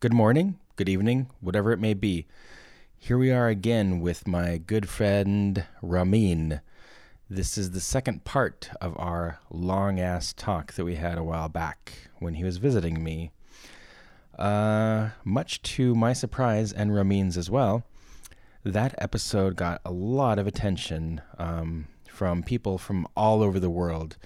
good morning, good evening, whatever it may be. Here we are again with my good friend Ramin. This is the second part of our long ass talk that we had a while back when he was visiting me. Uh, much to my surprise and Ramin's as well, that episode got a lot of attention um, from people from all over the world.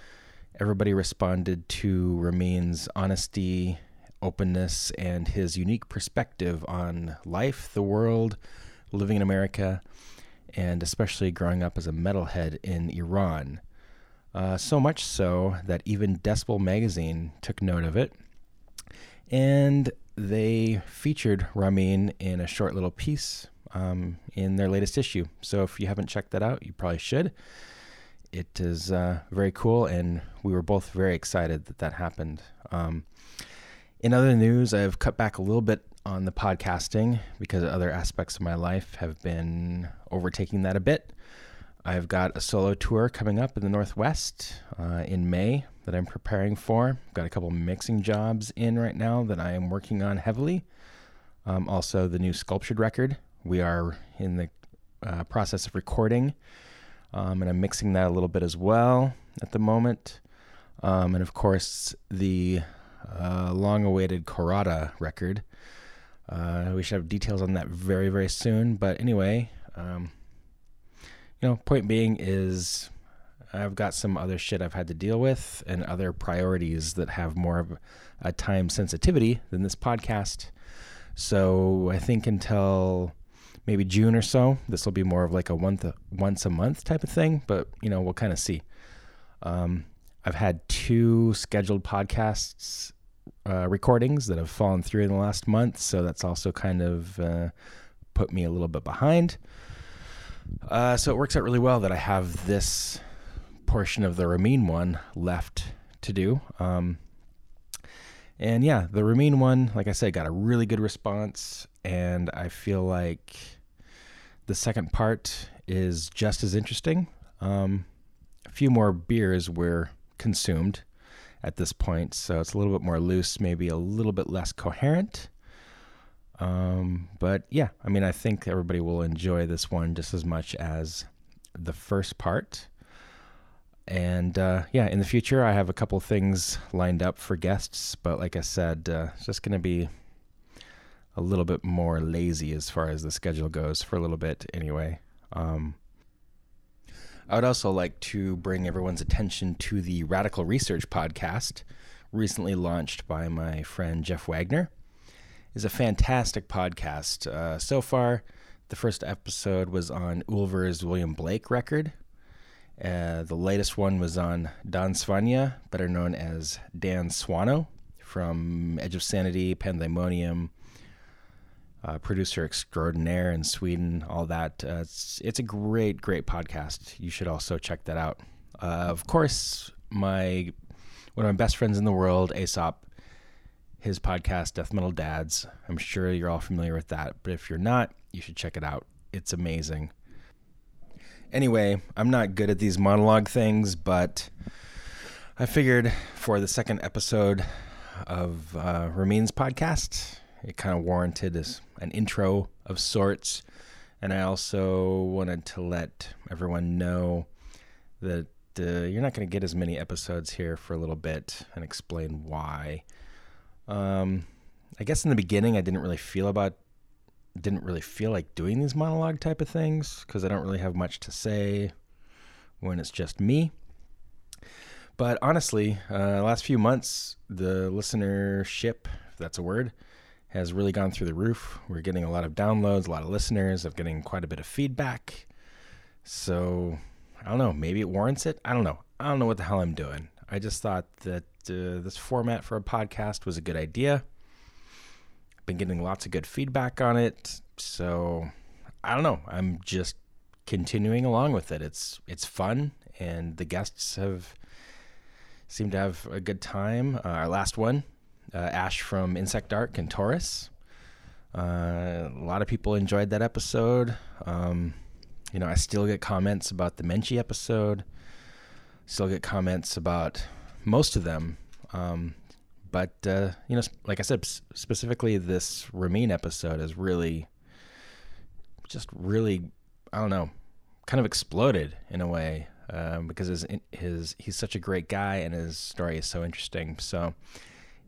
Everybody responded to Ramin's honesty, openness, and his unique perspective on life, the world, living in America, and especially growing up as a metalhead in Iran. Uh, so much so that even Decibel magazine took note of it. And they featured Ramin in a short little piece um, in their latest issue. So if you haven't checked that out, you probably should. It is uh, very cool, and we were both very excited that that happened. Um, in other news, I've cut back a little bit on the podcasting because other aspects of my life have been overtaking that a bit. I've got a solo tour coming up in the Northwest uh, in May that I'm preparing for. I've got a couple mixing jobs in right now that I am working on heavily. Um, also, the new sculptured record. We are in the uh, process of recording, um, and I'm mixing that a little bit as well at the moment. Um, and of course, the uh, long awaited Khôrada record. Uh, we should have details on that very, very soon. But anyway, um, you know, point being is I've got some other shit I've had to deal with and other priorities that have more of a time sensitivity than this podcast. So I think until maybe June or so, this will be more of like a once a, once a month type of thing. But you know, we'll kind of see. Um, I've had two scheduled podcasts uh, recordings that have fallen through in the last month, so that's also kind of uh, put me a little bit behind. Uh, so it works out really well that I have this portion of the Ramin one left to do. Um, and yeah, the Ramin one, like I said, got a really good response, and I feel like the second part is just as interesting. Um, a few more beers were consumed at this point, so it's a little bit more loose, maybe a little bit less coherent. Um, but yeah, I mean, I think everybody will enjoy this one just as much as the first part. And uh, yeah, in the future, I have a couple things lined up for guests, but like I said, uh, it's just going to be a little bit more lazy as far as the schedule goes for a little bit anyway. Um, I would also like to bring everyone's attention to the Radical Research podcast, recently launched by my friend Jeff Wagner. is a fantastic podcast. Uh, so far, the first episode was on Ulver's William Blake record, uh, the latest one was on Dan Svania, better known as Dan Swano from Edge of Sanity, Pandemonium, uh, producer extraordinaire in Sweden, all that. Uh, it's, it's a great, great podcast. You should also check that out. Uh, of course, my one of my best friends in the world, Aesop, his podcast, Death Metal Dads. I'm sure you're all familiar with that, but if you're not, you should check it out. It's amazing. Anyway, I'm not good at these monologue things, but I figured for the second episode of uh, Ramin's podcast, it kind of warranted as an intro of sorts. And I also wanted to let everyone know that uh, you're not going to get as many episodes here for a little bit and explain why. Um, I guess in the beginning, I didn't really feel about didn't really feel like doing these monologue type of things because I don't really have much to say when it's just me. But honestly, uh, last few months, the listenership, if that's a word, has really gone through the roof. We're getting a lot of downloads, a lot of listeners. I'm getting quite a bit of feedback. So I don't know. Maybe it warrants it. I don't know. I don't know what the hell I'm doing. I just thought that uh, this format for a podcast was a good idea been getting lots of good feedback on it. So I don't know. I'm just continuing along with it. It's it's fun, and the guests have seemed to have a good time. Uh, our last one, uh, Ash from Insect Dark and Taurus. Uh, a lot of people enjoyed that episode. Um, you know, I still get comments about the Menchie episode. Still get comments about most of them. Um, but uh, you know, like I said, specifically this Ramin episode is really, just really, I don't know, kind of exploded in a way um, because his his he's such a great guy and his story is so interesting. So,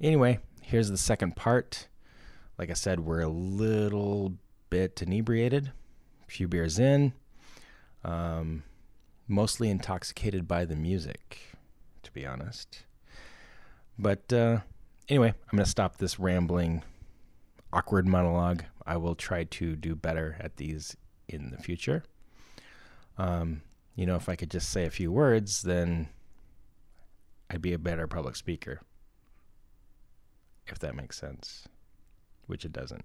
anyway, here's the second part. Like I said, we're a little bit inebriated, a few beers in, um, mostly intoxicated by the music, to be honest. But uh, anyway, I'm going to stop this rambling, awkward monologue. I will try to do better at these in the future. Um, you know, if I could just say a few words, then I'd be a better public speaker. If that makes sense, which it doesn't.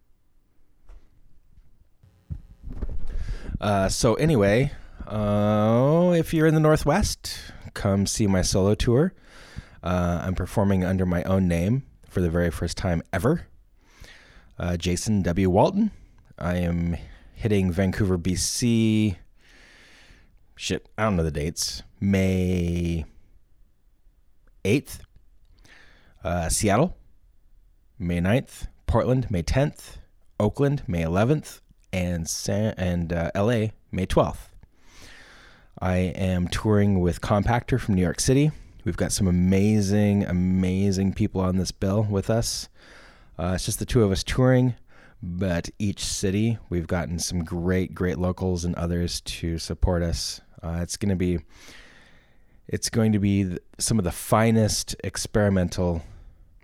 Uh, so, anyway, uh, if you're in the Northwest, come see my solo tour. Uh, I'm performing under my own name for the very first time ever. Uh, Jason W. Walton. I am hitting Vancouver, BC. Shit, I don't know the dates. May 8th. Uh, Seattle, May 9th. Portland, May 10th. Oakland, May 11th. And, San- and uh, LA, May 12th. I am touring with Compactor from New York City. We've got some amazing, amazing people on this bill with us. Uh, it's just the two of us touring, but each city we've gotten some great, great locals and others to support us. Uh, it's going to be, it's going to be some of the finest experimental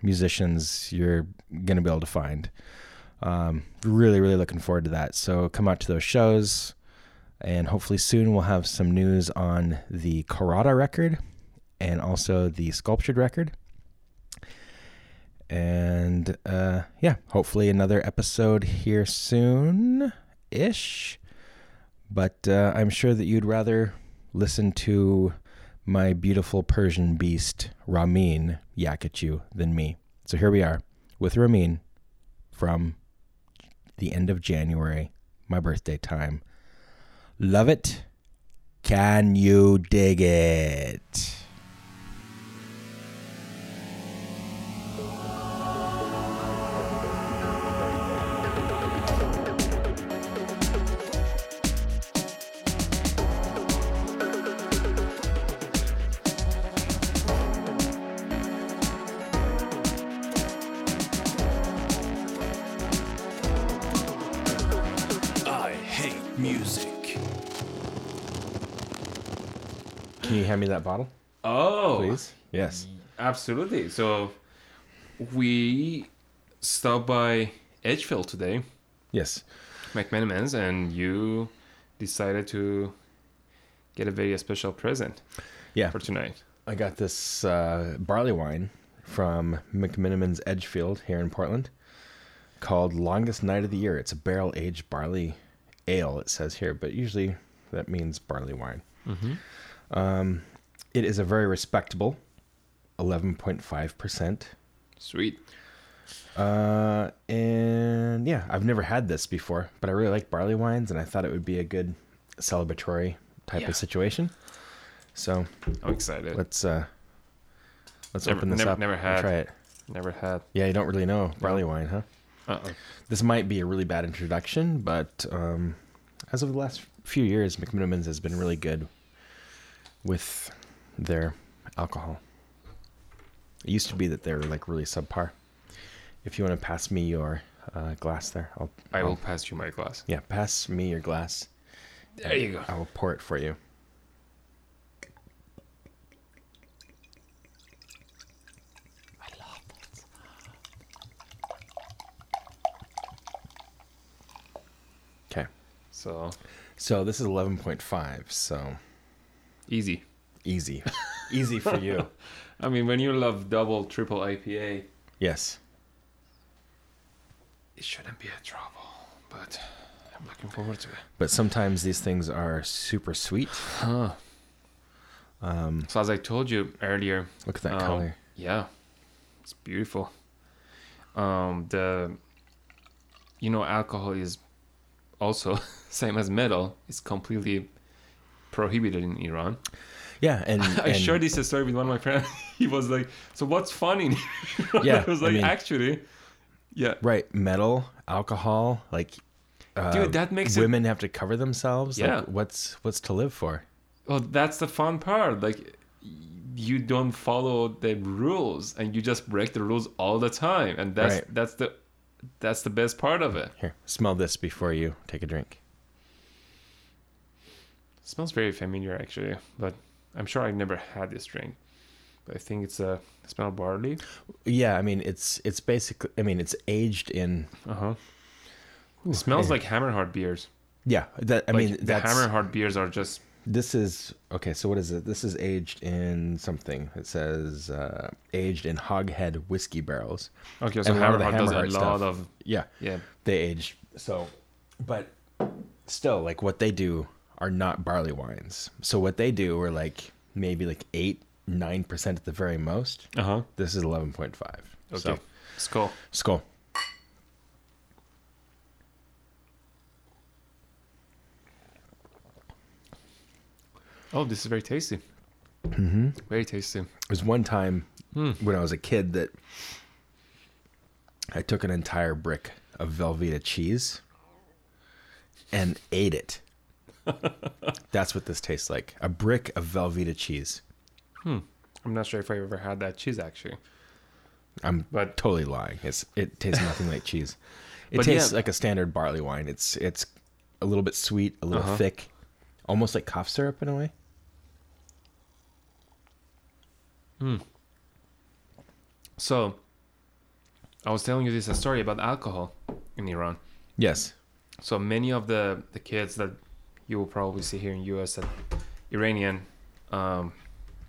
musicians you're going to be able to find. Um, really, really looking forward to that. So come out to those shows, and hopefully soon we'll have some news on the Khôrada record and also the sculptured record. And uh, yeah, hopefully another episode here soon ish. But uh, I'm sure that you'd rather listen to my beautiful Persian beast, Ramin, yak at you than me. So here we are with Ramin from the end of January, my birthday time. Love it. Can you dig it? Hand me that bottle, Oh, please? Yes. absolutely. So we stopped by Edgefield today, Yes. McMenamins, and you decided to get a very special present Yeah. for tonight. I got this uh, barley wine from McMenamin's Edgefield here in Portland called Longest Night of the Year. It's a barrel aged barley ale, it says here, but usually that means barley wine. Um, it is a very respectable 11.5%. Sweet. Uh, and yeah, I've never had this before, but I really like barley wines, and I thought it would be a good celebratory type Yeah. of situation. So I'm excited. let's uh, let's Never- open this never- up. never had. try it. Never had. Yeah, you don't really know barley wine, huh? Uh-uh. This might be a really bad introduction, but um, as of the last few years, McMenamins has been really good with their alcohol. It used to be that they were like really subpar. If you want to pass me your uh, glass there, I'll. I will I'll- pass you my glass. Yeah, pass me your glass. There you go. I will pour it for you. I love this. Okay. So So this is 11.5, so easy. easy. easy for you. I mean, when you love double, triple IPA, Yes. it shouldn't be a trouble. But I'm looking forward to it. But sometimes these things are super sweet. Huh. Um, So as I told you earlier, look at that Um, color. Yeah, it's beautiful. Um, the you know alcohol is also same as metal. It's completely prohibited in Iran. Yeah, and, I and shared this story with one of my friends. he was like, "So what's funny?" Yeah, I was I like, mean- "Actually, yeah, right metal, alcohol, like uh, dude, that makes it women have to cover themselves. Yeah. Like, what's what's to live for? Well, that's the fun part. Like, you don't follow the rules, and you just break the rules all the time, and that's Right. that's the that's the best part of it. Here, smell this before you take a drink. Smells very familiar, actually, but I'm sure I've never had this drink. But I think it's a smell barley. Yeah, I mean it's it's basically I mean it's aged in Uh huh. It smells like Hammerhead beers. yeah that I Like, mean the that's Hammerhead beers are just this is okay so what is it this is aged in something it says uh, aged in hogshead whiskey barrels okay. So the Hammerhead does a Hammerhead lot stuff. of yeah yeah. they aged so but still like what they do are not barley wines so what they do are like maybe like 8 9% at the very most Uh huh. this is 11.5 Okay. so Skull. skull Oh, this is very tasty. mm-hmm. Very tasty. There's one time Hmm. when I was a kid that I took an entire brick of Velveeta cheese and ate it. That's what this tastes like. A brick of Velveeta cheese. Hmm. I'm not sure if I've ever had that cheese actually. I'm But- totally lying. It's it tastes nothing like cheese. It tastes yeah. like a standard barley wine. It's it's a little bit sweet, a little Uh-huh. thick, almost like cough syrup in a way. Hmm. So, I was telling you this story about alcohol in Iran. Yes. So many of the the kids that you will probably see here in U.S. that Iranian um,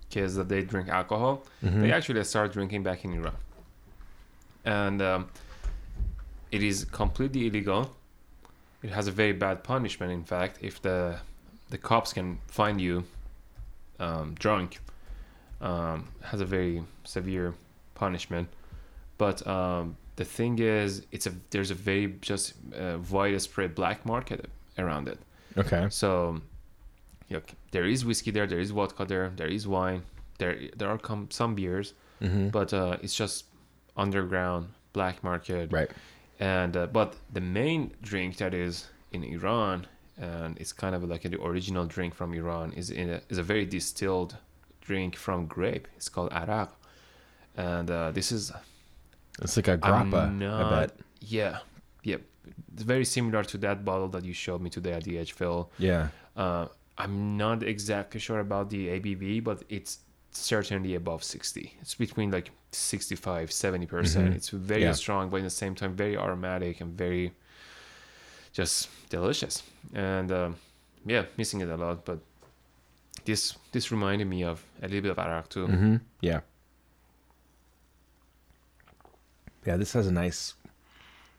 kids that they drink alcohol, Mhm. they actually start drinking back in Iran, and um, it is completely illegal. It has a very bad punishment. In fact, if the the cops can find you um, drunk, um, has a very severe punishment. But um, the thing is, it's a there's a very just uh, widespread black market around it. Okay. So, you know, there is whiskey there, there is vodka there, there is wine, there there are com- some beers, hmm but uh, it's just underground black market. Right. And uh, but the main drink that is in Iran, and it's kind of like the original drink from Iran, is in a, is a very distilled drink from grape. It's called arak, and uh, this is It's like a grappa, I not- bet. Yeah, very similar to that bottle that you showed me today at the Edgefield. Yeah. Uh, I'm not exactly sure about the ABV, but it's certainly above 60. It's between like 65, 70%. percent Mhm. It's very Yeah. strong, but at the same time, very aromatic and very just delicious. And um, yeah, missing it a lot, but this this reminded me of a little bit of arak too. hmm Yeah. Yeah, this has a nice,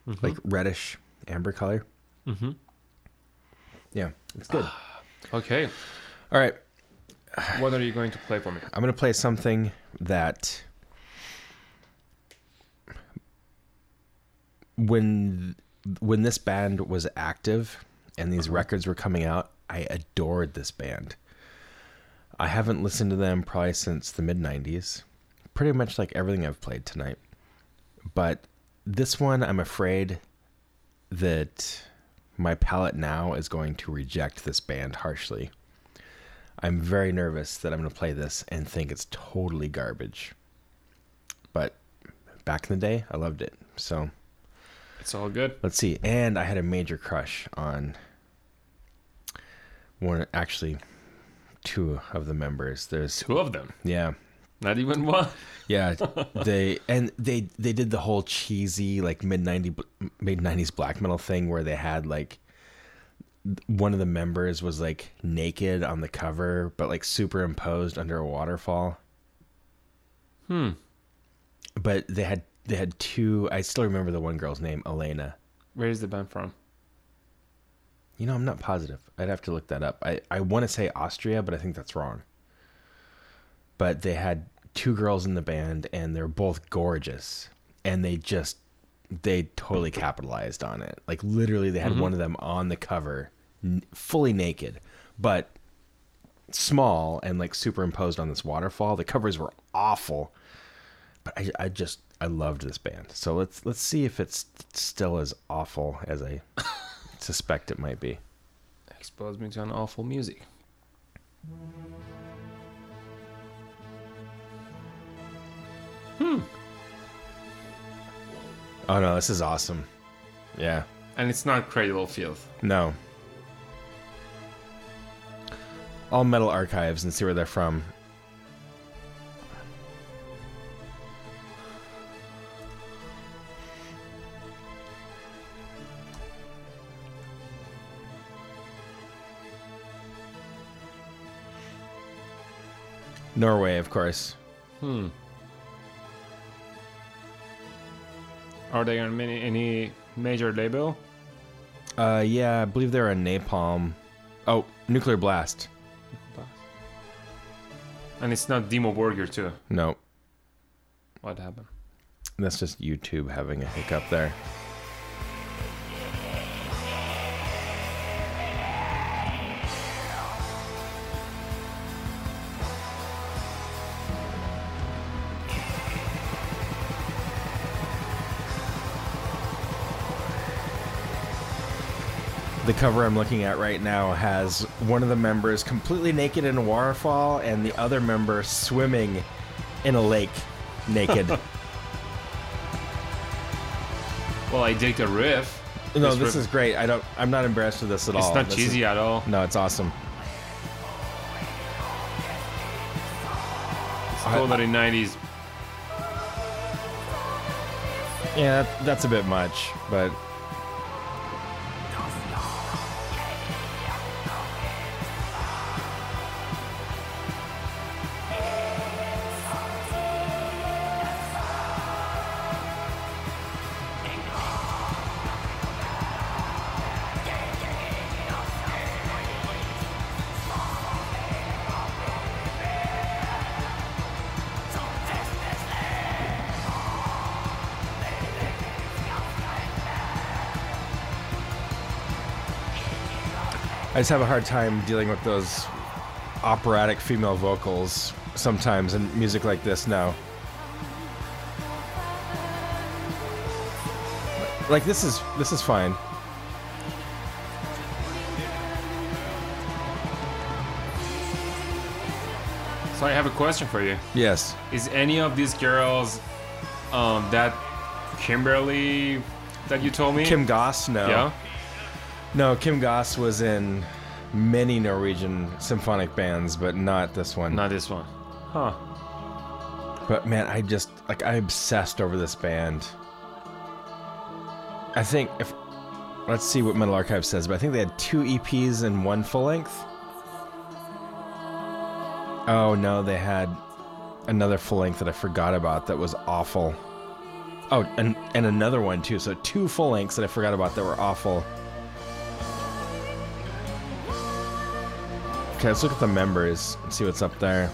Mhm. like reddish amber color. Mm-hmm. Yeah, it's good. Okay, All right, what are you going to play for me? I'm gonna play something that when when this band was active and these records were coming out, I adored this band. I haven't listened to them probably since the mid '90s. Pretty much like everything I've played tonight, but this one I'm afraid that my palate now is going to reject this band harshly. I'm very nervous that I'm going to play this and think it's totally garbage. But back in the day, I loved it. So It's all good. let's see. And I had a major crush on one, actually, two of the members. There's, Two of them, yeah, not even one. yeah. they and they they did the whole cheesy like mid ninety mid nineties black metal thing where they had like one of the members was like naked on the cover, but like superimposed under a waterfall. Hmm. but they had they had two i still remember the one girl's name elena Where is the band from? you know i'm not positive i'd have to look that up i, I want to say austria but i think that's wrong but they had two girls in the band and they're both gorgeous and they just they totally capitalized on it like literally they had Mhm. one of them on the cover n- fully naked but small and like superimposed on this waterfall. The covers were awful, but I, I just I loved this band. So let's let's see if it's still as awful as I suspect it might be. Expose me to an awful music. Oh no, this is awesome. Yeah. And it's not Cradle of Filth. No. All metal archives and see where they're from. Norway, of course. Hmm. Are they on any, any major label? Uh, yeah, I believe they're a Napalm. Oh, Nuclear Blast. And it's not Dimmu Borgir too. No, What happened? that's just YouTube having a hiccup there. The cover I'm looking at right now has one of the members completely naked in a waterfall and the other member swimming in a lake naked. Well, I dig the riff. No, This this riff- is great. I don't. I'm not embarrassed with this at It's all. It's not This cheesy is- at all. no, it's awesome. It's totally 90s. Yeah, that, that's a bit much, but just have a hard time dealing with those operatic female vocals sometimes in music like this now. Like this is this is fine. So I have a question for you. Yes. Is any of these girls um, that Kimberly that you told me? Kim Goss, no. Yeah. No, Kim Goss was in many Norwegian symphonic bands, but not this one. Not this one. Huh. But man, I just like I obsessed over this band. I think if let's see what Metal Archive says, but I think they had two EPs and one full length. Oh no, they had another full length that I forgot about that was awful. Oh, and and another one too. So two full lengths that I forgot about that were awful. Okay, let's look at the members and see what's up there.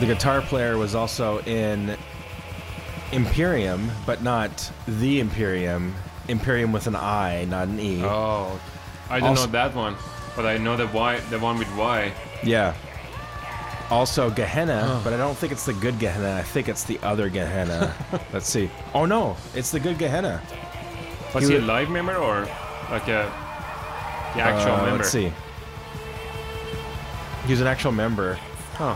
The guitar player was also in Imperium, but not the Imperium. Imperium with an I, not an E. Oh, I don't Also- know that one, but I know the Y, the one with Y. Yeah. Also Gehenna, but I don't think it's the good Gehenna. I think it's the other Gehenna. Let's see. Oh no, it's the good Gehenna. Was He he, a wa- live member or like a the actual Uh, member? Let's see. He was an actual member. Huh.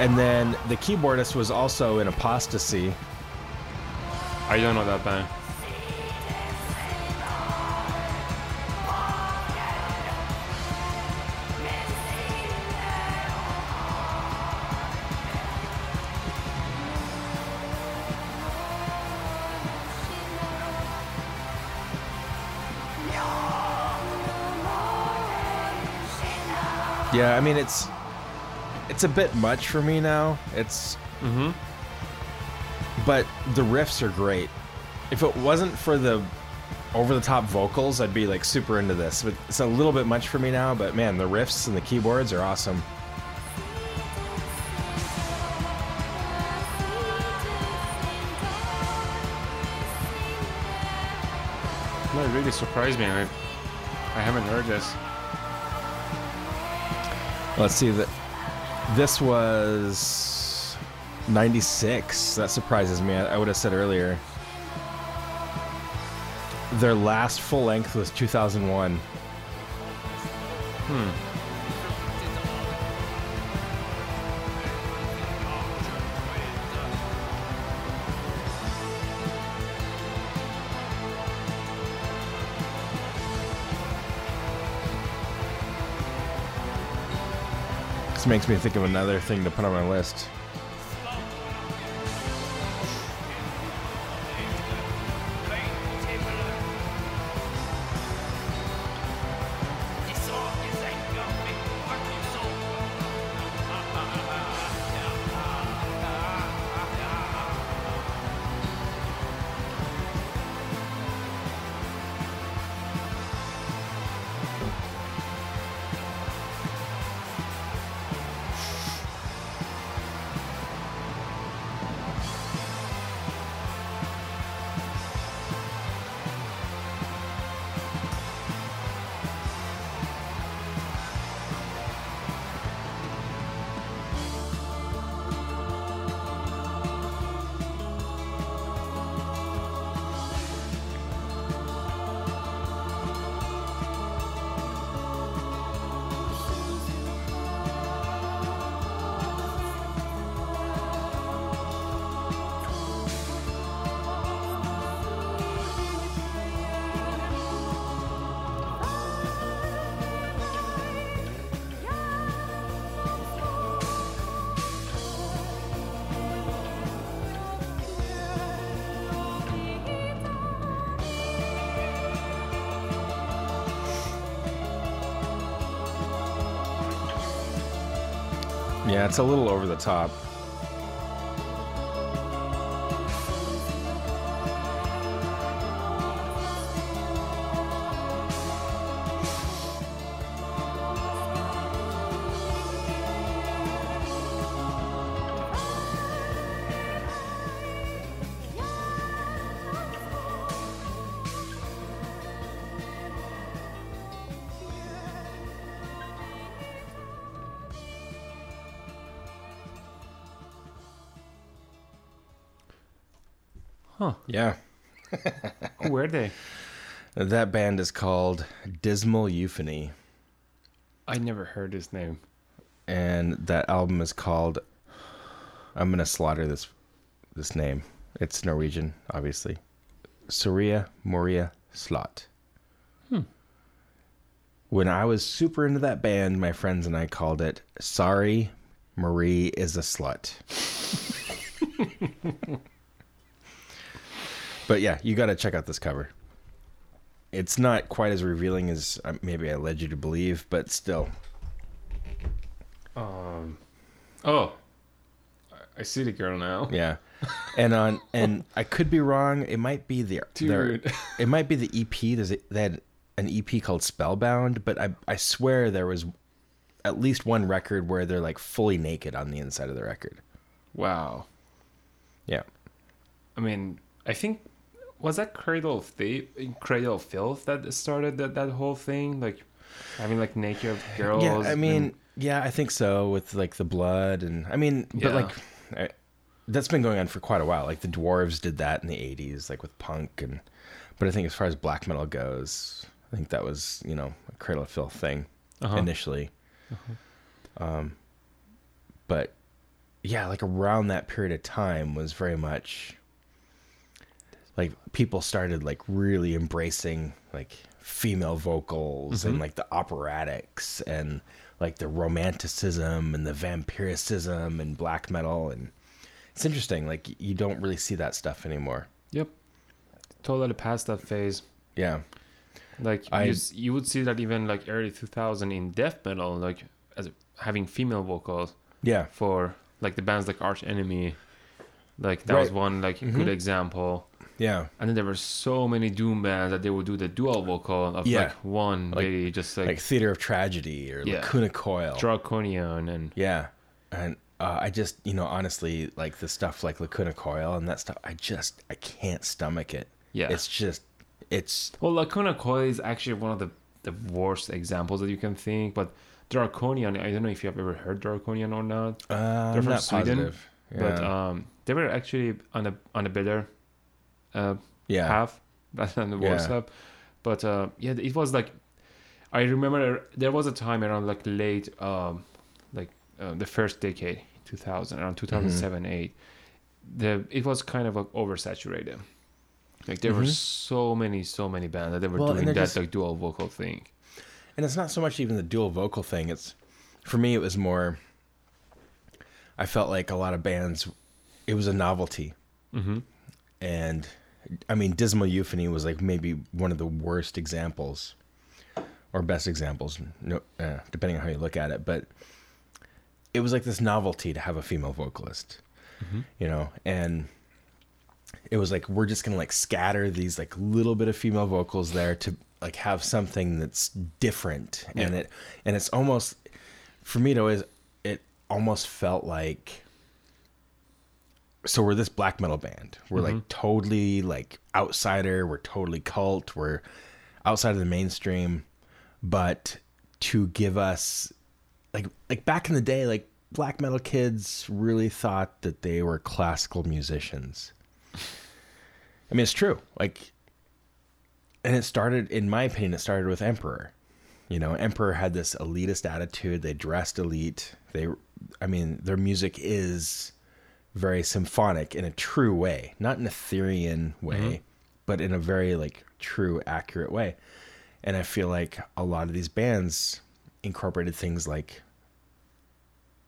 And then the keyboardist was also in Apostasy. I don't know that band. Yeah, I mean it's it's a bit much for me now. It's mm-hmm. but the riffs are great. If it wasn't for the over the top vocals, I'd be like super into this. But it's a little bit much for me now, but man, the riffs and the keyboards are awesome. That really surprised me. I, I haven't heard this. Let's see that this was 96. That surprises me. I, I would have said earlier. Their last full length was 2001. Hmm. This makes me think of another thing to put on my list. It's a little over the top. Yeah. Who were they? That band is called Dismal Euphony, I never heard his name. and that album is called. I'm gonna slaughter this this name. It's Norwegian, obviously. Soria Moria Slott. Hmm. When I was super into that band, my friends and I called it "Sorry, Marie is a slut." but yeah, you got to check out this cover. It's not quite as revealing as uh, maybe I led you to believe, but still, Um. Oh. I- see the girl now. yeah. And on and I could be wrong. It might be the their- it might be the EP. There's a, they had an EP called Spellbound, but I I swear there was at least one record where they're like fully naked on the inside of the record. Wow. Yeah. I mean, I think was that Cradle of Thief, Cradle of Filth that started that, that whole thing, like having like naked girls. Yeah, I mean, and- yeah, I think so with like the blood and I mean, but Yeah. like I, that's been going on for quite a while. Like the dwarves did that in the 80s like with punk and but I think as far as black metal goes, I think that was, you know, a Cradle of Filth thing Uh-huh. initially. Um but yeah, like around that period of time was very much like people started like really embracing like female vocals and mm-hmm. like the operatics and like the romanticism and the vampiricism and black metal and it's interesting like you don't really see that stuff anymore Yep. Totally past that phase. yeah Like I- you, you would see that even like early 2000 in death metal, like as having female vocals yeah for like the bands like Arch Enemy. Like that was one like good mm-hmm. example. Yeah And then there were so many doom bands that they would do the dual vocal of Yeah. like one Like- lady just like, like theater of tragedy or Yeah. lacuna coil Draconian and yeah and uh, i just you know honestly like the stuff like lacuna coil and that stuff i just i can't stomach it yeah. it's just it's Well, Lacuna Coil is actually one of the, the worst examples that you can think, but Draconian, I don't know if you have ever heard Draconian or not, uh, They're from not Sweden, positive. but um, they were actually on a on a better uh, yeah. half than the worst Yeah. But uh, yeah, it was like I remember there was a time around like late, um, like uh, the first decade, 2000, around 2007, Mm-hmm. eight. The it was kind of like oversaturated. Like there were Mhm. so many, so many bands that they were Well, doing that just- like dual vocal thing. and it's not so much even the dual vocal thing it's for me it was more i felt like a lot of bands it was a novelty Mm-hmm. and i mean dismal euphony was like maybe one of the worst examples or best examples no uh, depending on how you look at it but it was like this novelty to have a female vocalist Mm-hmm. you know and it was like we're just gonna like scatter these like little bit of female vocals there to like have something that's different and it and it's almost for me it always it almost felt like so we're this black metal band. We're like mm-hmm. totally like outsider. We're totally cult. We're outside of the mainstream. But to give us like like back in the day like black metal kids really thought that they were classical musicians. I mean it's true. Like and it started in my opinion it started with emperor. You know emperor had this elitist attitude. They dressed elite. They i mean their music is very symphonic in a true way not an ethereal way mm-hmm. but in a very like true accurate way. And i feel like a lot of these bands incorporated things like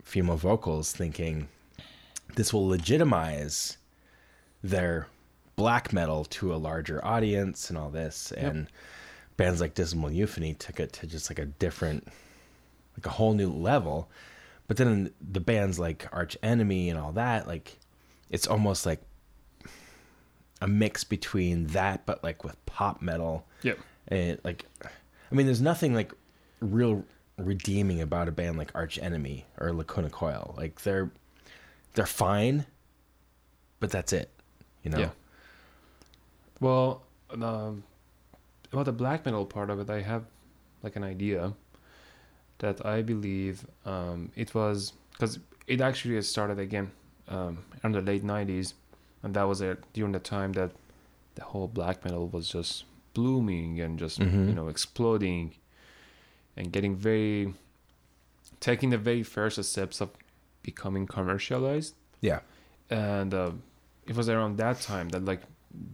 female vocals thinking this will legitimize their black metal to a larger audience and all this. And bands like dismal euphony took it to just like a different like a whole new level but then the bands like arch enemy and all that like it's almost like a mix between that but like with pop metal Yep. and like i mean there's nothing like real redeeming about a band like arch enemy or lacuna coil like they're they're fine but that's it you know Yeah. Well, um, about the black metal part of it, I have like an idea that I believe um, it was because it actually started again um, in the late '90s, and that was during the time that the whole black metal was just blooming and just Mhm. you know exploding and getting very taking the very first steps of becoming commercialized yeah and uh, it was around that time that like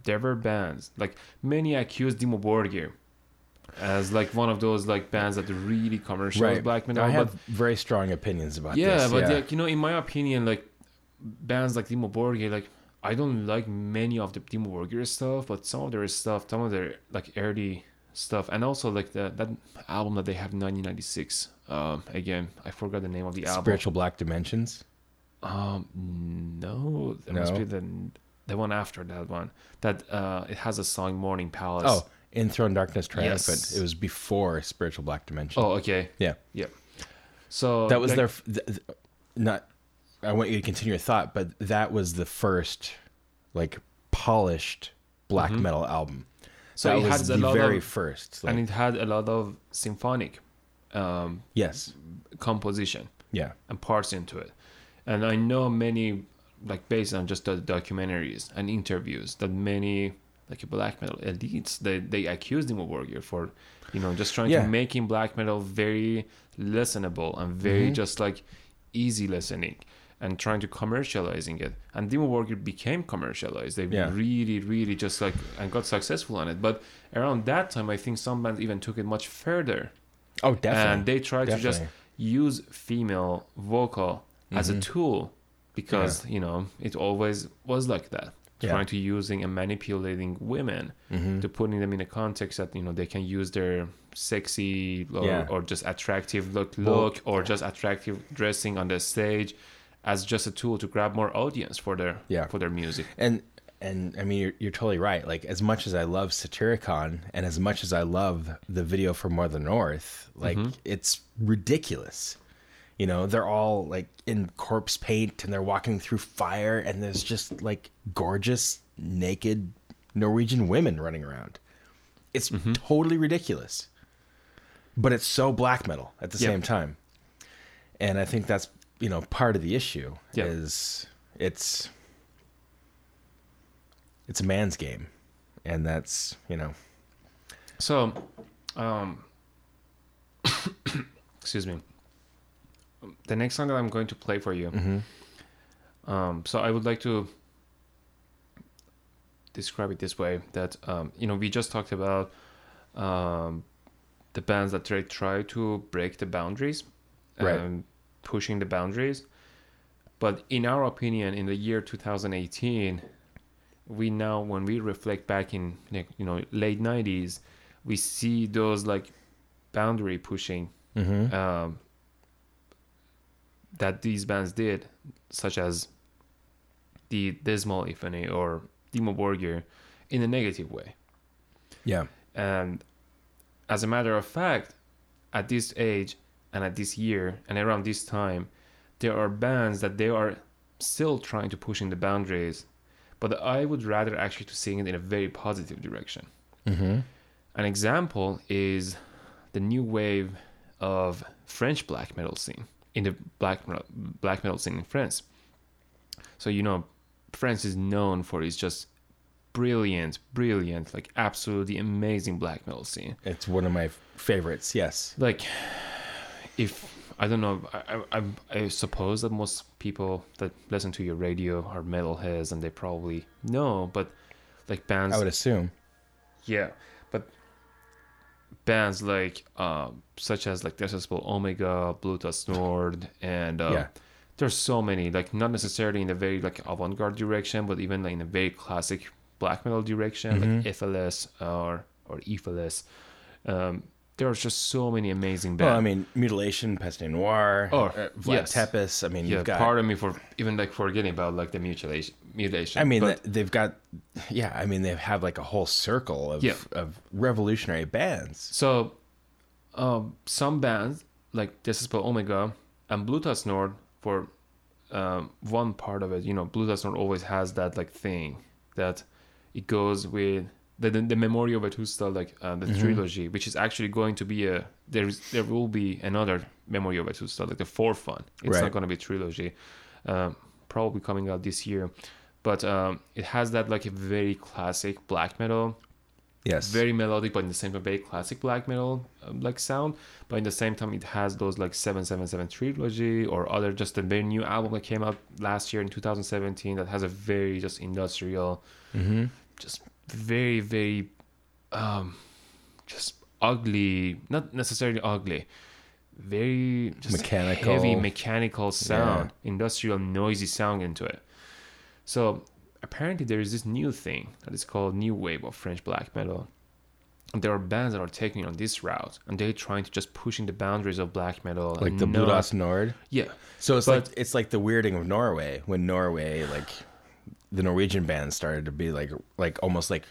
there were bands like many accused Dimmu Borgir as like one of those like bands that really commercialized right black metal i have but very strong opinions about yeah this but like you know in my opinion like bands like Dimmu Borgir like I don't like many of the Dimmu Borgir stuff but some of their stuff some of their like early stuff and also like the that album that they have in 1996 um again I forgot the name of the album spiritual black dimensions um, no, that must be the the one after that one. That uh, it has a song "Morning Palace." oh enthrone darkness triumphant Yes. it was before spiritual black dimension oh, okay, yeah yeah. So that was their f- th- th- not i want you to continue your thought but that was the first like polished black metal album Mm-hmm. So that it was has the very of, first like, and it had a lot of symphonic um, yes composition yeah and parts into it. And I know many, like based on just the documentaries and interviews, that many like a black metal elites they they accuse Dimmu Borgir for, you know, just trying Yeah. to making black metal very listenable and very Mm-hmm. just like easy listening and trying to commercializing it. And Dimmu Borgir became commercialized. They Yeah. really, really just like and got successful on it. But around that time, I think some bands even took it much further oh definitely and they try to just use female vocal as a Mhm. tool because you know it always was like that Yeah. trying to using and manipulating women Mhm. to putting them in a context that you know they can use their sexy or, Yeah. or just attractive look look or just attractive dressing on the stage as just a tool to grab more audience for their Yeah. for their music and and I mean you're, you're totally right. Like as much as I love Satyricon and as much as I love the video for Mother North, like Mm-hmm. it's ridiculous. You know, they're all like in corpse paint and they're walking through fire and there's just like gorgeous naked Norwegian women running around. it's Mhm. totally ridiculous. But it's so black metal at the Yeah. same time. And I think that's, you know, part of the issue Yeah. is it's it's a man's game. And that's, you know, So, um, excuse me. The next song that I'm going to play for you. mhm. Um, so I would like to describe it this way: that um, you know we just talked about um, the bands that try try to break the boundaries, Right. um, pushing the boundaries. But in our opinion, in the year 2018, we now when we reflect back in like, you know late 90s, we see those like boundary pushing Mhm. um, that these bands did, such as the Dismal Epiphany or Dimmu Borgir, in a negative way. Yeah. And as a matter of fact, at this age and at this year and around this time, there are bands that they are still trying to push in the boundaries, but I would rather actually to seeing it in a very positive direction. Mhm. An example is the new wave of French black metal scene in the black metal, black metal scene in France. So you know, France is known for its just brilliant, brilliant, like absolutely amazing black metal scene. It's one of my favorites. Yes. Like, if I don't know, I, I, I suppose that most people that listen to your radio are metalheads and they probably know, but like bands I would assume. Yeah, bands like um, such as like Deathspell Omega, Blut Aus Nord, and uh, Yeah. there's so many like not necessarily in the very like avant-garde direction, but even like in a very classic black metal direction, Mhm. like Epheles or or Epheles. Um, there's just so many amazing bands. Well. I mean, Mutilation, Peste Noir, Oh, uh, Vlad yes. Tepes. I mean, yeah, you've got. pardon me for even like forgetting about like the mutilation. Mutilation. I mean, but, they've got, yeah. I mean, they have like a whole circle of Yeah. of revolutionary bands. So, um, some bands like Deathspell Omega and Blut Aus Nord for um, one part of it, you know, Blut Aus Nord always has that like thing that it goes with the the, the Memoria Vetusta, like uh, the Mhm. trilogy, which is actually going to be a there's there will be another Memoria Vetusta, like the fourth one. It's Right. not going to be a trilogy, um, probably coming out this year. But um, it has that like a very classic black metal Yes. very melodic, but in the same time, very classic black metal um, like sound. But in the same time, it has those like seven seven seven trilogy or other just a very new album that came out last year in 2017 that has a very just industrial, hmm just very very, um, just ugly, not necessarily ugly, very just Mechanical. heavy mechanical sound, industrial noisy sound into it. So apparently there is this new thing that is called new wave of French black metal. And there are bands that are taking on this route, and they're trying to just pushing the boundaries of black metal. Like the not- Blut Aus Nord. Yeah, So it's But- like it's like the weirding of Norway when Norway like the Norwegian bands started to be like like almost like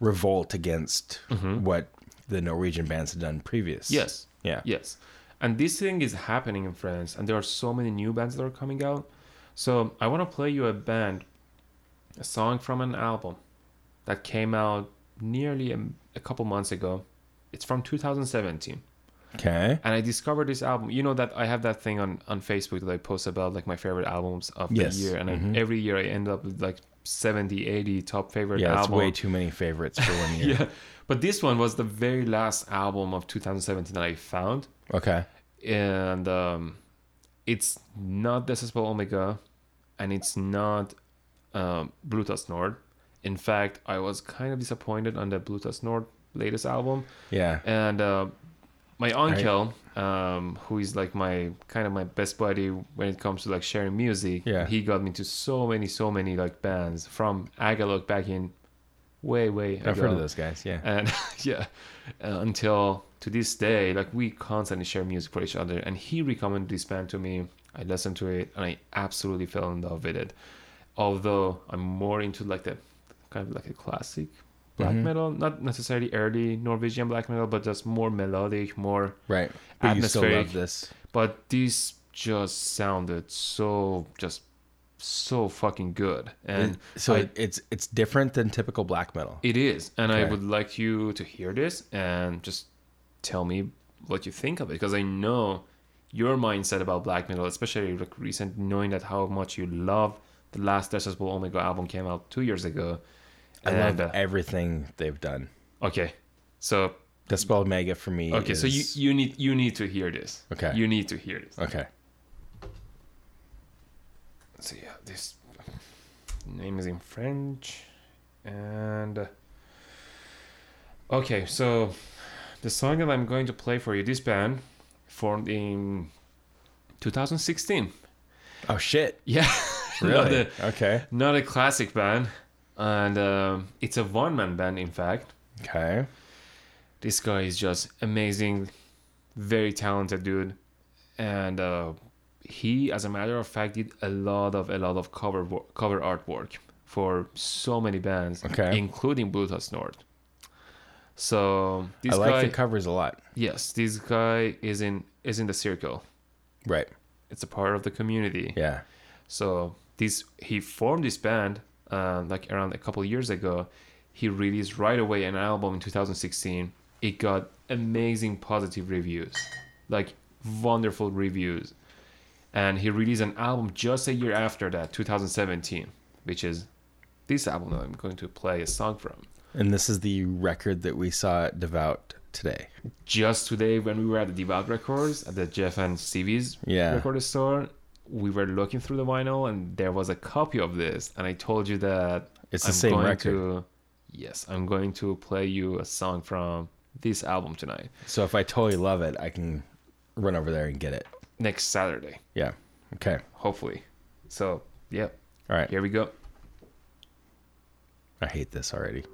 revolt against Mhm. what the Norwegian bands had done previous. yes, Yeah. yes. And this thing is happening in France, and there are so many new bands that are coming out. So I want to play you a band, a song from an album that came out nearly a, a couple months ago. It's from 2017. Okay. and I discovered this album. You know that I have that thing on on Facebook that I post about like my favorite albums of Yes. the year, and Mhm. I, every year I end up with like 70, 80 top favorite Yeah, album. way too many favorites for one year. yeah, but this one was the very last album of 2017 that I found, Okay. and um, it's not Deathspell Omega, and it's not um, Blut Aus Nord. In fact, I was kind of disappointed on the Blut Aus Nord latest album Yeah. and uh, my uncle um, who is like my kind of my best buddy when it comes to like sharing music Yeah. he got me to so many so many like bands from agalog back in way way I've ago. heard of those guys. Yeah. and yeah uh, until to this day like we constantly share music for each other and he recommended this band to me i listened to it and i absolutely fell in love with it although i'm more into like the kind of like a classic black Mhm. metal not necessarily early norwegian black metal but just more melodic more Right. But you still love this. but this just sounded so just so fucking good. And so I- it's it's different than typical black metal. it is, and I would like you to hear this and just tell me what you think of it, because I know your mindset about black metal, especially like recent, knowing that how much you love the last Deathspell Omega album came out two years ago. I And, love uh, everything they've done. okay, so Dispel Mega for me. okay, so you you need you need to hear this. Okay. you need to hear this. okay. So yeah, this name is in French, and uh, okay, so the song that I'm going to play for you, this band formed in 2016. Oh shit! Yeah, not a okay. not a classic band, and um, it's a one man band. In fact, Okay. this guy is just amazing, very talented dude, and uh, he, as a matter of fact, did a lot of a lot of cover wo- cover artwork for so many bands, Okay. including Blut Aus Nord. So this I like guy, the covers a lot. yes, this guy is in is in the circle. Right. It's a part of the community. Yeah. So this he formed this band uh, like around a couple years ago. He released right away an album in 2016. It got amazing positive reviews, like wonderful reviews. And he released an album just a year after that, 2017, which is this album that I'm going to play a song from. And this is the record that we saw at Devout today. Just today, when we were at the Devout Records at the Jeff and Stevie's Yeah. record store, we were looking through the vinyl and there was a copy of this. And I told you that It's the same going record. To, yes, I'm going to play you a song from this album tonight, So if I totally love it, I can run over there and get it. next Saturday, Yeah. Okay. hopefully. So, yeah, All right. here we go. I hate this already.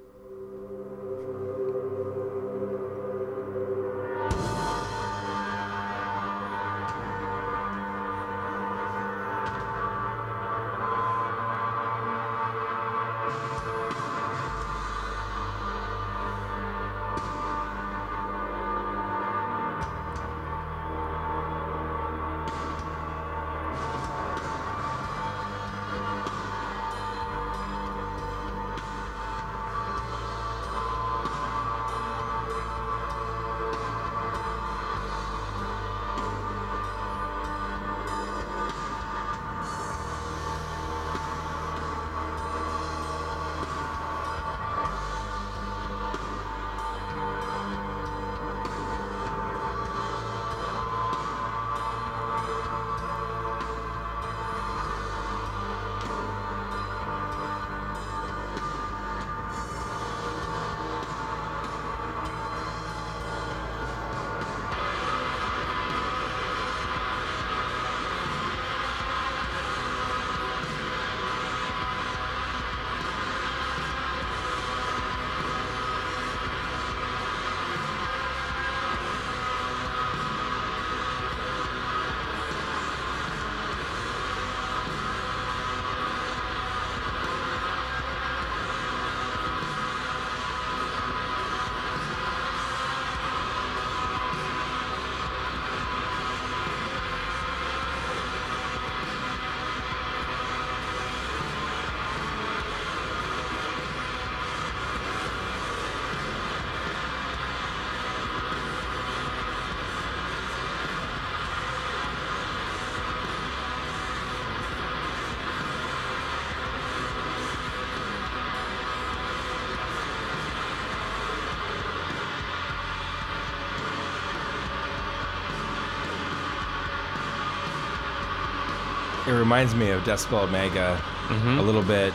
Reminds me of Decibel Mega Mm-hmm. a little bit,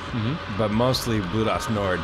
but mostly Blut Aus Nord.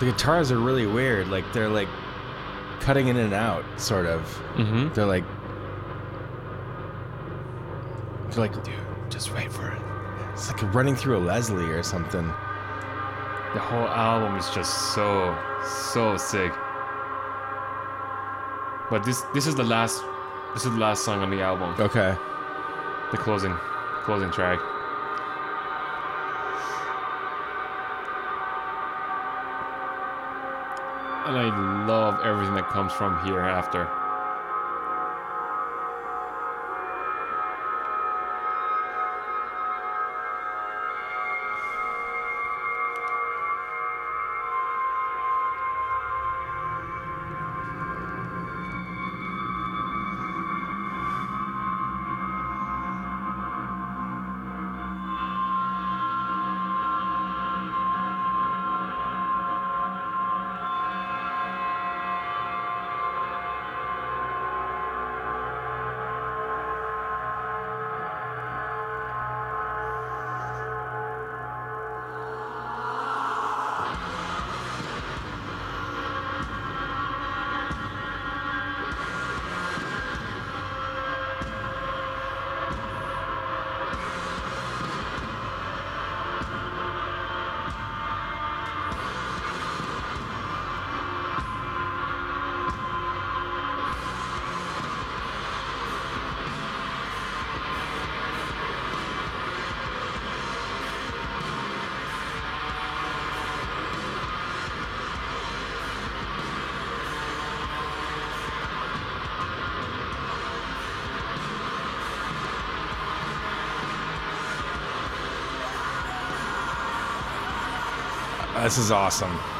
The guitars are really weird. Like they're like cutting in and out, sort of. Mm-hmm. They're like, they're like, dude, just wait for it. It's like running through a Leslie or something. The whole album is just so so sick. But this this is the last this is the last song on the album. Okay. The closing closing track. And I love everything that comes from here after. This is awesome.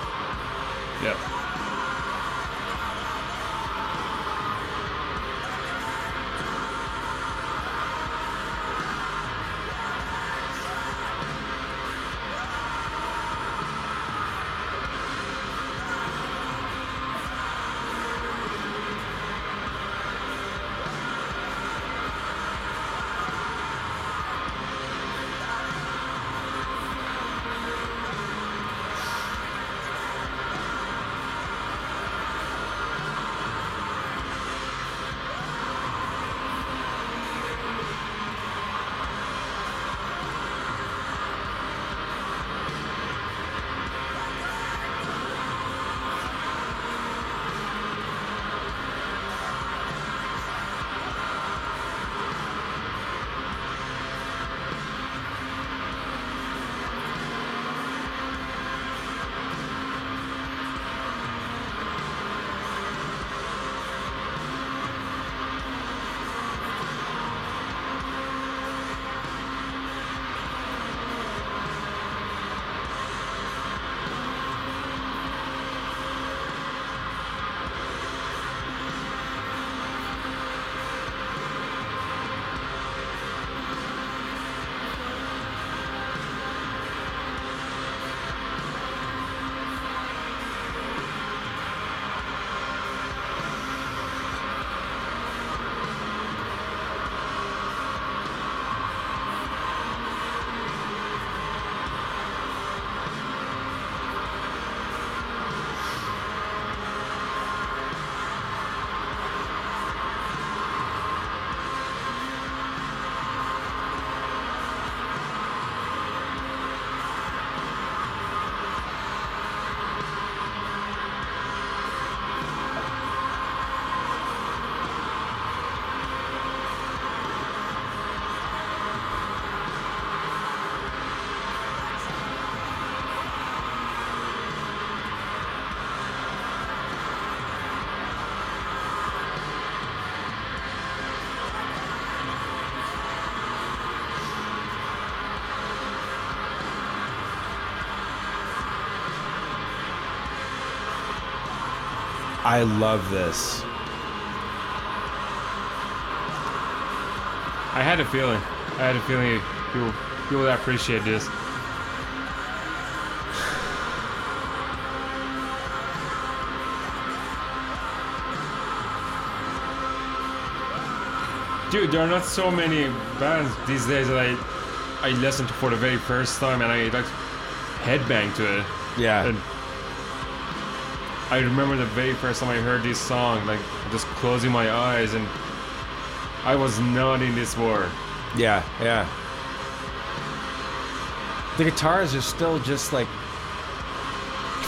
I love this. I had a feeling. I had a feeling you you would appreciate this. Dude, there are not so many bands these days that I I listen to for the very first time and I like headbang to it. Yeah. And I remember the very first time I heard this song, like just closing my eyes and I was not in this war. Yeah, yeah. The guitars are still just like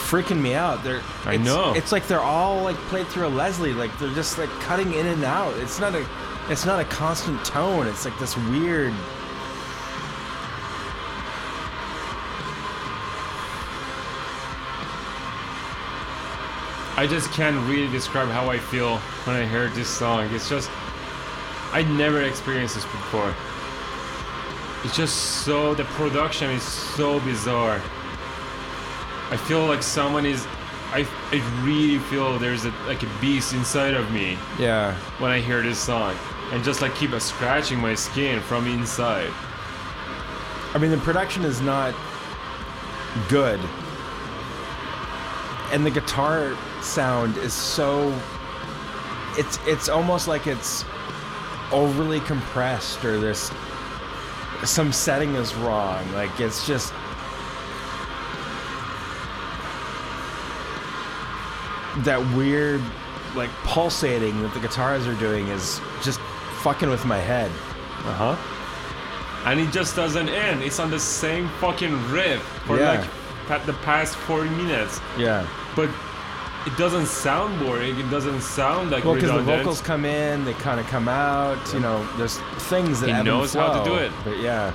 freaking me out. They're I it's- know. It's like they're all like played through a Leslie. Like they're just like cutting in and out. It's not a it's not a constant tone. It's like this weird I just can't really describe how I feel when I hear this song. It's just I never experienced this before. It's just so the production is so bizarre. I feel like someone is I, I really feel there's a, like a beast inside of me Yeah. when I hear this song and just like keep scratching my skin from inside. I mean the production is not good. And the guitar sound is so it's it's almost like it's overly compressed or this some setting is wrong. Like it's just that weird like pulsating that the guitars are doing is just fucking with my head. Uh huh. And it just doesn't end. It's on the same fucking riff for Yeah. like the past 40 minutes. Yeah. But it doesn't sound boring. It doesn't sound like Well, because the vocals come in, they kind of come out. You know, there's things that He knows how to do it. But yeah,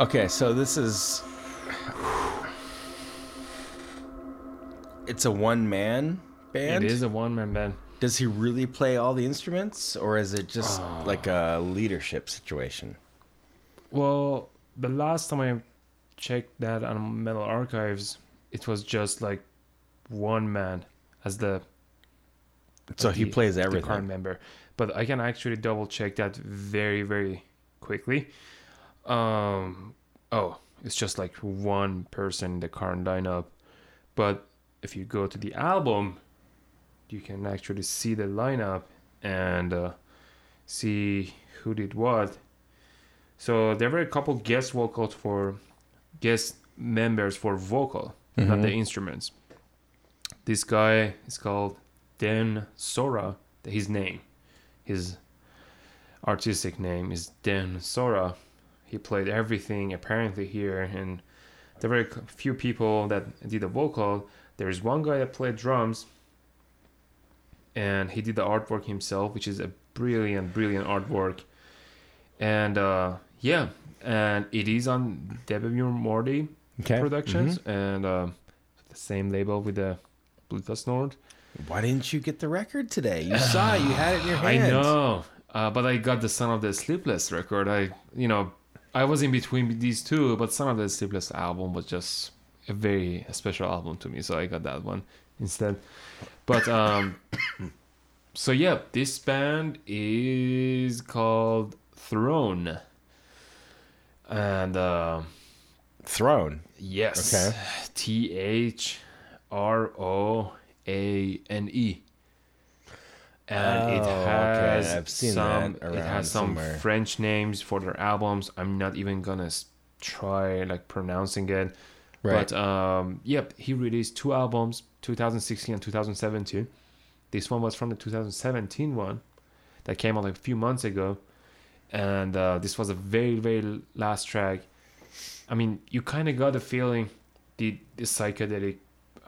Okay, so this is. It's a one man band. It is a one man band. Does he really play all the instruments, or is it just Oh. like a leadership situation? Well, the last time I checked that on Metal Archives, it was just like one man as the So he the- plays the everything. current member. But I can actually double check that very very quickly. Um, oh, it's just like one person in the current lineup. But if you go to the album, you can actually see the lineup and uh, see who did what. So there were a couple guest vocals for guest members for vocal, not the instruments. This guy is called Dehn Sora. His name, his artistic name is Dehn Sora. He played everything apparently here, and there were a c- few people that did the vocal. There's one guy that played drums, and he did the artwork himself, which is a brilliant, brilliant artwork. And uh, yeah, and it is on Debemur Morti Okay. Productions, and uh, the same label with the Blut Aus Nord. Why didn't you get the record today? You saw it. You had it in your hand. I know, uh, but I got the Son of the Sleepless record. I, you know, I was in between these two, but Son of the Sleepless album was just a very special album to me, so I got that one instead. But um, so yeah, this band is called Throane, and uh, Throane. yes, Okay. T H R O A N E. And it Oh, okay. has seen some it has some somewhere. French names for their albums. I'm not even gonna try like pronouncing it. Right. But um, yep, he released two albums, 2016 and 2017. This one was from the 2017 one that came out like a few months ago, and uh, this was a very very last track. I mean, you kind of got the feeling the the psychedelic,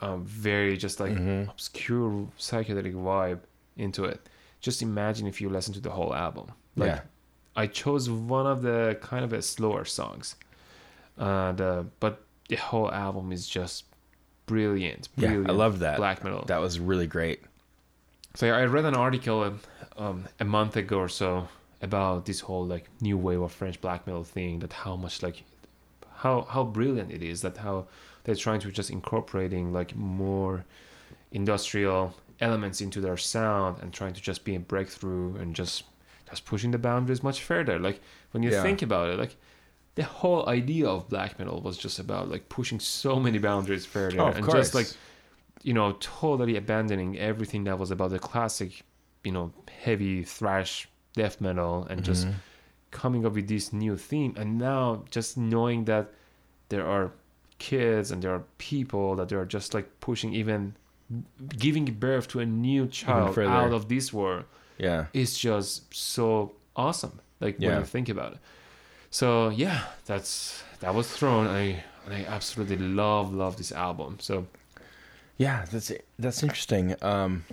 um, very just like Mhm. obscure psychedelic vibe into it. Just imagine if you listen to the whole album. Like yeah. I chose one of the kind of a slower songs, and uh, but the whole album is just brilliant. Yeah. I love that. black metal. That was really great. So yeah, I read an article um, um, a month ago or so about this whole like new wave of French black metal thing. That how much like how how brilliant it is. That how they're trying to just incorporating like more industrial elements into their sound and trying to just be a breakthrough and just just pushing the boundaries much further. Like when you Yeah. think about it, like the whole idea of black metal was just about like pushing so many boundaries further Oh, and course. just like you know totally abandoning everything that was about the classic you know heavy thrash death metal and just Mhm. coming up with this new theme and now just knowing that there are kids and there are people that they are just like pushing even giving birth to a new child out of this world yeah. is just so awesome like when Yeah. you think about it so yeah that's that was Throane i i absolutely love love this album so Yeah, that's that's interesting. Um,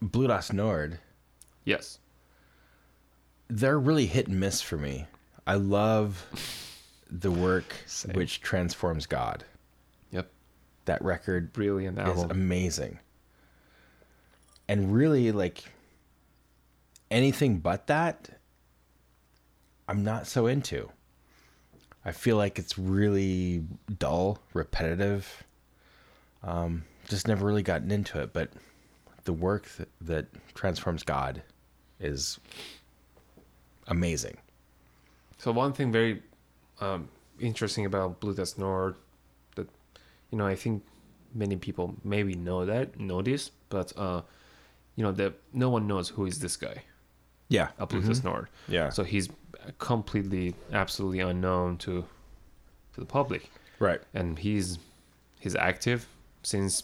Blut Aus Nord, yes they're really hit and miss for me. I love the work Same. which transforms God. That record brilliant is album amazing. And really like anything but that I'm not so into. I feel like it's really dull, repetitive. Um, just never really gotten into it, but the work that, that transforms God is amazing. So one thing very um, interesting about Blut Aus Nord you know I think many people maybe know that know this, but uh, you know that no one knows who is this guy, Yeah. Dust Nord. Yeah. So he's completely, absolutely unknown to to the public, right. and he's he's active since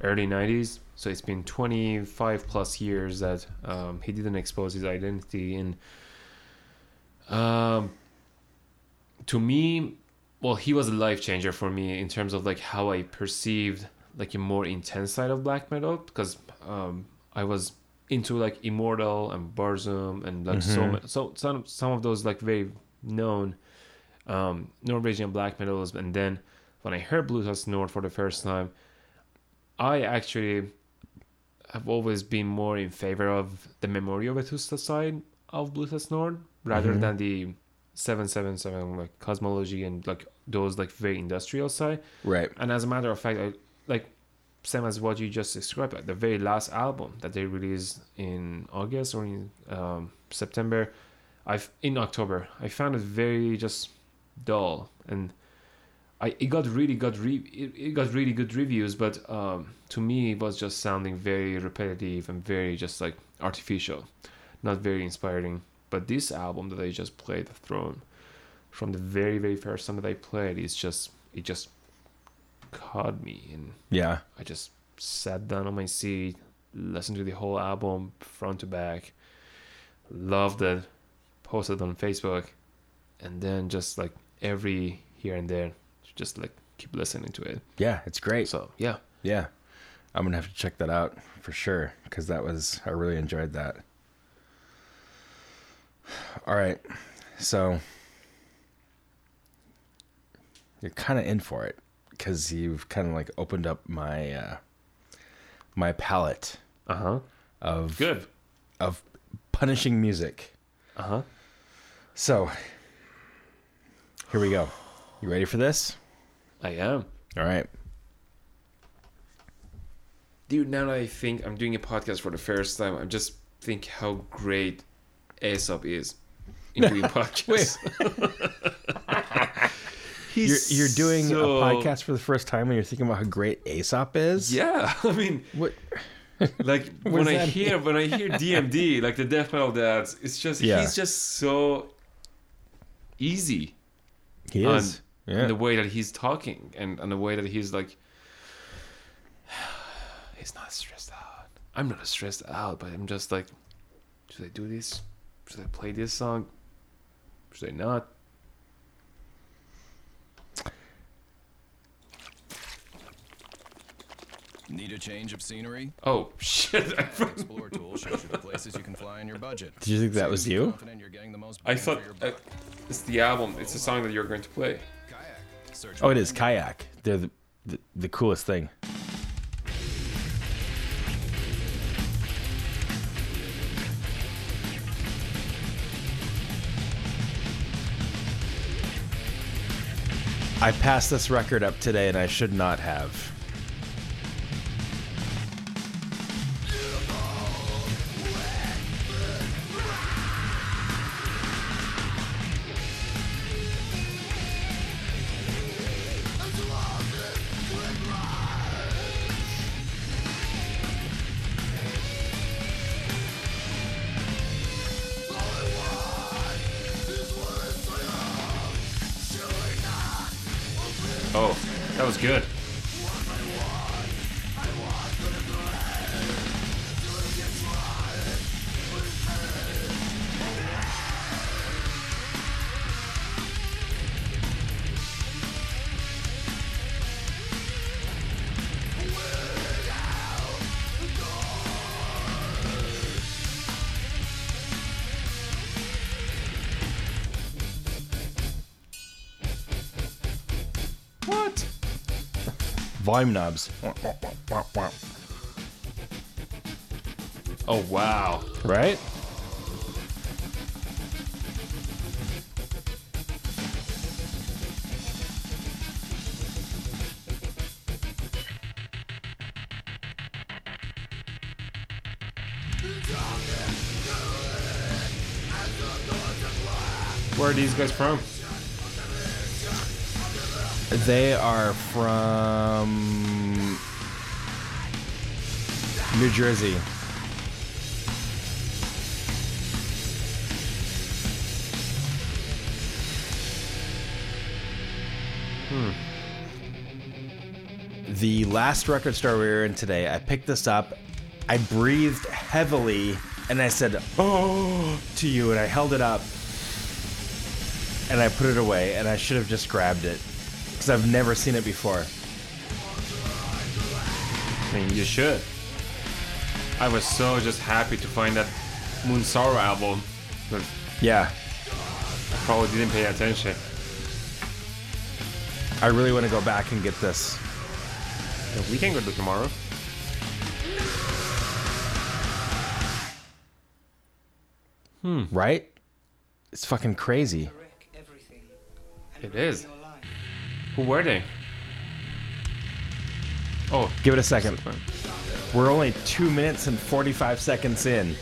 early '90s. So it's been 25 plus years that um, he didn't expose his identity and um, to me, well, he was a life changer for me in terms of like how I perceived like a more intense side of black metal because um, I was into like Immortal and Burzum and like so Mhm. ma- so some some of those like very known um, Norwegian black metals and then when I heard Blut Aus Nord for the first time, I actually have always been more in favor of the Memoria Vetusta side of Blut Aus Nord rather Mhm. than the 777 like cosmology and like those like very industrial side. Right. And as a matter of fact, I like same as what you just described, like the very last album that they released in August or in um, September, I've in October, I found it very just dull and I it got really got re- it, it got really good reviews, but um, to me it was just sounding very repetitive and very just like artificial, not very inspiring. But this album that I just played, The Throane, from the very very first time that I played, is just it just caught me and Yeah. I just sat down on my seat, listened to the whole album front to back, loved it, posted on Facebook, and then just like every here and there, just like keep listening to it. Yeah. It's great. So yeah, Yeah. I'm going to have to check that out for sure because that was, I really enjoyed that. All right. So you're kind of in for it because you've kind of like opened up my, uh, my palette uh huh, of, good, of punishing music. uh huh. So here we go. You ready for this? I am. All right. Dude, now that I think I'm doing a podcast for the first time, I just think how great Aesop is in doing podcasts. You're, you're doing so- a podcast for the first time and you're thinking about how great Aesop is? Yeah, I mean, What? like when I hear when I hear DMD, like the death metal dads, it's just Yeah. he's just so easy. He on- is. Yeah. and the way that he's talking and, and the way that he's like he's not stressed out i'm not stressed out but i'm just like should i do this should i play this song should i not Need a change of scenery? oh shit I forgot- Explore tool shows you the places you can fly in your budget. Did you think that was you? you're the most i thought for your uh, it's the album it's the song that you're going to play Kayak. Oh, it is kayak. They're the, the, the coolest thing. I passed this record up today and I should not have. Volume knobs. oh wow Right? where are these guys from They are from New Jersey. Hmm. The last record store we were in today, I picked this up. I breathed heavily and I said, Oh, to you. And I held it up and I put it away. And I should have just grabbed it because I've never seen it before. I mean, you should. I was so just happy to find that Moonsorrow album, but Yeah. probably didn't pay attention. I really want to go back and get this. Yeah, We can go to tomorrow. Hmm. Right? It's fucking crazy. wreck everything. and It ruin is. Who were they? Oh, Give it a second. We're only two minutes and 45 seconds in.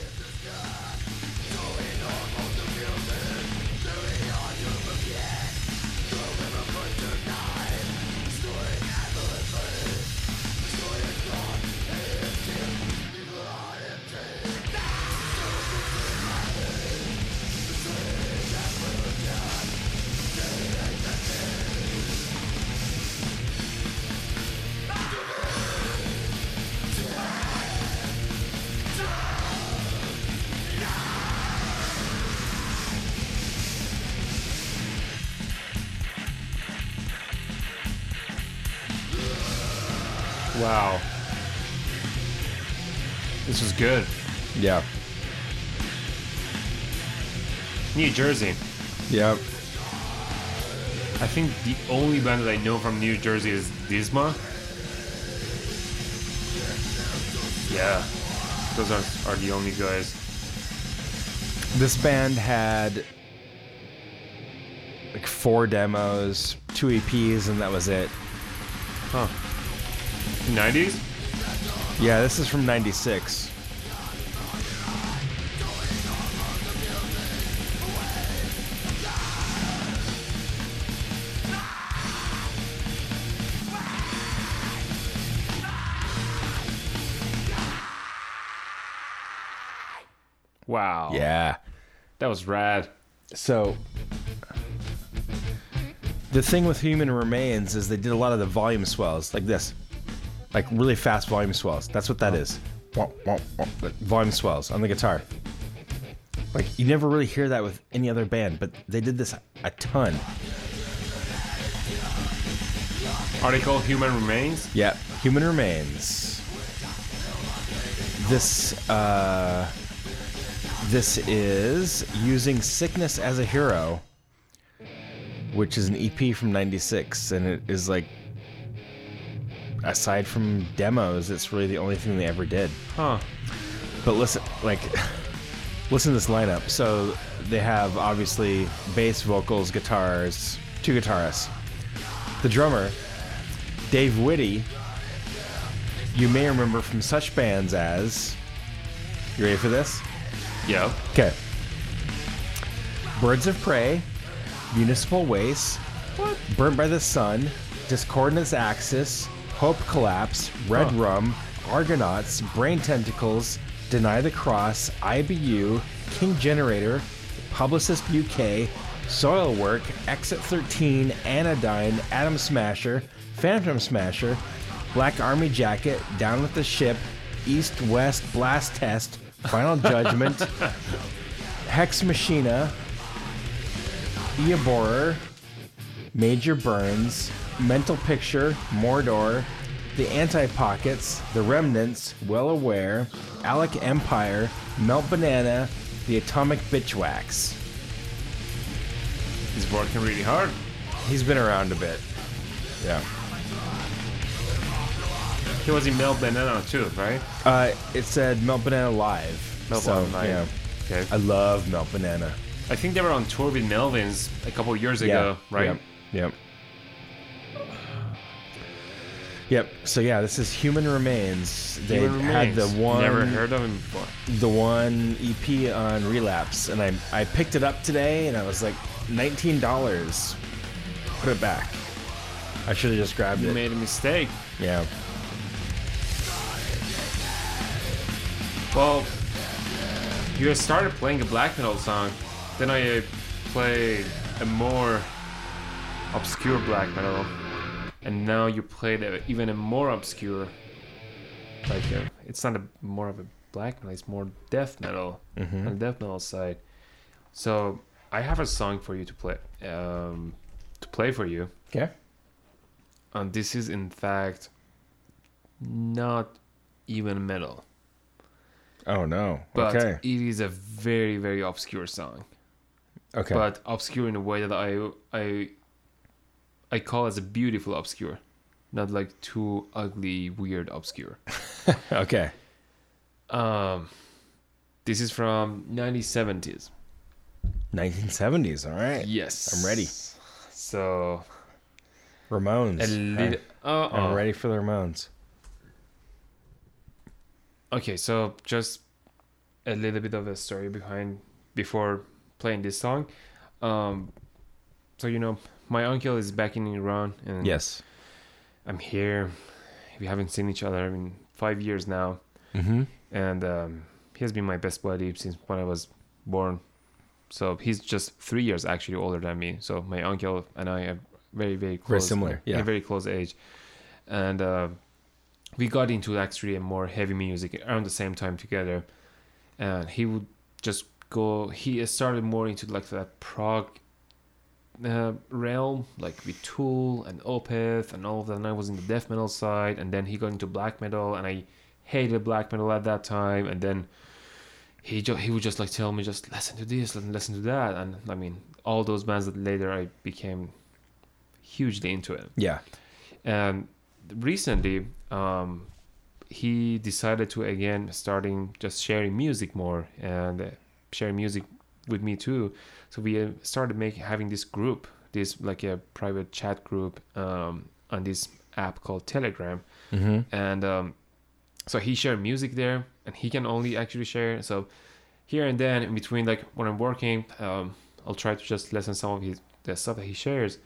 New Jersey. Yep. I think the only band that I know from New Jersey is Disma. Yeah, those are, are the only guys. This band had like four demos, two EPs, and that was it. Huh. 90s? Yeah, this is from 96. Wow. Yeah. That was rad. So The thing with Human Remains is they did a lot of the volume swells, like this, like really fast volume swells. That's what that is. Volume swells on the guitar. Like you never really hear that with any other band, but they did this a ton. Are they called Human Remains? Yeah, Human Remains. This uh, this is using Sickness as a Hero, which is an EP from '96, and it is like, aside from demos, it's really the only thing they ever did. Huh. But listen, like, listen to this lineup. So they have obviously bass, vocals, guitars, two guitarists. The drummer, Dave Witte, you may remember from such bands as. You ready for this? Yeah. Okay. Birds of Prey, Municipal Waste, what? Burnt by the Sun, Discordance Axis, Hope Collapse, Red Huh. Rum, Argonauts, Brain Tentacles, Deny the Cross, IBU, King Generator, Publicist UK, Soil Work, Exit 13, Anodyne, Atom Smasher, Phantom Smasher, Black Army Jacket, Down with the Ship, East West Blast Test, Final Judgment, Hex Machina, Eoborer, Major Burns, Mental Picture, Mordor, The Anti Pockets, The Remnants, Well Aware, Alec Empire, Melt Banana, The Atomic Bitchwax. He's working really hard. He's been around a bit. Yeah. He was in Melt Banana too, right? Uh, it said Melt Banana Live. Melt so, Banana Live. Yeah. Okay. I love Melt Banana. I think they were on tour with Melvins a couple years yeah. ago, right? Yep. Yep. Yep. So yeah, this is Human Remains. They Human had the Remains. one Never heard of him before. the one EP on Relapse, and I I picked it up today, and I was like nineteen dollars. Put it back. I should have just grabbed You it. made a mistake. Yeah. Well, you started playing a black metal song, then I played a more obscure black metal, and now you played a, even a more obscure. Like uh it's not a more of a black metal; it's more death metal on the death metal side. So I have a song for you to play, um, to play for you. Okay. and this is in fact not even metal Oh no. but okay. it is a very very obscure song Okay. but obscure in a way that i i i call as a beautiful obscure not like too ugly weird obscure okay. um this is from 1970s 1970s. All right. yes I'm ready. so Ramones. a little uh I'm ready for the Ramones. Okay, so just a little bit of a story behind before playing this song. Um, so you know, my uncle is back in Iran, and Yes. I'm here. We haven't seen each other in five years now, Mm-hmm. and um, he has been my best buddy since when I was born. So he's just three years actually older than me. So my uncle and I are very, very close. Very similar, in yeah. a very close age, and uh, we got into actually a more heavy music around the same time together. And he would just go. He started more into like that prog uh, realm, like with Tool and Opeth and all of that. And I was in the death metal side, and then he got into black metal, and I hated black metal at that time. And then he ju- he would just like tell me just listen to this, listen listen to that, and I mean all those bands that later I became hugely into it. Yeah. And recently, um, he decided to again starting just sharing music more and uh, sharing music with me too. So we uh, started making having this group, this like a private chat group um, on this app called Telegram, Mm-hmm. and um, so he shared music there, and he can only actually share. So here and then in between, like when I'm working, um, I'll try to just listen some of his the stuff that he shares,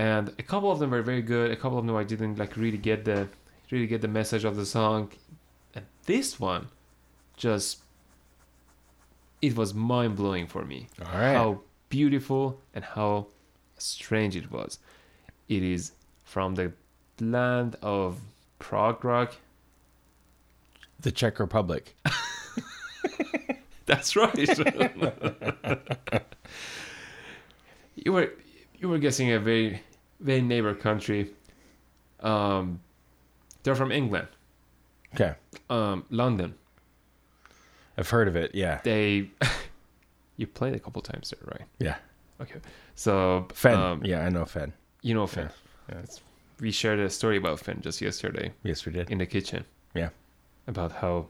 and a couple of them were very good. A couple of them I didn't like really get the really get the message of the song, and this one just it was mind blowing for me All right. how beautiful and how strange it was. It is from the land of prog rock. The Czech Republic. That's right. you were you were guessing a very very neighbor country. Um, they're from England, Okay. um, London. I've heard of it. Yeah. They you played a couple times there, right? Yeah. Okay, so Fen. um, yeah, I know Fen. you know Finn. Yeah. It's- We shared a story about Finn just yesterday Yes, we did. in the kitchen. Yeah. About how.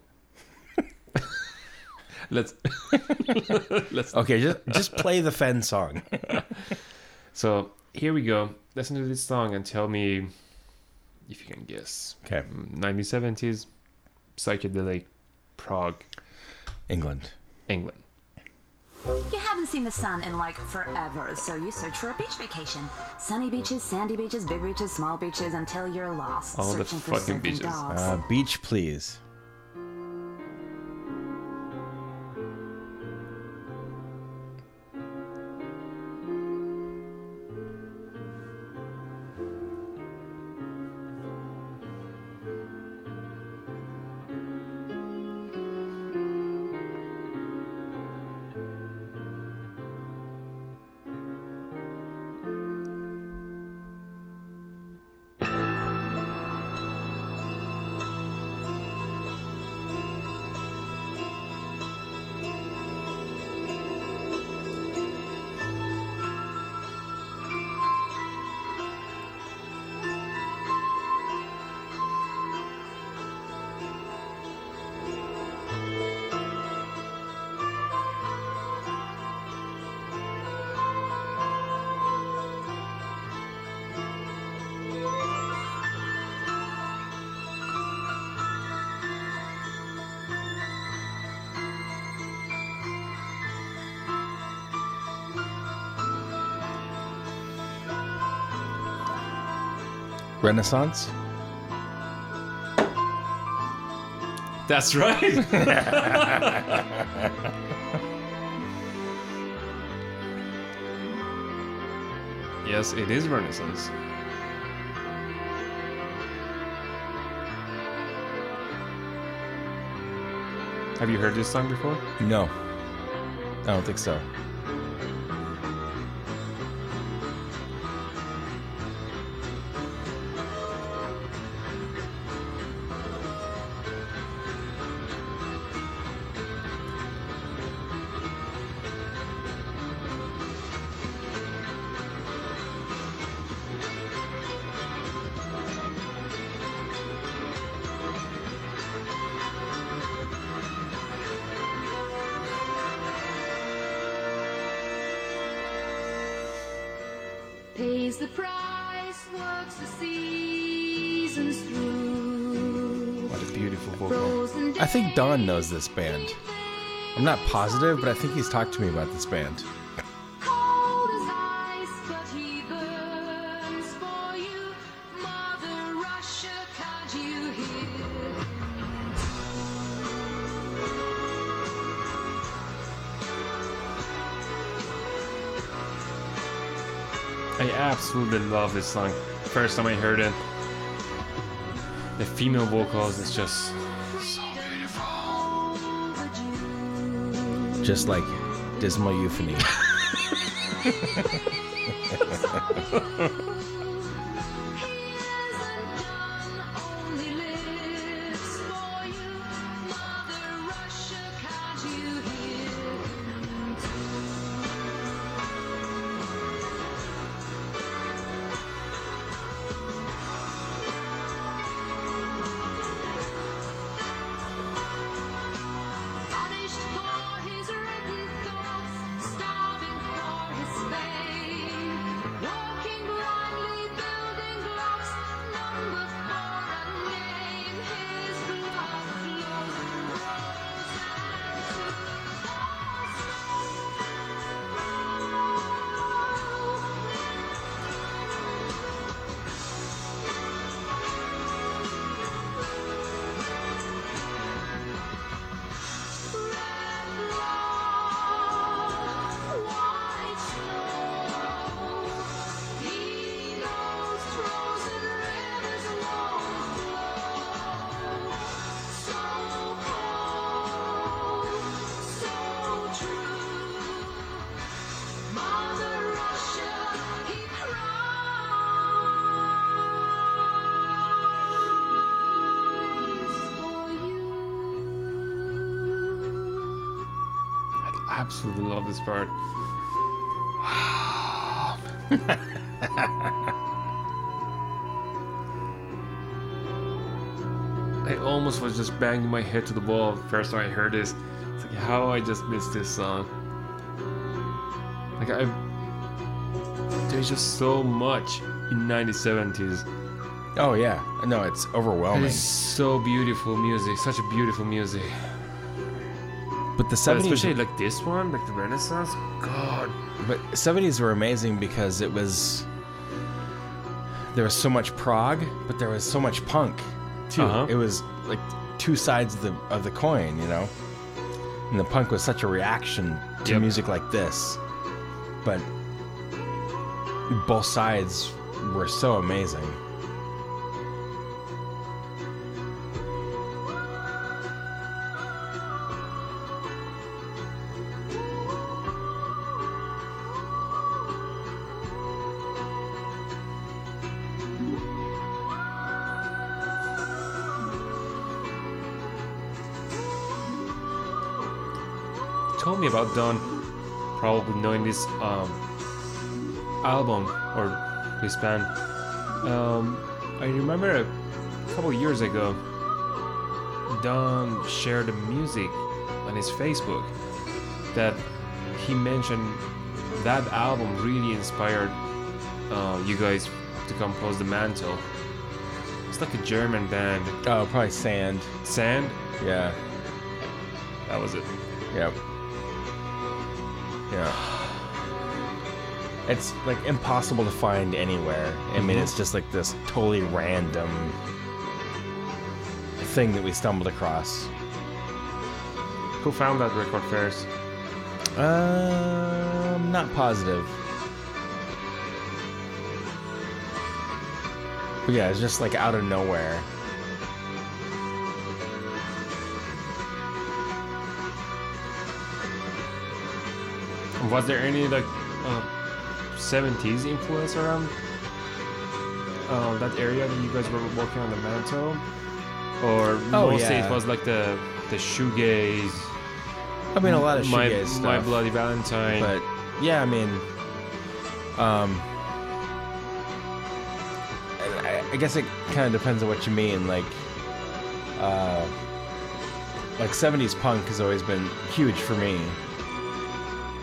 let's let's Okay, just just play the Fen song. So here we go. Listen to this song and tell me if you can guess. Okay. Mm, 1970s, psychedelic, prog, England. England. You haven't seen the sun in like forever, so you search for a beach vacation. Sunny beaches, sandy beaches, big beaches, small beaches, until you're lost. All the searching for fucking surfing beaches. dogs. Uh, beach, please. Renaissance. That's right. yes, it is Renaissance. Have you heard this song before? No, I don't think so. Vocal. Frozen I think Don knows this band. I'm not positive, but I think he's talked to me about this band. Cold as ice, but he burns for you. Mother Russia, can't you hear? I absolutely love this song. First time I heard it, the female vocals is just so beautiful. Just like Dismal Euphony. banging my head to the wall first time I heard this. It's like how I just missed this song. Like I, there's just so much in 1970s. Oh yeah, no, it's overwhelming. is so beautiful music, such a beautiful music. But the But seventies, especially like this one, like the Renaissance. God, but seventies were amazing because it was there was so much prog, but there was so much punk too. Uh-huh. It was like two sides of the of the coin, you know. And the punk was such a reaction to Yep. music like this, but both sides were so amazing. Told me about Don, probably knowing this um, album or this band. Um, I remember a couple years ago, Don shared the music on his Facebook that he mentioned that album really inspired uh, you guys to compose the Mantle. It's like a German band, Oh, probably sand. Sand. Yeah. That was it. Yep. Yeah. It's like impossible to find anywhere. I mean, Mhm. it's just like this totally random thing that we stumbled across. Who found that record first? Um, not positive. But yeah, it's just like out of nowhere. Was there any like uh, 70s influence around uh, that area that you guys were working on the mantle? Or Oh, mostly yeah. it was like the the shoegaze, I mean, a lot of my, shoegaze stuff. my Bloody Valentine. But yeah, I mean, um, I, I guess it kind of depends on what you mean. Like, uh, like '70s punk has always been huge for me.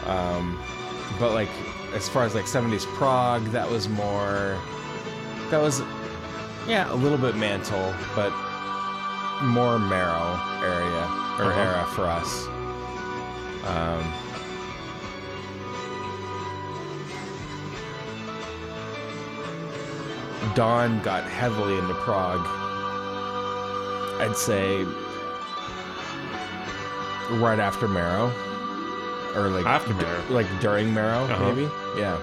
Um, but like, as far as like '70s prog, that was more. That was, yeah, a little bit mantle, but more marrow area or Uh-huh. era for us. Um, Don got heavily into prog. I'd say right after Marrow, or like After d- Marrow. like during Marrow, Uh-huh. maybe. Yeah.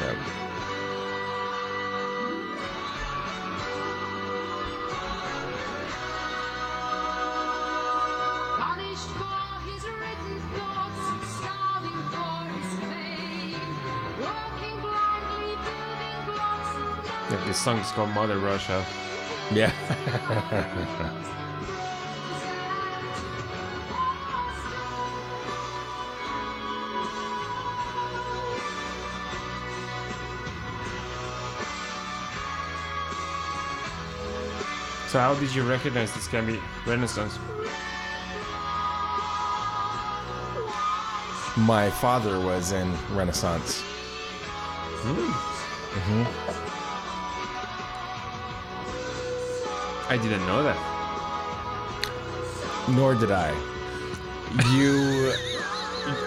Yep. Punished for his written thoughts, starving for his fame, working blindly, building blocks of yeah, this song is called Mother Russia. Yeah. So how did you recognize this can be Renaissance? My father was in Renaissance. Mm-hmm. I didn't know that. Nor did I. You,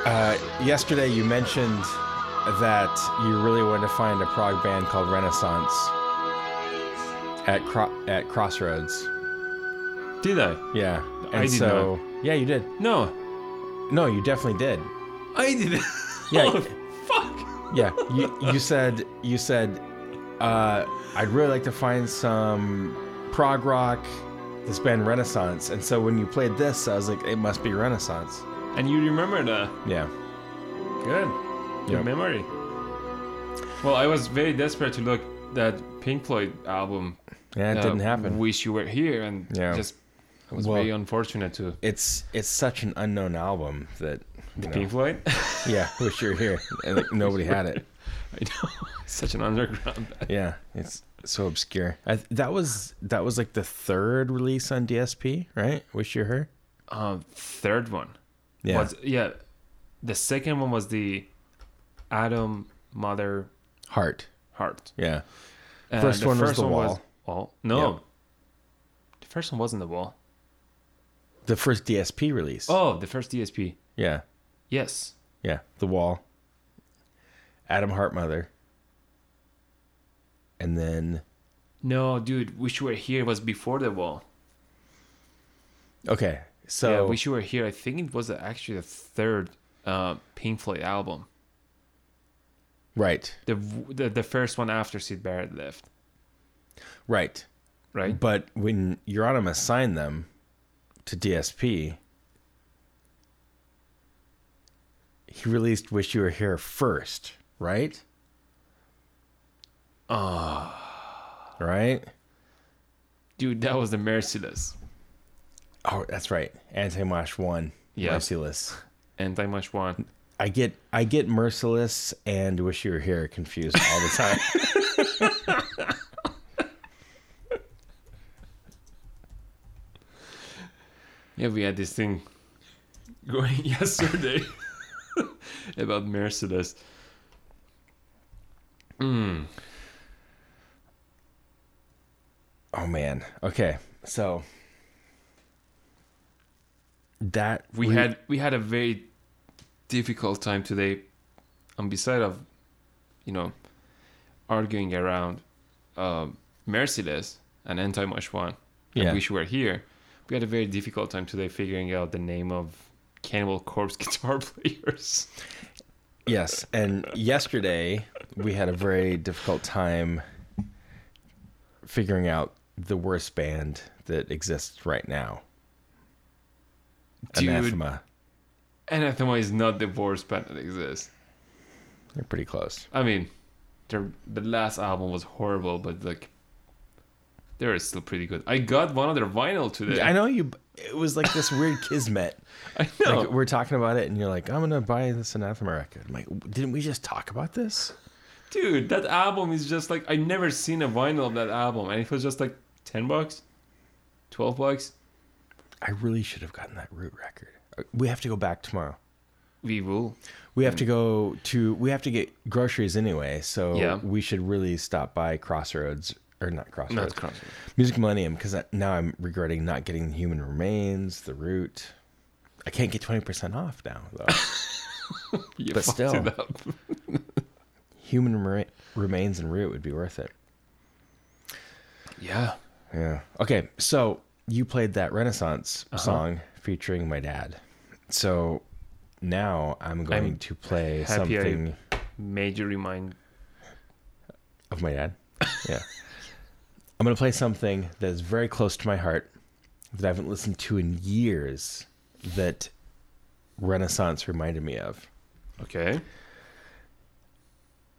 uh, yesterday you mentioned that you really wanted to find a prog band called Renaissance at Cro- at Crossroads. Did I? Yeah, and I did so yeah, you did. No, No, you definitely did. I didn't. Yeah. oh, fuck. Yeah, you you said you said uh, I'd really like to find some prog rock. This band Renaissance, and so when you played this, I was like, it must be Renaissance. And you remember that? Yeah. Good. Good Yep. memory. Well, I was very desperate to look that Pink Floyd album. Yeah, it uh, didn't happen. Wish you were here, and Yeah. just It was Well- very unfortunate too. It's it's such an unknown album that you know, Pink Floyd. yeah, wish you were here. And like, nobody had it. I know. Such an underground. band. Yeah, it's so obscure. I, that was that was like the third release on DSP, right? Wish you were here. Um, third one. Yeah, Was, yeah. The second one was the Adam Mother Heart. Heart. Yeah, Uh, First one was The one Wall. Wall. No. Yeah. The first one wasn't the wall. the first DSP release. Oh, the first DSP. yeah, Yes. yeah, the wall. Adam Hartmother. And then No, dude. Wish You Were Here was before the wall. okay, so yeah, Wish You Were Here. I think it was actually the third uh, Pink Floyd album. Right, The, the the first one after Syd Barrett left, right. right? But when Euronymous assigned them to DSP, he released "Wish You Were Here" first, right? Ah, right. Dude, that was the Merciless. Oh, that's right. Anti Mosh one. Yeah. Merciless. Anti Mosh One. I get I get merciless and wish you were here confused all the time. Yeah, we had this thing going yesterday about Merciless. Hmm. oh man. Okay. So that We had we had a very difficult time today. On beside of, you know, arguing around um Merciless and Anti Mosh One. And Yeah. Wish You Were Here. We had a very difficult time today figuring out the name of Cannibal Corpse guitar players. Yes, and yesterday we had a very difficult time figuring out the worst band that exists right now. Dude. Anathema. Anathema is not the worst band that exists. They're pretty close. I mean, their the last album was horrible, but like, they're still pretty good. I got one of their vinyl today. I know you. It was like this weird kismet. I know. Like we're talking about it, and you're like, "I'm gonna buy this Anathema record." I'm like, "Didn't we just talk about this?" Dude, that album is just like I never seen a vinyl of that album, and it was just like ten bucks, twelve bucks. I really should have gotten that Root record. We have to go back tomorrow. We will. We have to go to. We have to get groceries anyway, so Yeah. we should really stop by Crossroads or not Crossroads. Not Crossroads. Music Millennium because now I'm regretting not getting Human Remains, The Root. I can't get twenty percent off now though. You But fucked still. it up. Human Re- Remains and Root would be worth it. Yeah. Yeah. Okay, so you played that Renaissance Uh-huh. song featuring my dad. So now I'm going I'm to play happy I- something Major remind. of my dad. Yeah. I'm going to play something that is very close to my heart that I haven't listened to in years that Renaissance reminded me of. Okay.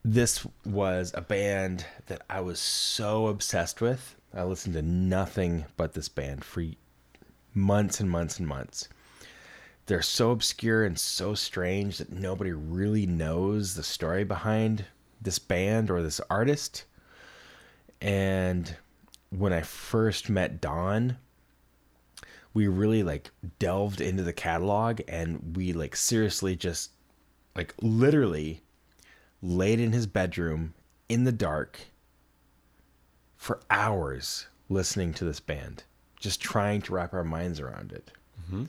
This was a band that I was so obsessed with. I listened to nothing but this band for months and months and months. They're so obscure and so strange that nobody really knows the story behind this band or this artist. And when I first met Don, we really like delved into the catalog and we like seriously just like literally laid in his bedroom in the dark for hours listening to this band, just trying to wrap our minds around it. Mm-hmm.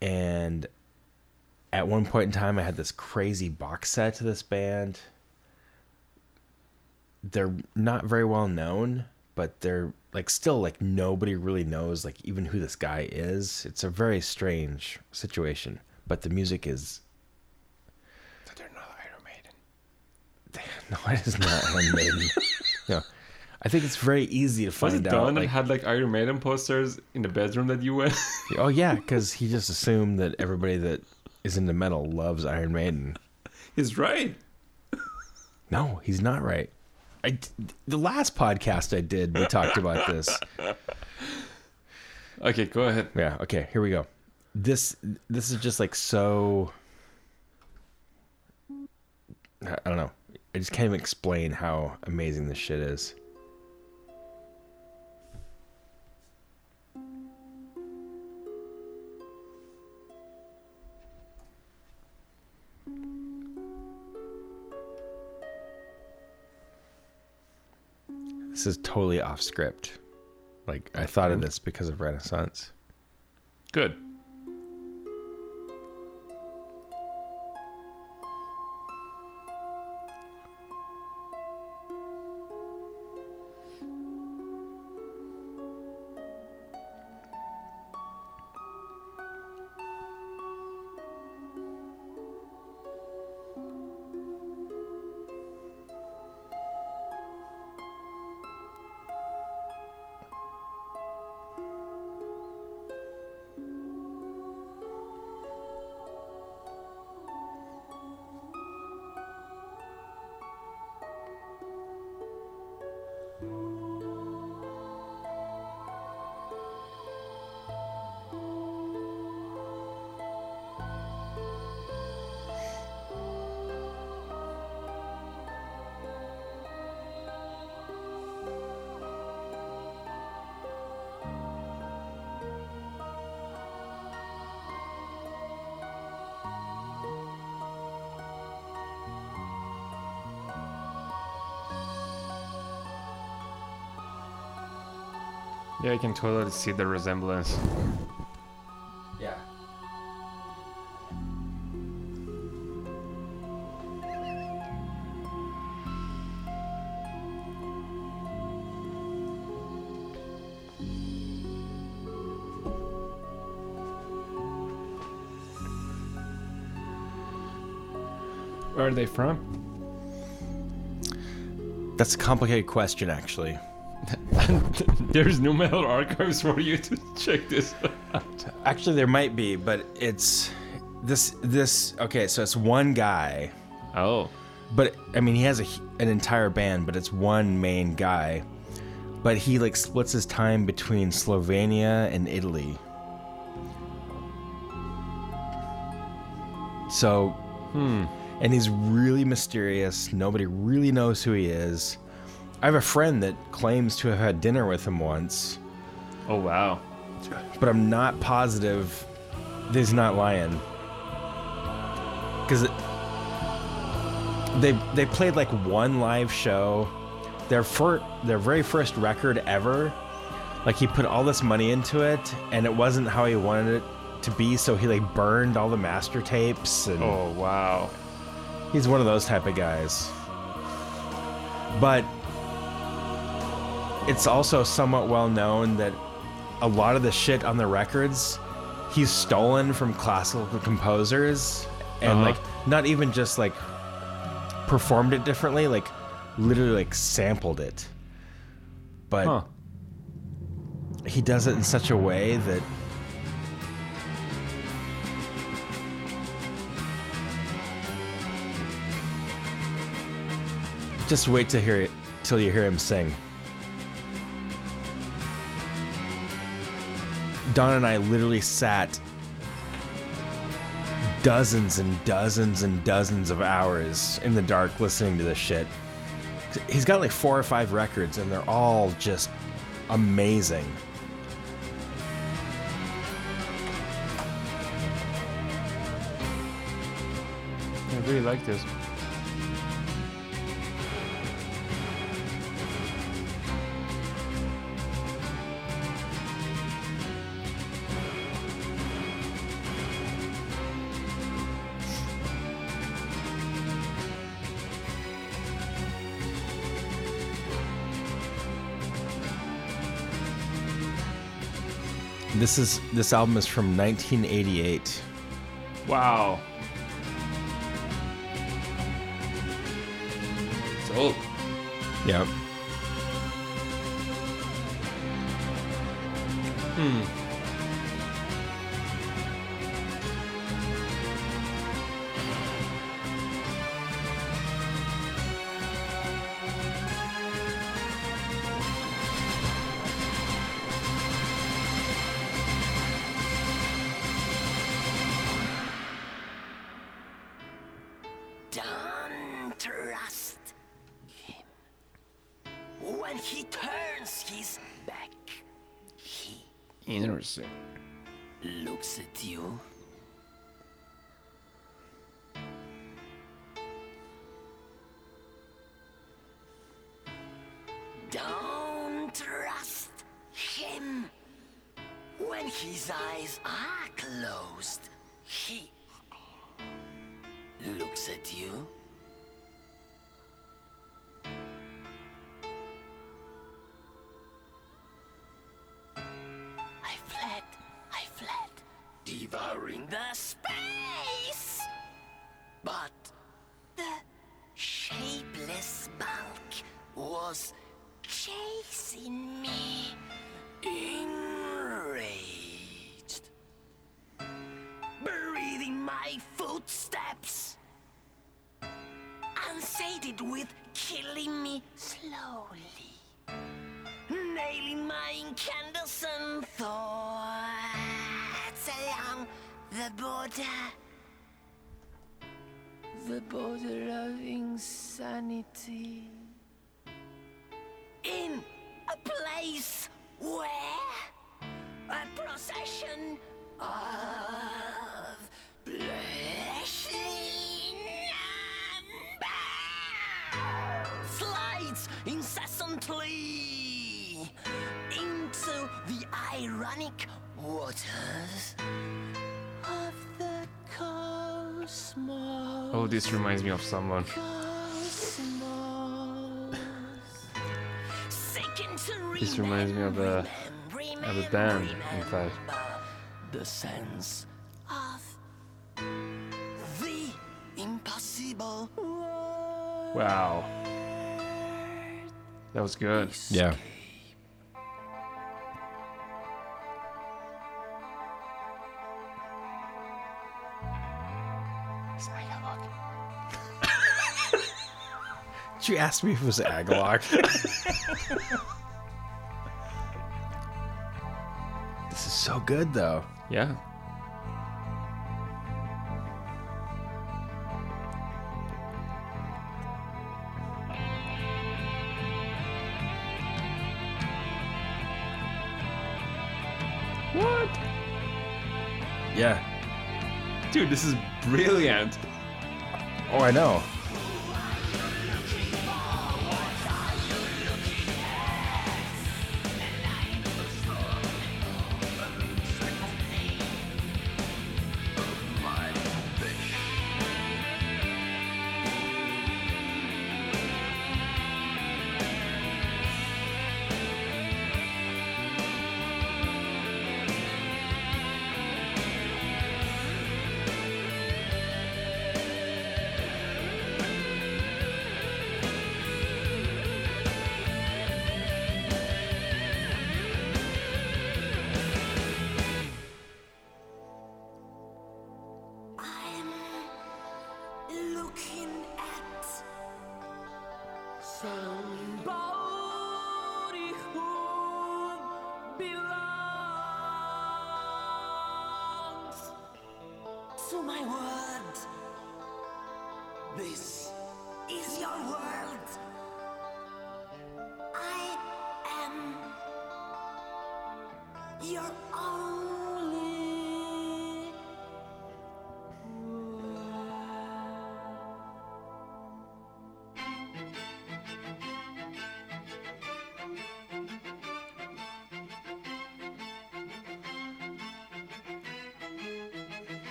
And at one point in time, I had this crazy box set to this band. They're not very well known, but they're like still like nobody really knows like even who this guy is. It's a very strange situation, but the music is They're not Iron Maiden. No, it is not Iron Maiden. no, I think it's very easy to find it out. Don like- had like Iron Maiden posters in the bedroom that you went? oh yeah, because he just assumed that everybody that is into metal loves Iron Maiden. He's right. No, he's not right. I the last podcast I did, we talked about this. Okay, go ahead. Yeah. Okay. Here we go. This this is just like so. I don't know. I just can't even explain how amazing this shit is. This is totally off script. Like I thought of this because of Renaissance. Good. I can totally see the resemblance. Yeah. Where are they from? That's a complicated question, actually. There's no metal archives for you to check this. Actually, there might be, but it's this this. Okay, so it's one guy, oh, but I mean, he has a, an entire band, but it's one main guy. But he like splits his time between Slovenia and Italy. So, hmm. and he's really mysterious. Nobody really knows who he is. I have a friend that claims to have had dinner with him once, oh wow. but I'm not positive that he's not lying. Because they they played like one live show, their fir- their very first record ever. Like he put all this money into it, and it wasn't how he wanted it to be. So he like burned all the master tapes, and Oh wow. he's one of those type of guys. But it's also somewhat well known that a lot of the shit on the records he's stolen from classical composers and Uh-huh. like not even just like performed it differently like literally like sampled it but Huh. he does it in such a way that just wait to hear it till you hear him sing don and i literally sat dozens and dozens and dozens of hours in the dark listening to this shit he's got like four or five records and they're all just amazing I really like this. This is this album is from 1988 Wow. It's old. yeah hmm. Don't trust him. When he turns his back, he Interesting. looks at you ironic waters of the cosmos. Oh, this reminds me of someone. This reminds me of a- of a band, in fact. The sense of the impossible. Wow. That was good. Yeah. You me if it was Agalloch? this is so good, though. Yeah. What? Yeah. Dude, this is brilliant. Oh, I know.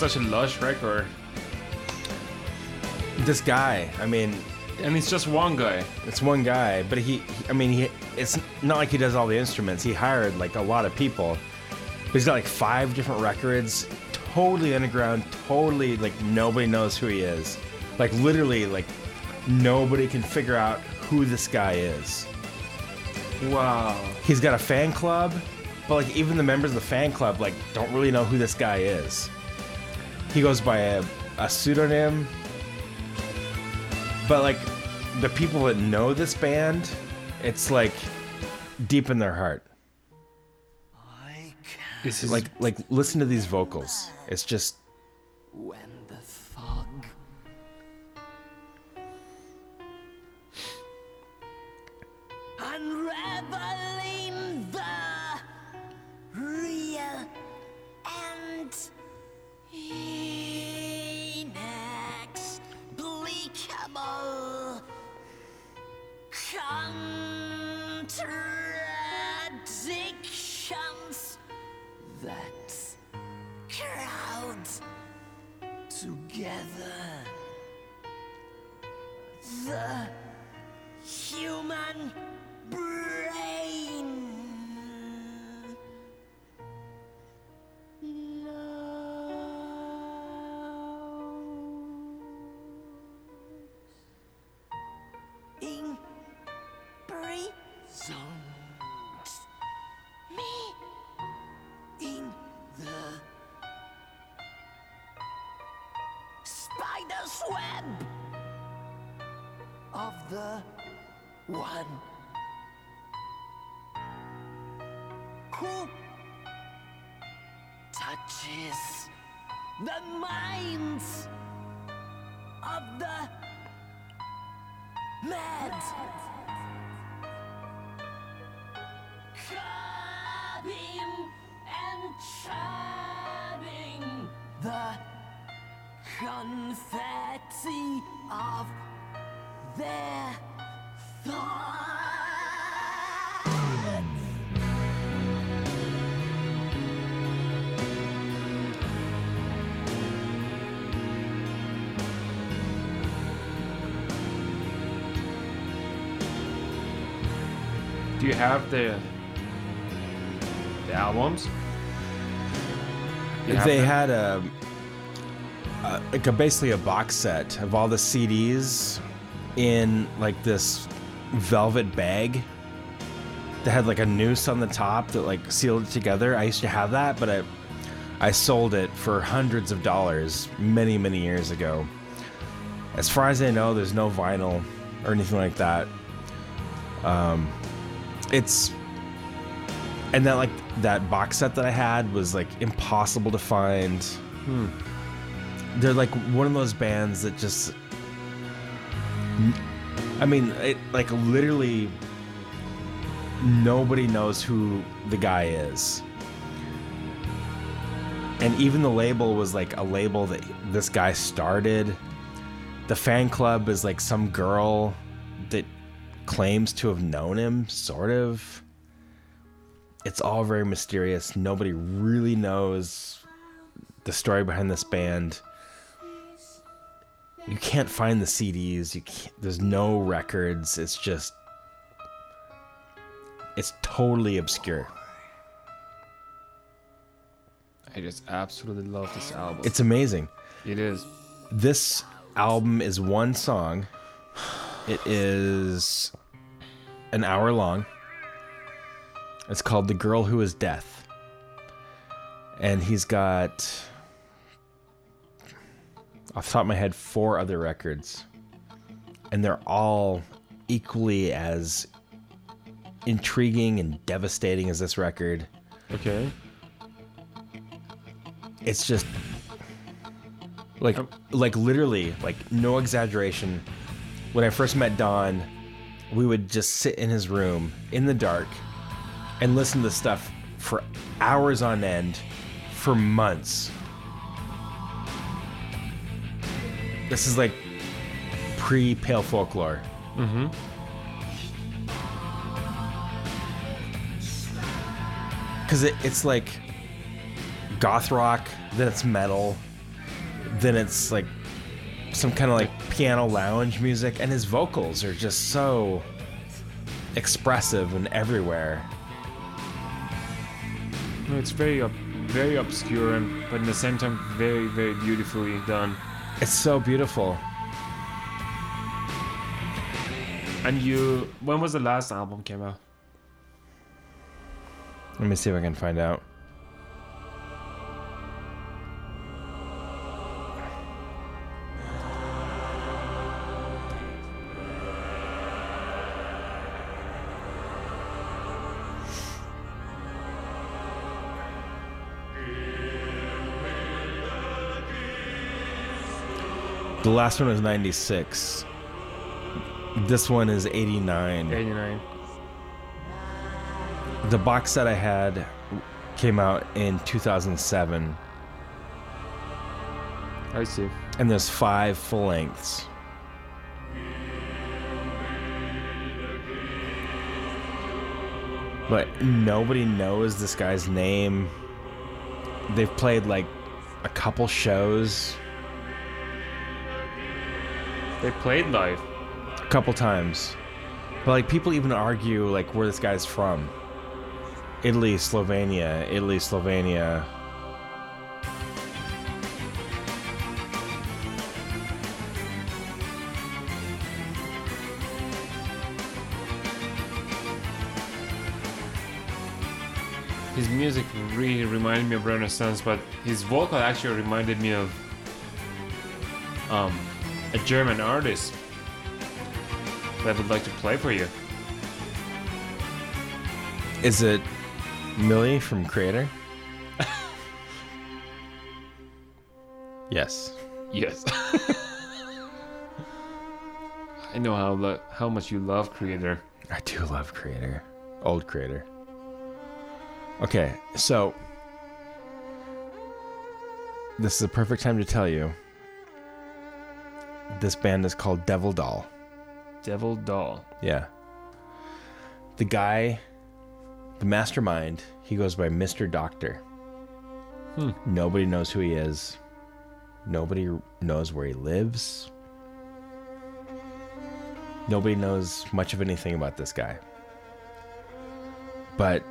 Such a lush record. This guy, I mean, And it's just one guy. it's one guy, but he, I mean, he, it's not like he does all the instruments. He hired like a lot of people. He's got like five different records, totally underground, totally like nobody knows who he is. Like literally, like nobody can figure out who this guy is. Wow. He's got a fan club, but like even the members of the fan club like don't really know who this guy is he goes by a, a pseudonym. But like the people that know this band, it's like deep in their heart. This is like like listen to these vocals. It's just together one who touches the minds of the mad. Clubbing and chubbing the confetti of their Do you have the the albums? They them? had a, a like a basically a box set of all the CDs in like this velvet bag that had like a noose on the top that like sealed it together. I used to have that, but I I sold it for hundreds of dollars many many years ago. As far as I know, there's no vinyl or anything like that. Um, it's and that like that box set that I had was like impossible to find. Hmm. They're like one of those bands that just. I mean, it like literally nobody knows who the guy is. And even the label was like a label that this guy started. The fan club is like some girl claims to have known him, sort of it's all very mysterious. Nobody really knows the story behind this band. You can't find the CDs. You can't, there's no records. It's just it's totally obscure. I just absolutely love this album. It's amazing. it is. This album is one song. It is an hour long. It's called The Girl Who Is Death. And he's got, off the top of my head, four other records. And they're all equally as intriguing and devastating as this record. Okay. It's just like oh. like literally like no exaggeration when i first met don we would just sit in his room in the dark and listen to stuff for hours on end for months. This is like pre pale folklore. Mm-hmm. Because it, it's like goth rock then it's metal then it's like some kind of like piano lounge music and his vocals are just so expressive and everywhere No, it's very very obscure, and, but in the same time very very beautifully done. it's so beautiful And you, when was the last album came out? let me see if i can find out The last one was 96. This one is 89. 89. The box set I had came out in 2007, I see. and there's five full lengths. But nobody knows this guy's name. They've played like a couple shows, They played live. a couple times. But like people even argue like where this guy's from. Italy, Slovenia, Italy, Slovenia. His music really reminded me of Renaissance, but his vocal actually reminded me of um, a German artist that would like to play for you. Is it Mille from Kreator? yes. Yes. I know how lo- how much you love Kreator. I do love Kreator. Old Kreator. Okay, so this is a perfect time to tell you. This band is called Devil Doll. Devil Doll. Yeah. The guy, the mastermind, he goes by Mr. Doctor. Hmm. Nobody knows who he is. Nobody knows where he lives. Nobody knows much of anything about this guy. But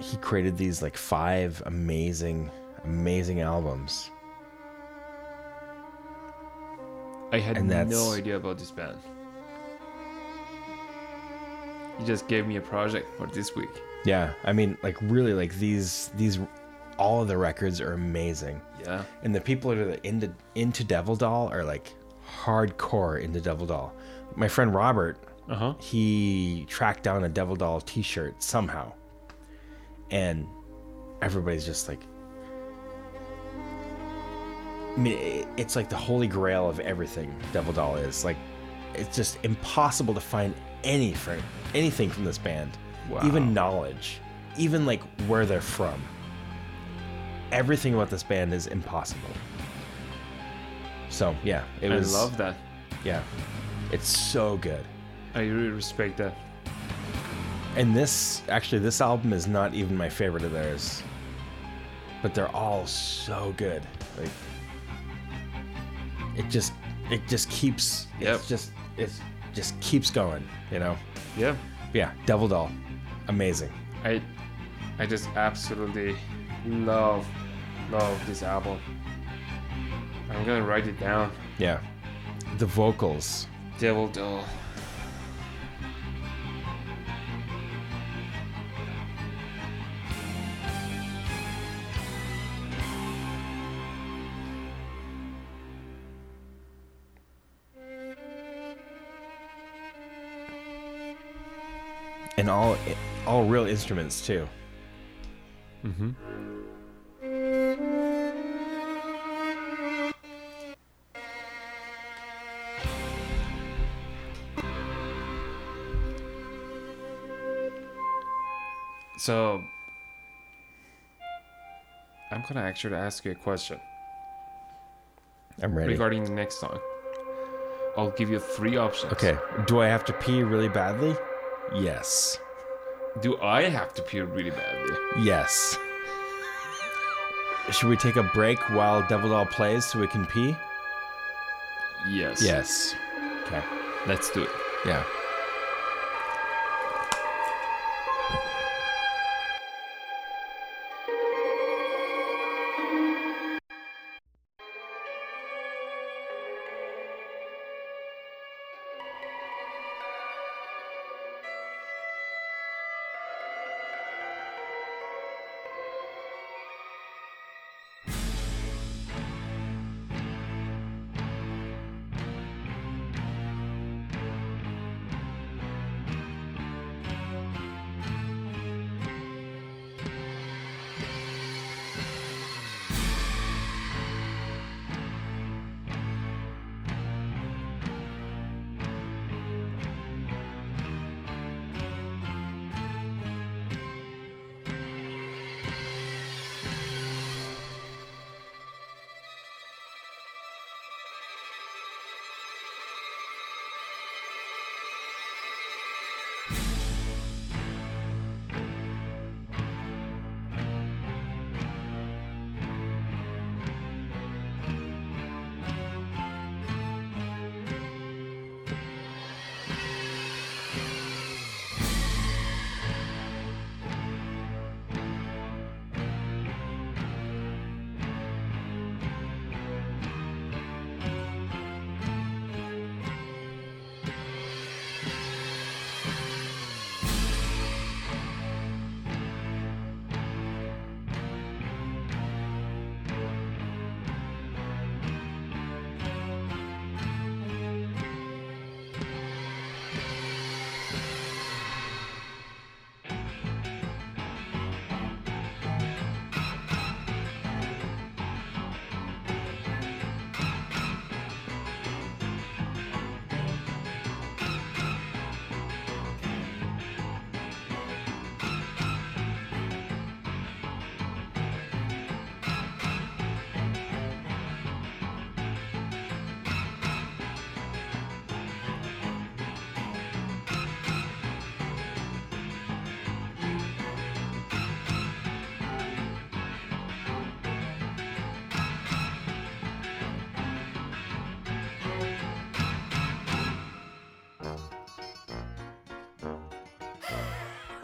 he created these like five amazing, amazing albums. I had no idea about this band. You just gave me a project for this week. Yeah, I mean, like really, like these, these, all of the records are amazing. Yeah. and the people that are into into Devil Doll are like hardcore into Devil Doll. My friend Robert, Uh huh. he tracked down a Devil Doll T-shirt somehow, and everybody's just like, I mean, it's like the holy grail of everything Devil Doll is. Like, it's just impossible to find any from anything from this band, Wow. even knowledge, even like where they're from everything about this band is impossible. So yeah, it was. I love that. Yeah, it's so good. I really respect that. And this actually, this album is not even my favorite of theirs, but they're all so good. Like it just, it just keeps. Yep. It's just, it just keeps going. You know. Yeah. Yeah, Devil Doll, amazing. I I just absolutely love love this album. I'm gonna write it down. Yeah, the vocals. Devil Doll. And all all real instruments too. Mm-hmm. So, I'm gonna actually ask you a question I'm ready. regarding the next song. I'll give you three options. Okay. Do I have to pee really badly? Yes. Do I have to pee really badly? Yes. Should we take a break while Devil Doll plays so we can pee? Yes. Yes. Okay. Let's do it. Yeah.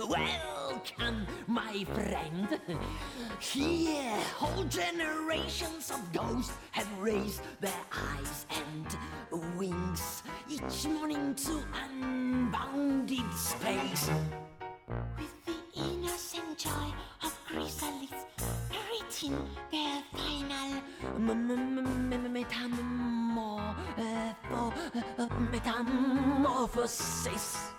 Welcome, my friend. Here, whole generations of ghosts have raised their eyes and wings each morning to unbounded space. With the innocent joy of chrysalids greeting their final uh, metamorphosis.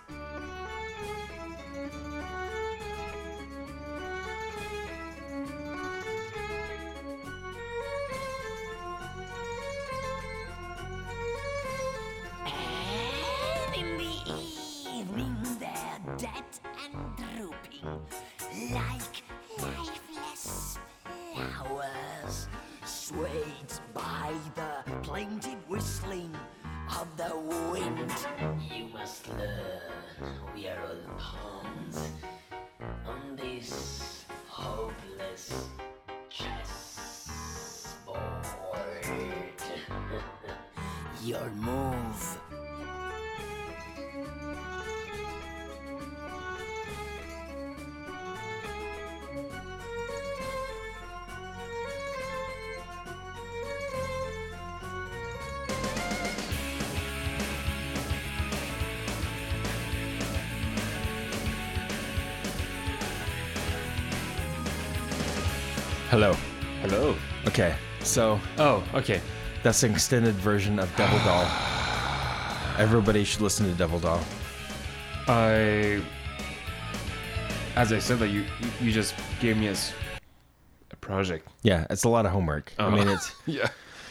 Hello. Hello. Okay, so Oh, okay. that's an extended version of Devil Doll. Everybody should listen to Devil Doll. I, as I said, that you you- just gave me a project. Yeah, it's a lot of homework. I mean, it's Yeah.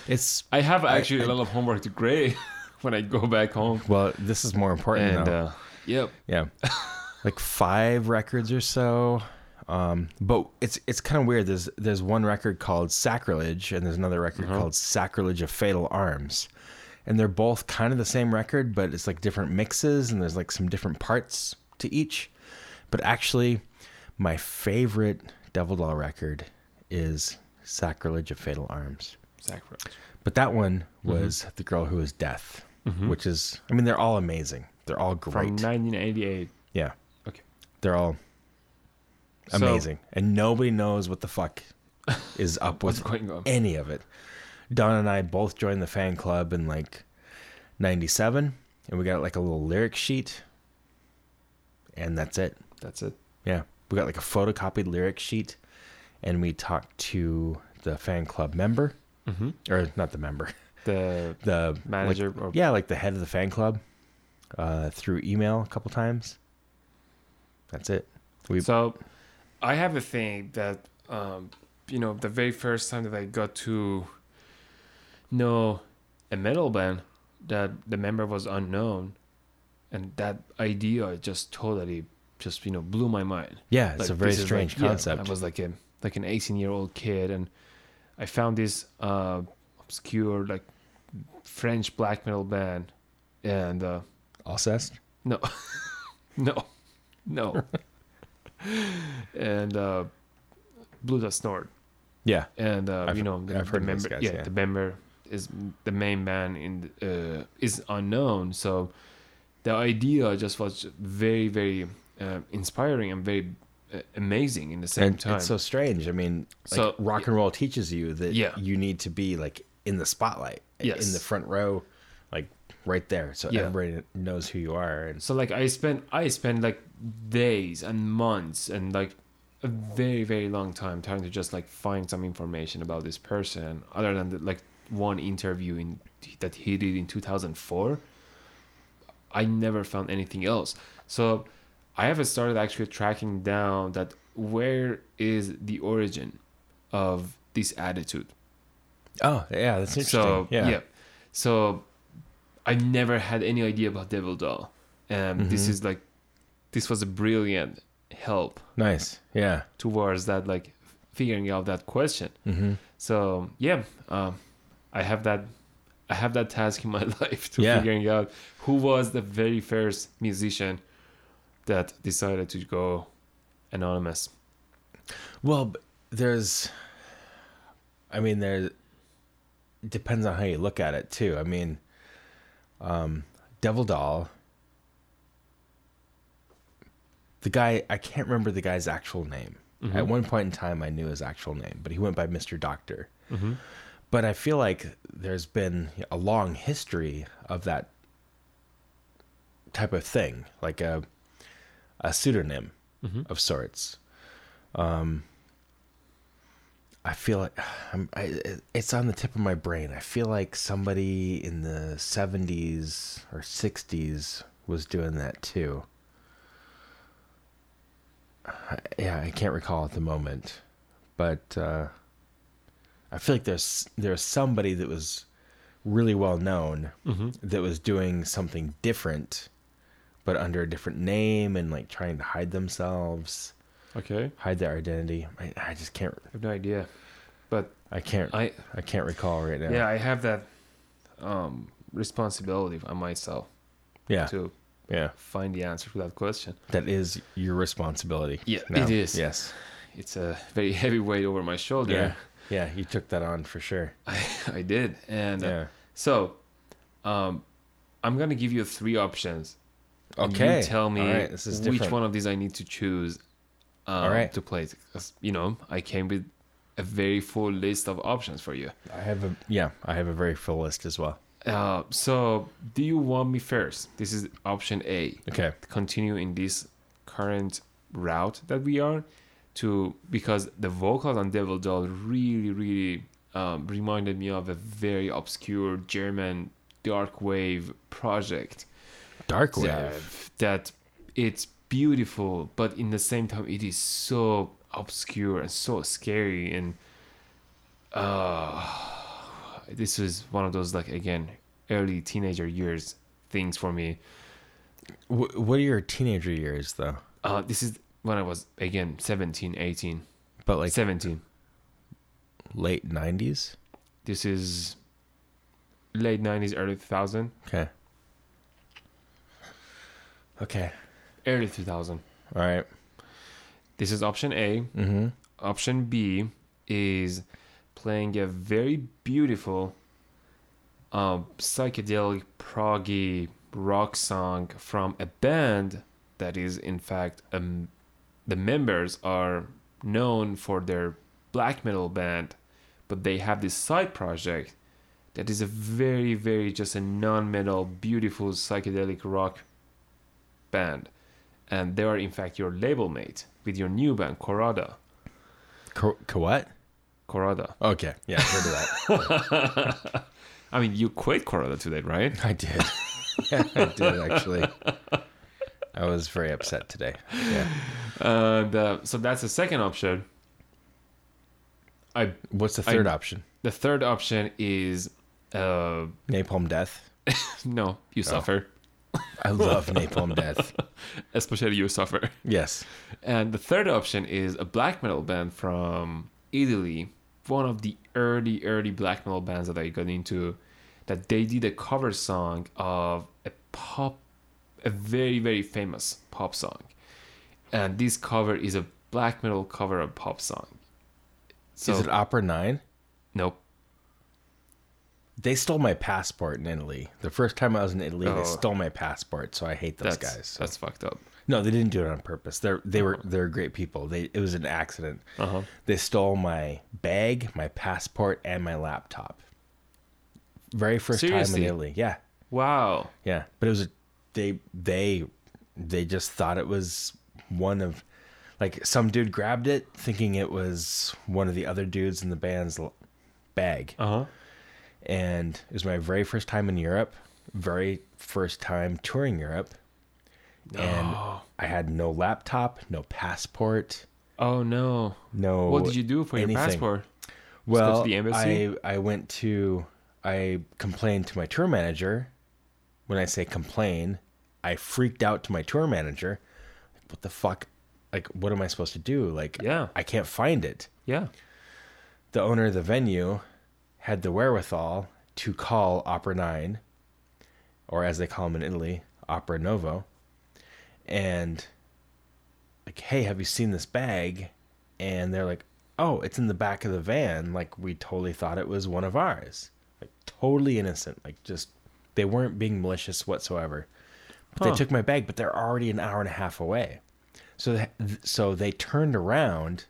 it's I have actually a lot of homework to grade when I go back home. well, this is more important And though. uh, yep. Yeah, like five records or so. Um, but it's it's kind of weird. There's there's one record called Sacrilege, and there's another record uh-huh. called Sacrilege of Fatal Arms, and they're both kind of the same record, but it's like different mixes, and there's like some different parts to each. But actually, my favorite Devil Doll record is Sacrilege of Fatal Arms. Sacrilege. But that one mm-hmm. was The Girl Who Was Death, mm-hmm. which is I mean they're all amazing. They're all great. From 1988. yeah. Okay. They're all So- amazing. and nobody knows what the fuck is up with any of it. Don and I both joined the fan club in like 97 and we got like a little lyric sheet and that's it. That's it. Yeah. We got like a photocopied lyric sheet and we talked to the fan club member Mm-hmm. or not the member, The the Manager like- or- yeah, like the head of the fan club uh, through email a couple times. That's it. We So, I have a thing that, um, you know, the very first time that I got to know a metal band, that the member was unknown, and that idea just totally just you know blew my mind. yeah, it's Like, a very strange like- yeah, concept. I was like a like an 18 year old kid, and I found this uh, obscure like French black metal band, and uh, Alcest? no, no, no. and uh, Blut Aus Nord. Yeah. And uh, you know, the, I've the heard of those member, guys, yeah, yeah. the member is the main man in uh, is unknown. So the idea just was very, very uh, inspiring and very uh, amazing in the same and time. it's so strange. I mean, like So- rock and roll teaches you that Yeah. you need to be like in the spotlight, yes. in the front row, like right there, so Yeah. everybody knows who you are. And So like I spent I spent like days and months and like a very very long time trying to just like find some information about this person other than the, like one interview in that he did in 2004 I never found anything else so I have started actually tracking down that where is the origin of this attitude oh, yeah, that's interesting. so yeah. So I never had any idea about Devil Doll. Um, This Mm-hmm. is like this was a brilliant help nice. Yeah. towards that like figuring out that question. Mm-hmm. So yeah, um, I have that I have that task in my life to Yeah. figuring out who was the very first musician that decided to go anonymous. Well, there's, I mean, there. Depends on how you look at it too. I mean, um, Devil Doll the guy I can't remember the guy's actual name. Mm-hmm. At one point in time, I knew his actual name, but he went by Mister Doctor. Mm-hmm. But I feel like there's been a long history of that type of thing, like a a pseudonym Mm-hmm. of sorts. Um, I feel like I, it's on the tip of my brain. I feel like somebody in the 70s or 60s was doing that too. Yeah, I can't recall at the moment, but uh, I feel like there's there's somebody that was really well known that was doing something different, but under a different name and like trying to hide themselves, Okay. hide their identity. I, I just can't. I have no idea. But I can't. I, I can't recall right now. yeah, I have that um responsibility on myself yeah, to yeah. find the answer to that question. That is your responsibility. Yeah, now. it is. Yes. It's a very heavy weight over my shoulder. Yeah. Yeah. You took that on for sure. I, I did. And uh, so um I'm going to give you three options. Okay. You tell me right. Which different. one of these I need to choose um, All right. to play. 'Cause, you know, I came with a very full list of options for you. I have a yeah. I have a very full list as well. Uh, so, do you want me first? This is option A. Okay. Continue in this current route that we are to because the vocals on Devil Doll really, really um, reminded me of a very obscure German dark wave project. Dark that, wave. that it's beautiful, but in the same time, it is so obscure and so scary. And uh, this was one of those, like, again, early teenager years things for me. What are your teenager years though? Uh, this is when I was, again, 17, 18, But like 17. late nineties. This is late 90s, early 2000. Okay. Okay. Early 2000. All right. This is option A. Mm-hmm. Option B is playing a very beautiful um, psychedelic proggy rock song from a band that is in fact um, the members are known for their black metal band but they have this side project that is a very very just a non-metal beautiful psychedelic rock band and they are in fact your label mate with your new band Khôrada Co- co- what? Khôrada Okay. Yeah, I heard of that. I mean you quit Khôrada today right I did. yeah, I did actually. I was very upset today. Yeah. uh, so that's the second option I What's the I- third option? the third option is uh Napalm Death. no you suffer I love Napalm Death. especially you suffer Yes. And the third option is a black metal band from Italy, one of the early, early black metal bands that I got into, that they did a cover song of a pop, a very, very famous pop song. And this cover is a black metal cover of pop song. So, Is it Opera 9? nope. They stole my passport in Italy. The first time I was in Italy, Oh. they stole my passport, so I hate those That's, guys. that's fucked up. No, they didn't do it on purpose. They're they were they're great people. They it was an accident. Uh-huh. They stole my bag, my passport, and my laptop. Very first Seriously? time in Italy. Yeah, Wow. yeah. But it was a, they they they just thought it was one of like some dude grabbed it thinking it was one of the other dudes in the band's l- bag. Uh huh. and it was my very first time in Europe, very first time touring Europe. And I had no laptop, no passport, Oh no. no. What did you do for anything. your passport? Well, to the embassy? I I went to I complained to my tour manager. When I say complain, I freaked out to my tour manager. What the fuck? Like, what am I supposed to do? Like, Yeah. I can't find it. Yeah. the owner of the venue had the wherewithal to call Opera 9, or as they call them in Italy, Opera Novo, and like, hey, have you seen this bag? And they're like, oh, it's in the back of the van. Like, we totally thought it was one of ours. Like, totally innocent. Like, just, they weren't being malicious whatsoever. But Huh. they took my bag, but they're already an hour and a half away. So they, so they turned around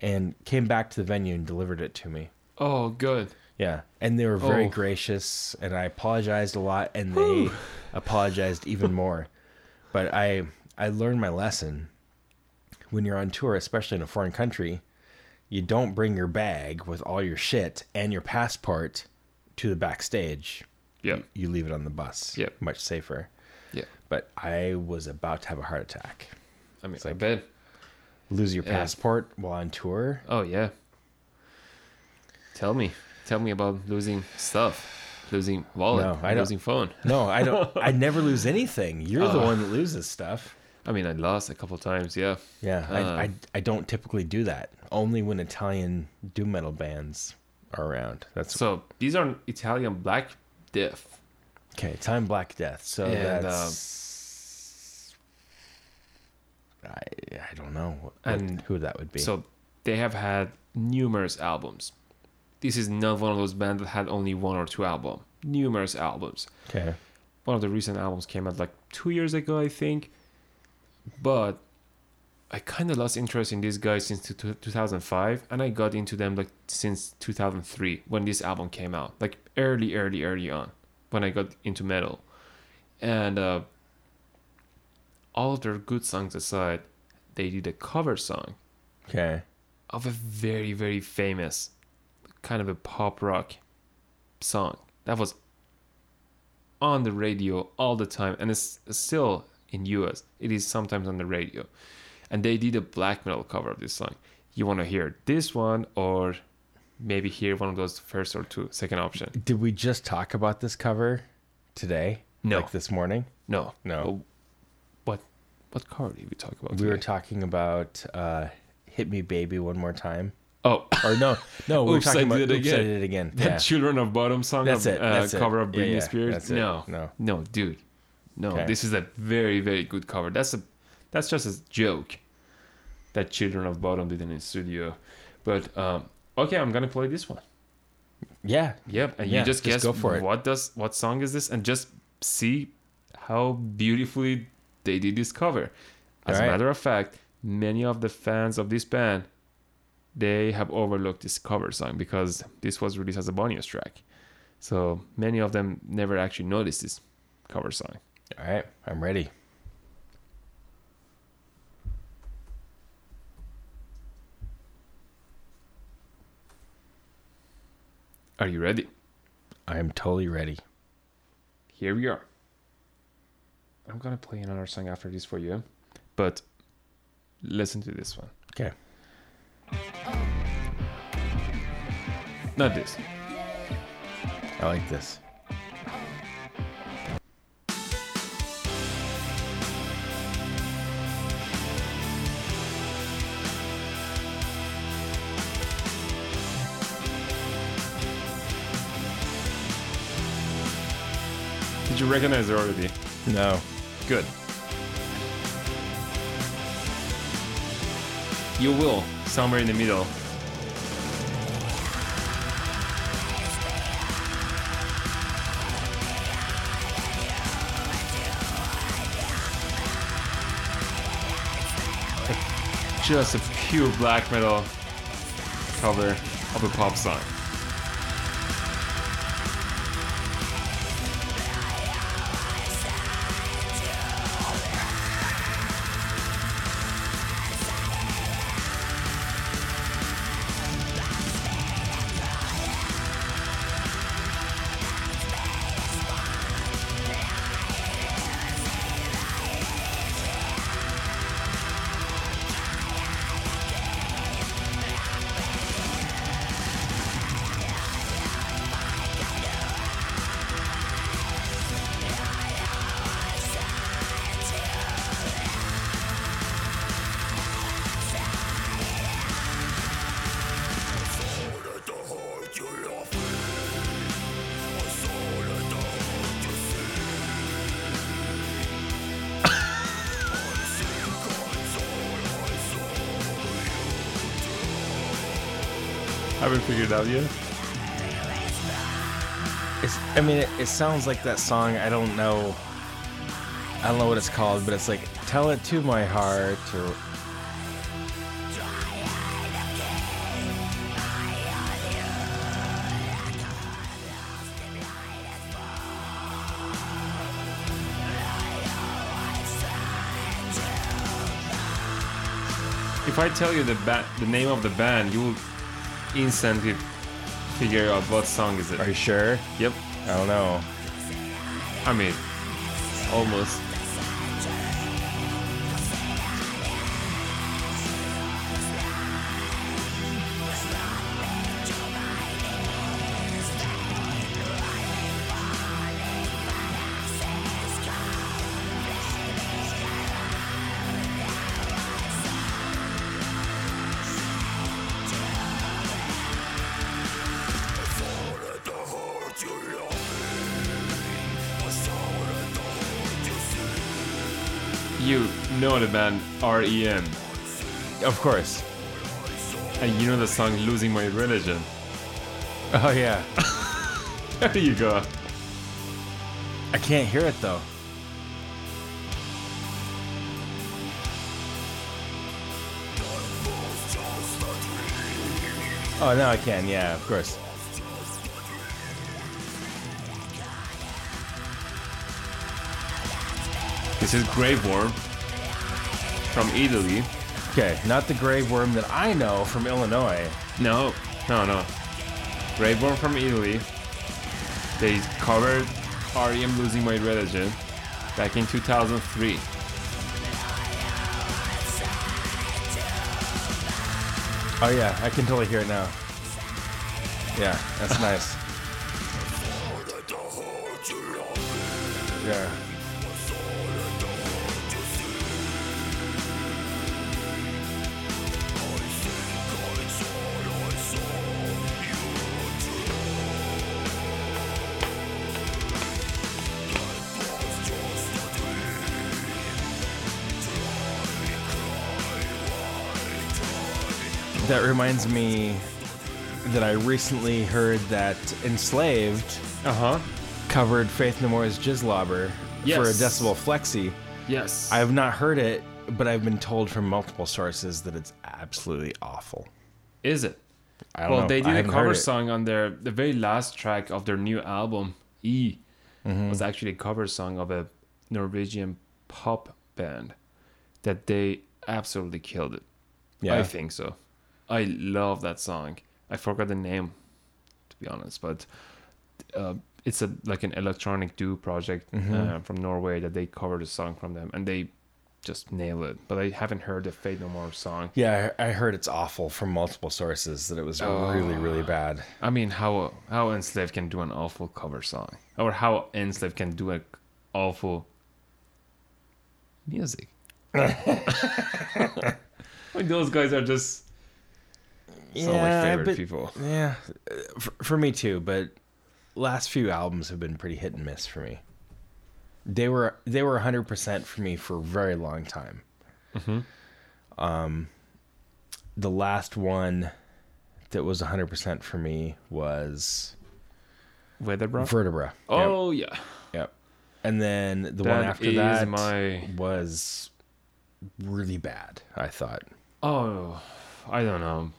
and came back to the venue and delivered it to me. Oh, good. Yeah, and they were very Oh. gracious, and I apologized a lot, and they apologized even more. But I I learned my lesson. When you're on tour, especially in a foreign country, you don't bring your bag with all your shit and your passport to the backstage. Yeah. You, you leave it on the bus. Yep. much safer. Yeah. But I was about to have a heart attack. I mean, It's I like- bet. Lose your Yeah. passport while on tour. Oh yeah. Tell me, tell me about losing stuff, losing wallet, No, I losing phone. No, I don't. I never lose anything. You're the Oh. one that loses stuff. I mean, I lost a couple times. Yeah. Yeah, Uh. I, I I don't typically do that. Only when Italian doom metal bands are around. That's So these are Italian Black Death. okay. Italian Black Death. So And, that's I I don't know what, And who that would be. So they have had numerous albums. This is not one of those bands that had only one or two albums. Numerous albums. okay, One of the recent albums came out like two years ago, I think. But I kind of lost interest in these guys since two- two- 2005, and I got into them like since 2003 when this album came out, like early, early, early on, when I got into metal, and uh, all of their good songs aside, they did a cover song okay, of a very very famous kind of a pop rock song that was on the radio all the time and it's still in US it is sometimes on the radio and they did a black metal cover of this song you want to hear this one or maybe hear one of those first or two second option Did we just talk about this cover today? No. like this morning. no No. What what cover did we talk about We were talking about uh, "Hit Me, Baby, One More Time." Oh Or no, no, we were Oops, talking about It "Oops, I Again." Did It Again." That Yeah. Children of Bodom song That's of, it, uh, it. cover of Britney yeah, Spears. that's it. No, No. no, dude, no. Okay. This is a very, very good cover. That's a, that's just a joke that Children of Bodom did in the studio. But um, okay, I'm gonna play this one. yeah, Yep, and Yeah, you just just guess go for it. what does what song is this, and just see how beautifully they did this cover. As a matter of fact, many of the fans of this band they have overlooked this cover song because this was released as a bonus track. So many of them never actually noticed this cover song. All right, I'm ready. Are you ready? I am totally ready. Here we are. I'm gonna play another song after this for you, but listen to this one. Okay. Not this. I like this. Did you recognize it already? No. Good. You will, somewhere in the middle. Just a pure black metal cover of a pop song. Figured out yet. It's, I mean, it, it sounds like that song. I don't know. I don't know what it's called, but it's like Tell it to my heart. Or If I tell you the ba- the name of the band, you will instantly figure out what song is it. are you sure? Yep. I don't know. I mean, almost. The band REM, Of course. and you know the song "Losing My Religion." Oh yeah. There you go. I can't hear it though. Oh no, I can. Yeah, of course. This is Graveworm from Italy. Okay, not the grave worm that I know from Illinois. No, no, no. Graveworm from Italy. They covered REM "Losing My Religion" back in 2003. Oh yeah, I can totally hear it now. Yeah, that's nice. That reminds me that I recently heard that Enslaved Uh huh. covered Faith No More's Jizzlobber for a Yes. Decibel Flexi. Yes. I have not heard it, but I've been told from multiple sources that it's absolutely awful. Is it? I don't Well, know. they I did a haven't cover it. song on their the very last track of their new album. E Mm-hmm. was actually a cover song of a Norwegian pop band that they absolutely killed it. Yeah. I think so. I love that song. I forgot the name, to be honest, but uh, it's a like an electronic duo project Mm-hmm. uh, from Norway that they covered a song from them, and they just nail it. But I haven't heard the Faith No More song. Yeah, I heard it's awful from multiple sources that it was really, really bad. I mean, how how Enslaved can do an awful cover song, or how Enslaved can do an awful music. I mean, those guys are just some of my favorite but- people. Yeah, for, for me too. But last few albums have been pretty hit and miss for me. They were they were hundred percent for me for a very long time. Um, the last one that was hundred percent for me was. Vertebrae. Yep, oh yeah, yep. And then the That one after that my- was really bad. I thought. oh, I don't know.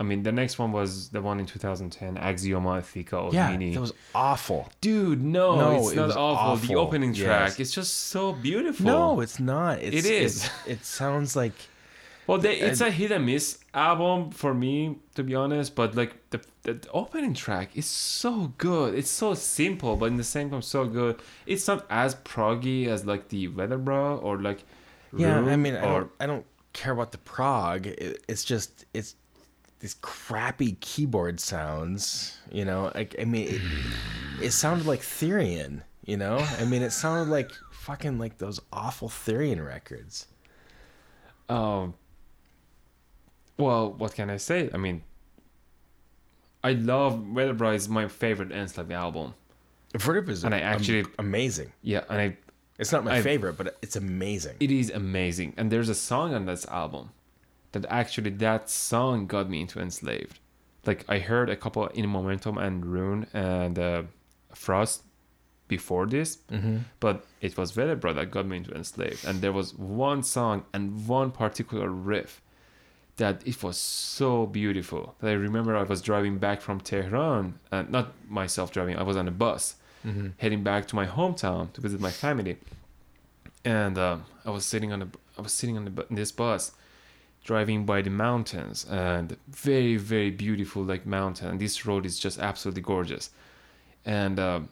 I mean, the next one was the one in 2010, Axioma Ethica Yeah, Mini. that was awful. Dude, no, No, it's it not was awful. The opening track, Yes. it's just so beautiful. No, it's not. It's, It is. It, it sounds like Well, they, it's a hit and miss album for me, to be honest. But like the, the, opening track is so good. It's so simple, but in the same time so good. It's not as proggy as like the Vertebrae or like Yeah, I mean, I or don't, I don't care about the prog. It, it's just it's these crappy keyboard sounds. You know, like I mean, it, it sounded like Therion. You know, I mean, it sounded like fucking like those awful Therion records. um. Well, what can I say? I mean, I love Vertebrae is my favorite Enslave album. Vertip is And I actually- amazing. Yeah, and I It's not my I've- favorite, but it's amazing. It is amazing. And there's a song on this album that actually that song got me into Enslaved. Like I heard a couple in Momentum and Rune and uh, Frost before this, but it was Vertebrae that got me into Enslaved. And there was one song and one particular riff that it was so beautiful that I remember I was driving back from Tehran, uh, not myself driving, I was on a bus heading back to my hometown to visit my family, and um, I was sitting on the I was sitting on the this bus, driving by the mountains and very very beautiful like mountain. And this road is just absolutely gorgeous, and um,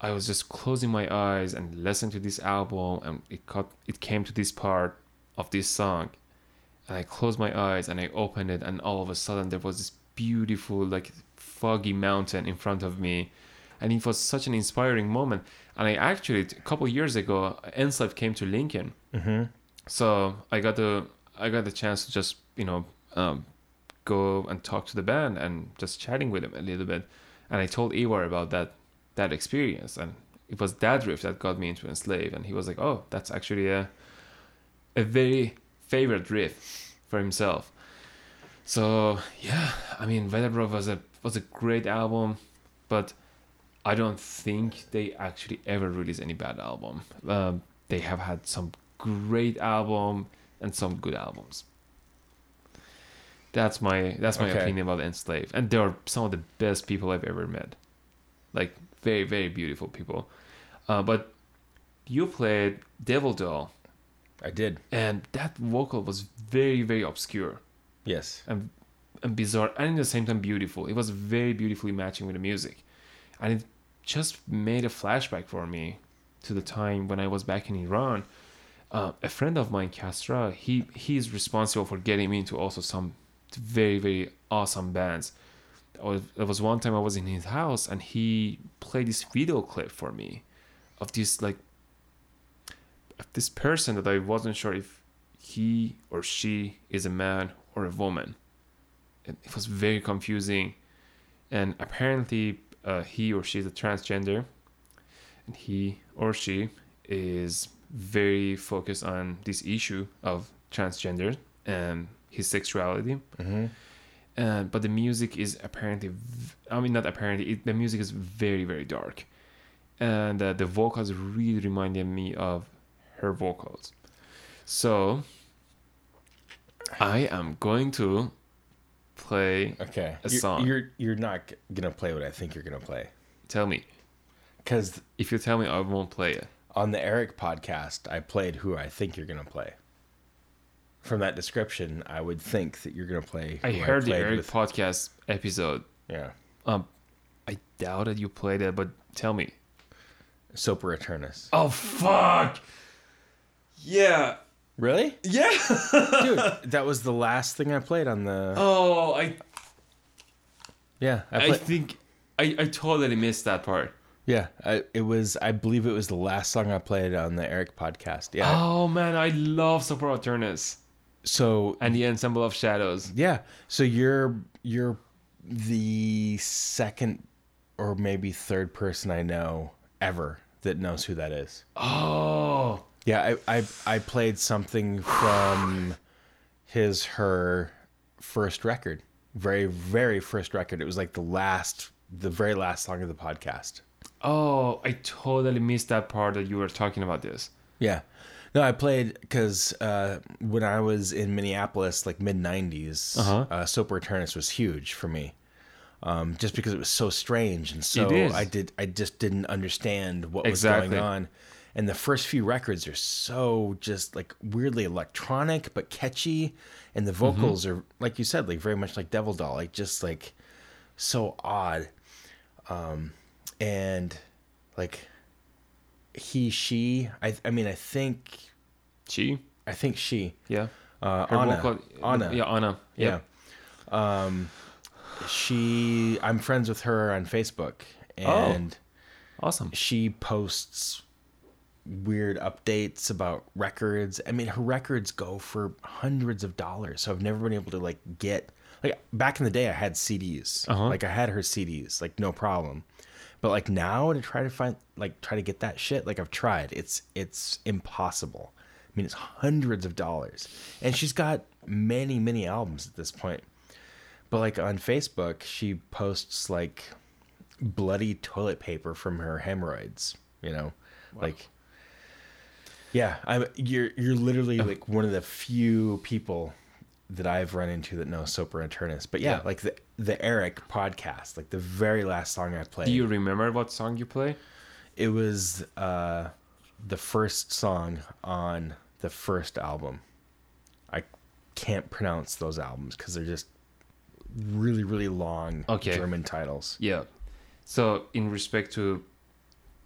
I was just closing my eyes and listening to this album, and it cut it came to this part of this song, and I closed my eyes and I opened it, and all of a sudden there was this beautiful, like foggy mountain in front of me, and it was such an inspiring moment. And I actually a couple years ago, Enslave came to Lincoln, mm-hmm. so I got the I got the chance to just you know um, go and talk to the band and just chatting with him a little bit, and I told Ivar about that that experience, and it was that riff that got me into Enslave, and he was like, oh, that's actually a a very favorite riff for himself. So yeah, I mean, Vertebrae was a was a great album, but I don't think they actually ever released any bad album. Um, they have had some great album and some good albums. That's my that's my Okay. opinion about Enslaved, and they are some of the best people I've ever met. Like very very beautiful people. Uh, but you played Devil Doll, I did. and that vocal was very very obscure Yes. and and bizarre and at the same time beautiful. It was very beautifully matching with the music, and it just made a flashback for me to the time when I was back in Iran. Uh, a friend of mine, Castra, he he is responsible for getting me into also some very very awesome bands. There was, there was one time I was in his house and he played this video clip for me of this like this person that I wasn't sure if he or she is a man or a woman. It, it was very confusing, and apparently uh, he or she is a transgender, and he or she is very focused on this issue of transgender and his sexuality. And but the music is apparently, v- I mean not apparently, it, the music is very very dark, and uh, the vocals really reminded me of her vocals. So I am going to play. Okay. A you're, song. You're you're not gonna play what I think you're gonna play Tell me because if you tell me, I won't play it. On the Eric podcast I played who I think you're gonna play. From that description, I would think that you're gonna play. I heard the Eric with- podcast episode. yeah, Um, I doubted you played it, but tell me. Sopor Aeternus. Oh fuck! Yeah, Really, yeah. dude? that was the last thing I played on the. oh, I Yeah, I, I think I I totally missed that part. Yeah. I, it was. I believe it was the last song I played on the Eric podcast. Yeah. Oh man, I love Sopor Aeternus So and the Ensemble of Shadows. Yeah. So you're you're the second or maybe third person I know ever that knows who that is. Oh, Yeah, I I, I played something from his her first record. Very very first record. It was like the last the very last song of the podcast. Oh, I totally missed that part that you were talking about this. Yeah. No, I played because uh, when I was in Minneapolis, like mid 90s, Uh-huh. uh, Eternus was huge for me. Um, just because it was so strange and so I did I just didn't understand what Exactly. was going on. And the first few records are so just like weirdly electronic but catchy, and the Mm-hmm. vocals are like you said, like very much like Devil Doll, like just like so odd. Um, and like he she I I mean I think She, I think she yeah. uh Anna vocal- Anna yeah, Anna, yeah. yeah. Um she I'm friends with her on Facebook Oh. and Awesome. she posts weird updates about records. I mean her records go for hundreds of dollars. So I've never been able to like get like back in the day I had CDs. Uh-huh. Like I had her CDs, like no problem. But like now to try to find like try to get that shit, like I've tried. It's it's impossible. I mean it's hundreds of dollars. And she's got many, many albums at this point. But like on Facebook, she posts like bloody toilet paper from her hemorrhoids. you know, like. Yeah, I'm. You're you're literally like one of the few people that I've run into that know Sopor Aeternus. But yeah, Yeah. like the the Eric podcast, like the very last song I played. Do you remember what song you play? It was uh, the first song on the first album. I can't pronounce those albums because they're just really, really long Okay. German titles. Yeah. So in respect to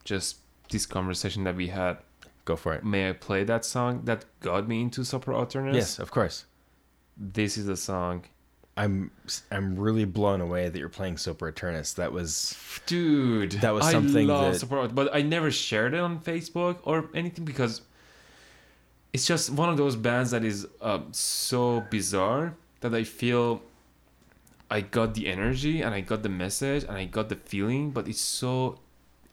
just this conversation that we had, Go for it. may I play that song that got me into Super Alternatives? Yes, of course. This is a song. I'm I'm really blown away that you're playing Sopor Aeternus. That was Dude, That was something I love that- Super but I never shared it on Facebook or anything because it's just one of those bands that is um, so bizarre that I feel I got the energy and I got the message and I got the feeling, but it's so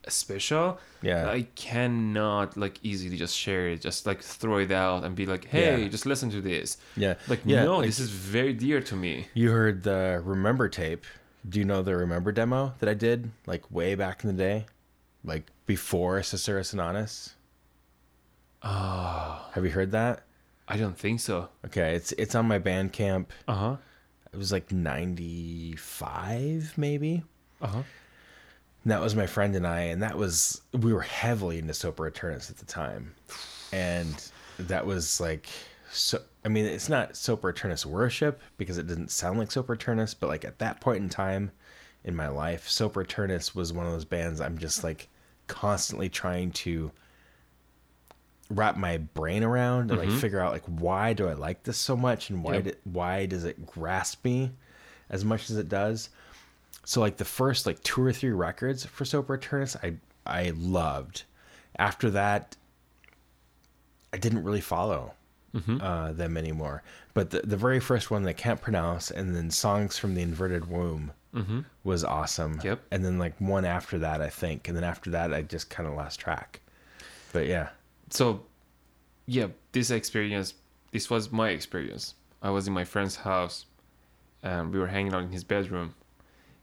special Yeah. I cannot like easily just share it, just like throw it out and be like, hey, Yeah. just listen to this. yeah. Like, yeah, no, like, this is very dear to me. You heard the Remember tape. Do you know the Remember demo that I did like way back in the day? Like before Anonymous? Ah. Oh. Have you heard that? I don't think so. Okay, it's it's on my Bandcamp. Uh huh. It was like 95 maybe. Uh huh. And that was my friend and I and that was we were heavily into Sopor Aeternus at the time. And that was like so I mean it's not Sopor Aeternus worship because it didn't sound like Sopor Aeternus, but like at that point in time in my life, Sopor Aeternus was one of those bands I'm just like constantly trying to wrap my brain around and like mm-hmm. figure out like why do I like this so much and why Yep. did, why does it grasp me as much as it does. So like the first like two or three records for Sopor Aeternus I I loved. After that I didn't really follow Mm-hmm. uh, them anymore. But the the very first one that I can't pronounce and then songs from the inverted womb was awesome. Mm-hmm. Yep. And then like one after that I think. And then after that I just kind of lost track. But yeah. so yeah this experience this was my experience i was in my friend's house and we were hanging out in his bedroom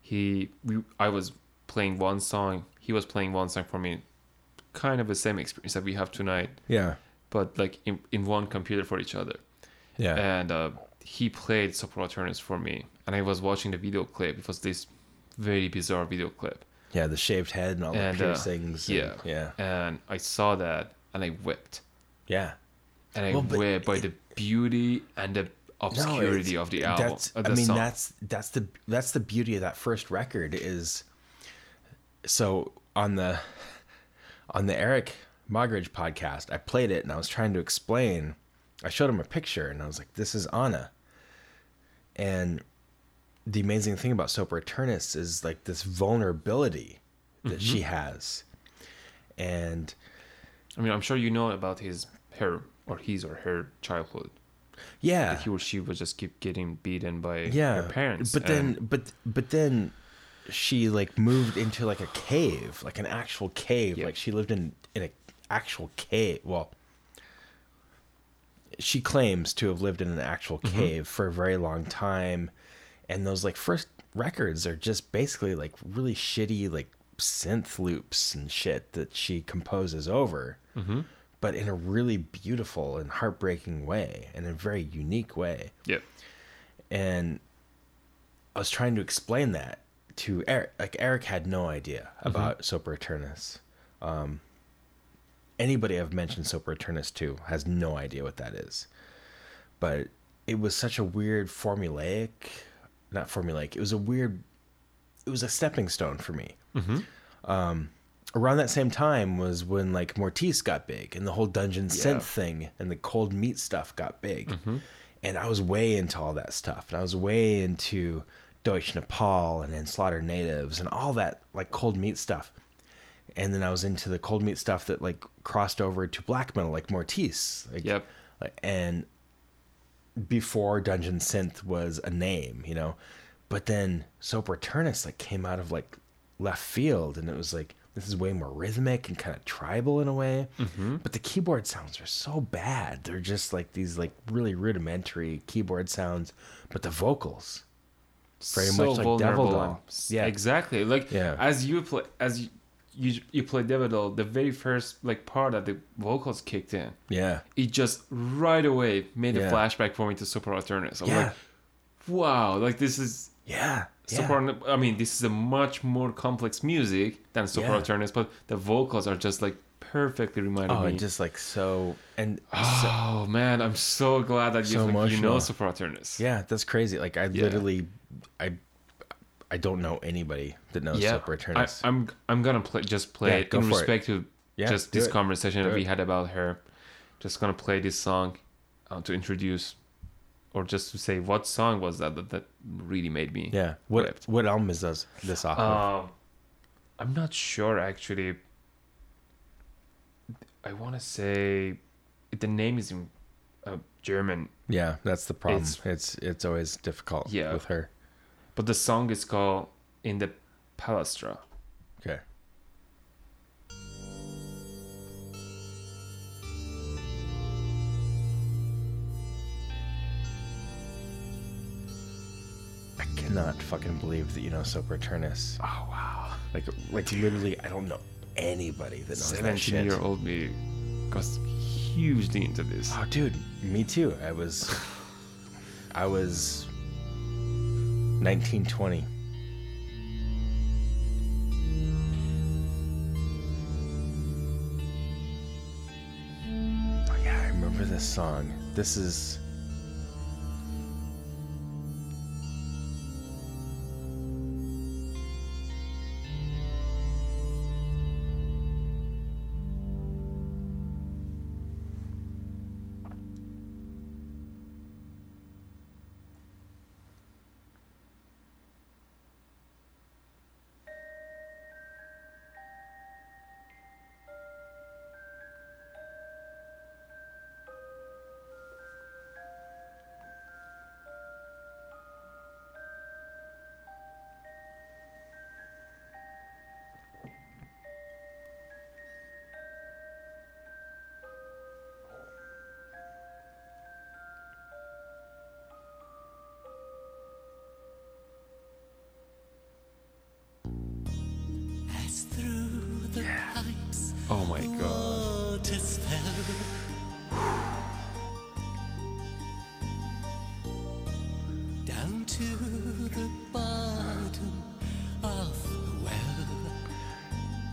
he we, i was playing one song he was playing one song for me kind of the same experience that we have tonight Yeah. but like in, in one computer for each other Yeah. and uh, he played Alternatives for me and i was watching the video clip it was this very bizarre video clip yeah, the shaved head and all and the uh, piercings. yeah and- yeah. and i saw that and i wept Yeah. and I Well, wept by it- the beauty and the obscurity it's- of the album. That's, of I mean, song. that's that's the that's the beauty of that first record is. So on the on the Eric Mogridge podcast, I played it and I was trying to explain. I showed him a picture and I was like, "This is Anna." And the amazing thing about Sopor Aeternus is like this vulnerability that she Mm-hmm. has, and I mean, I'm sure you know about his her or his or her childhood. Yeah, he or she would just keep getting beaten by yeah their parents. but then but but then she like moved into like a cave like an actual cave Yep. like she lived in in an actual cave well she claims to have lived in an actual Mm-hmm. cave for a very long time and those like first records are just basically like really shitty like synth loops and shit that she composes over Mm-hmm. But in a really beautiful and heartbreaking way and a very unique way yeah, and I was trying to explain that to Eric. Like Eric had no idea about Sopor Aeternus. Um, anybody I've mentioned Sopor Aeternus to has no idea what that is. But it was such a weird formulaic, not formulaic. It was a weird. It was a stepping stone for me. Um, around that same time was when like Mortiis got big and the whole dungeon synth thing and the cold meat stuff got big. Mm-hmm. And I was way into all that stuff. And I was way into Deutsch Nepal and then Slaughter Natives and all that like cold meat stuff. And then I was into the cold meat stuff that like crossed over to black metal like Mortiis. Like, Yep. like- And before Dungeon Synth was a name, you know. But then Sopor Aeternus like came out of like left field and it was like this is way more rhythmic and kind of tribal in a way. Mm-hmm. But the keyboard sounds are so bad. They're just like these like really rudimentary keyboard sounds, but the vocals very much like Devil Doll. Yeah, exactly. Like Yeah. as you play, as you, you you play Devil, the very first like part that the vocals kicked in, Yeah. it just right away made Yeah. a flashback for me to Sopor Aeternus. I was Yeah. like, wow, like this is Yeah. Super. I mean, this is a much more complex music than Super Yeah. Alternus, but the vocals are just like perfectly reminded Oh, me. and just like so, and so, oh man, I'm so glad that you, So like, you know. Sopor Aeternus. yeah, that's crazy. Like I Yeah. literally, I, I don't know anybody that knows yeah. Super I, Eternus. I'm I'm gonna play just play Yeah, it in for it. respect to Yeah, just this it. conversation Do that we had about her. Just gonna play this song uh, to introduce, or just to say what song was that that, that really made me. yeah. What wept. what album is this this off of? Um, I'm not sure actually. I want to say the name is in uh, German, Yeah, that's the problem. it's- It's it's, always difficult Yeah. with her. but the song is called "In the Palastra." Okay. Cannot fucking believe that you know Sopor Aeternus. Oh wow! Like like literally, I don't know anybody that knows that shit. Seventeen-year-old me got hugely into this. Oh, dude, me too. I was, I was, nineteen twenty. Oh yeah, I remember this song. This is.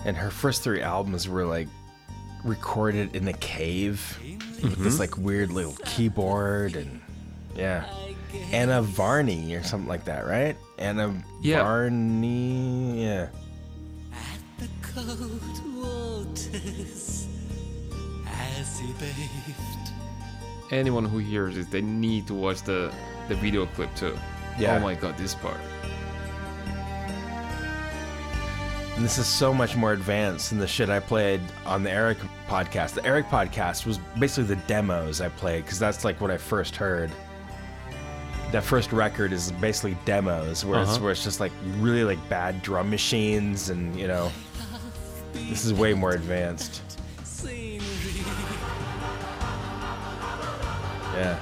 And her first three albums were like recorded in a cave with this mm-hmm. like weird little keyboard and yeah. Anna Varney or something like that, right? Anna Yeah. Varney, yeah. At the cold waters as he bathed. Anyone who hears it, they need to watch the the video clip too. Yeah. Oh my god, this part. And this is so much more advanced than the shit I played on the Eric podcast. The Eric podcast was basically the demos I played because that's like what I first heard. That first record is basically demos where, it's, Uh-huh. where it's just like really like bad drum machines and you know this is way more advanced. Yeah.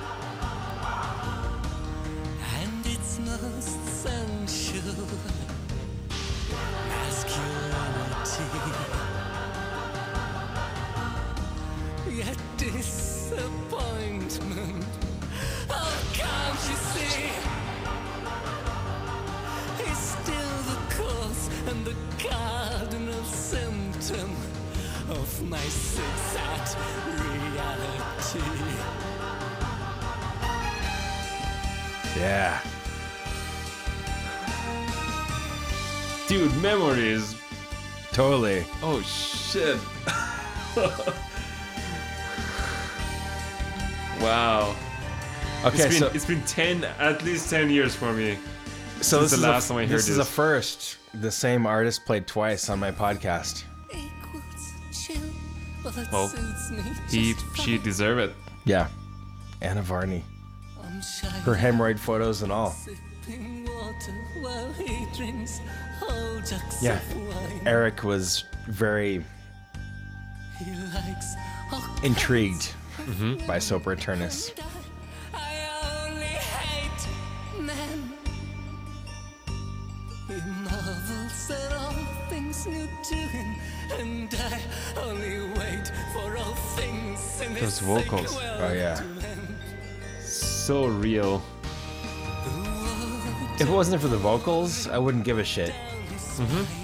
Wow. Okay, it's been so it's been ten at least ten years for me. so since this the is last a, time I heard this This is a first. The same artist played twice on my podcast. equals chill, but it Well, He she fine. deserve it. Yeah. Anna Varney. Her hemorrhoid photos and all. sipping water while he drinks whole jugs Yeah. Eric was very He likes intrigued by Sopor Aeternus. I only hate men. He marvels at all things new to him, and I only wait for all things in Those this vocals. Oh, yeah. So real. If it wasn't for the vocals, I wouldn't give a shit. Caressed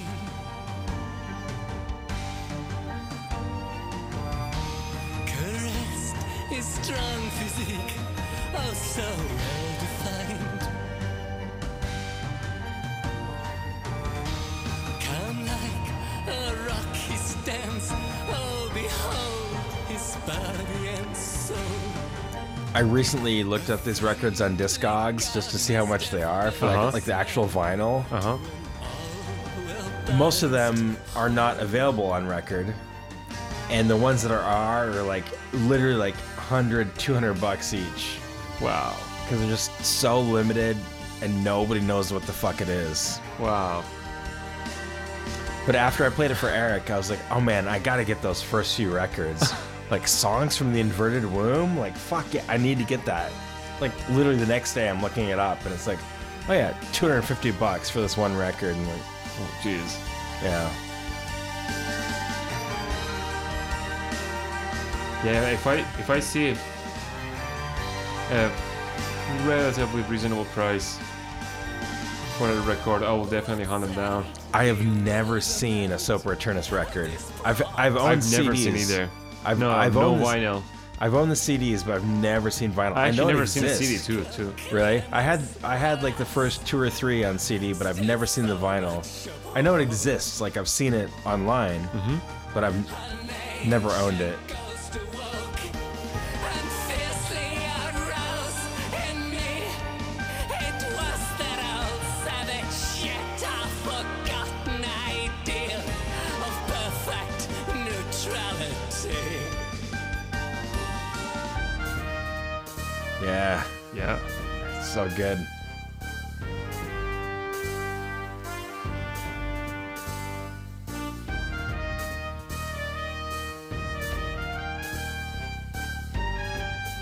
I recently looked up these records on Discogs just to see how much they are for Uh-huh. like, like the actual vinyl. Uh huh. Most of them are not available on record, and the ones that are are, are like literally like 100, 200 bucks each Wow. because they're just so limited and nobody knows what the fuck it is. Wow. But after I played it for Eric, I was like, oh man, I gotta get those first few records. like songs from the inverted womb. Like, fuck yeah, I need to get that. Like, literally the next day, I'm looking it up and it's like, oh yeah, 250 bucks for this one record. And like, Oh, jeez. yeah. Yeah, if I if I see a relatively reasonable price for a record, I will definitely hunt them down. I have never seen a Sopor Aeternus record. I've I've owned I've never CDs. seen either. I've no, I've no owned this- vinyl. I've owned the CDs, but I've never seen vinyl. I I know never seen a exists. CD too. Too. Really? I had I had like the first two or three on CD, but I've never seen the vinyl. I know it exists, like I've seen it online, Mm-hmm. but I've never owned it. Yeah, Yeah. so good.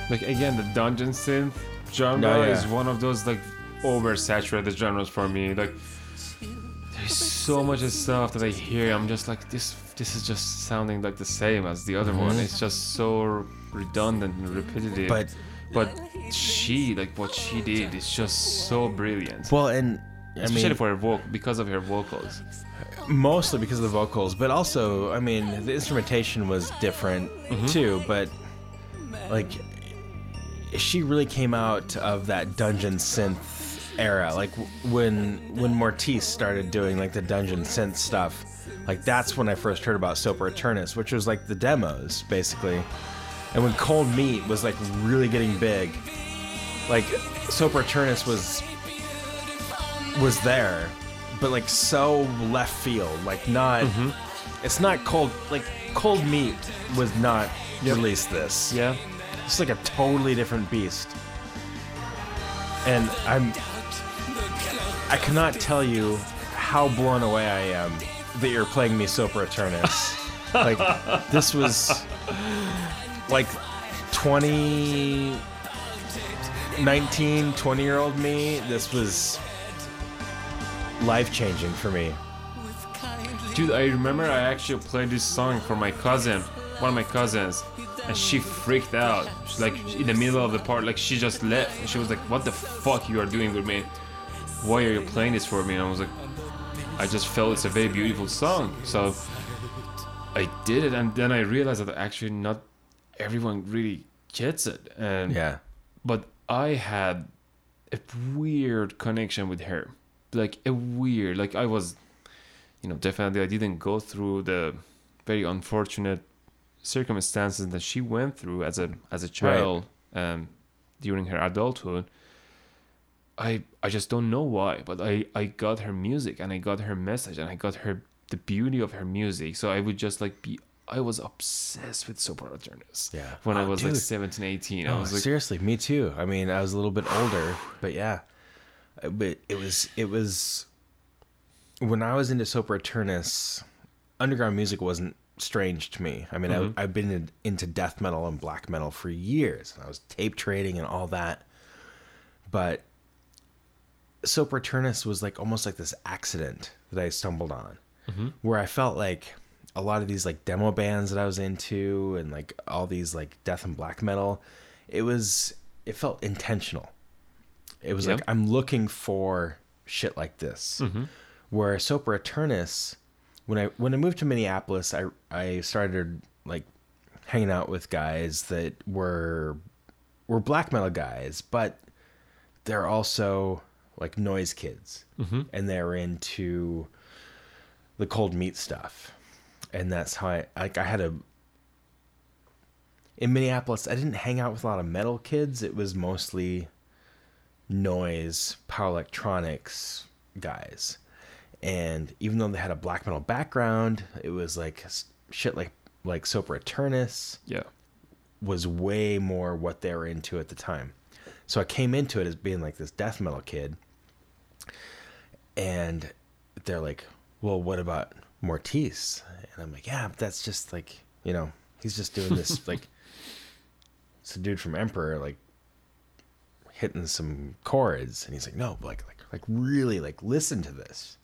Like again, the dungeon synth genre No, yeah. is one of those like oversaturated genres for me. Like there's so much stuff that I hear. I'm just like this. This is just sounding like the same as the other one. Mm-hmm. It's just so redundant and repetitive. But but she like what she did is just so brilliant. well, and I Especially mean, for her vocal because of her vocals. mostly because of the vocals, but also, I mean, the instrumentation was different Mm-hmm. too. But like, she really came out of that dungeon synth era. Like when when Mortiis started doing like the dungeon synth stuff, like that's when I first heard about Sopor Aeternus, which was like the demos basically. And when Cold Meat was like really getting big, like Sopor Aeternus was was there, but like so left field, like not. Mm-hmm. It's not cold. Like Cold Meat was not released this. Yeah. It's like a totally different beast. And I'm I cannot tell you how blown away I am that you're playing me Sopor Aeternus. like this was like 20 19 20 year old me this was life changing for me Dude, I remember I actually played this song for my cousin, one of my cousins, and she freaked out. She's like in the middle of the part, like she just left. And she was like, "What the fuck you are doing with me? Why are you playing this for me?" And I was like, "I just felt it's a very beautiful song." So I did it, and then I realized that actually not everyone really gets it. And yeah but I had a weird connection with her, like a weird, like I was, you know, definitely I didn't go through the very unfortunate circumstances that she went through as a as a child um, during her adulthood. I I just don't know why, but I I got her music and I got her message and I got her the beauty of her music. So I would just like be. I was obsessed with soap operas. Yeah. When I Oh, was like dude. 17, 18. I Oh, was like, seriously, me too. I mean, I was a little bit older, but yeah. Uh, But it was it was when I was into Sopor Aeternus, underground music wasn't strange to me. I mean, I, mm-hmm. I've been in, into death metal and black metal for years. and I was tape trading and all that, but Sopor Aeternus was like almost like this accident that I stumbled on. Mm-hmm. where I felt like a lot of these like demo bands that I was into and like all these like death and black metal, it was it felt intentional. It was Yeah. like I'm looking for shit like this. Mm-hmm. Where Sopor Aeternus, when I when I moved to Minneapolis, I I started like hanging out with guys that were were black metal guys, but they're also like noise kids, mm-hmm. and they're into the cold meat stuff, and that's how I like I had a. In Minneapolis, I didn't hang out with a lot of metal kids. It was mostly noise, power electronics guys. And even though they had a black metal background, it was like shit like like Sopor Aeternus Yeah. was way more what they were into at the time. So I came into it as being like this death metal kid. And they're like, well, what about Mortiis? And I'm like, yeah, but that's just like, you know, he's just doing this like, it's a dude from Emperor, like hitting some chords. And he's like, no, like, like, like really like listen to this.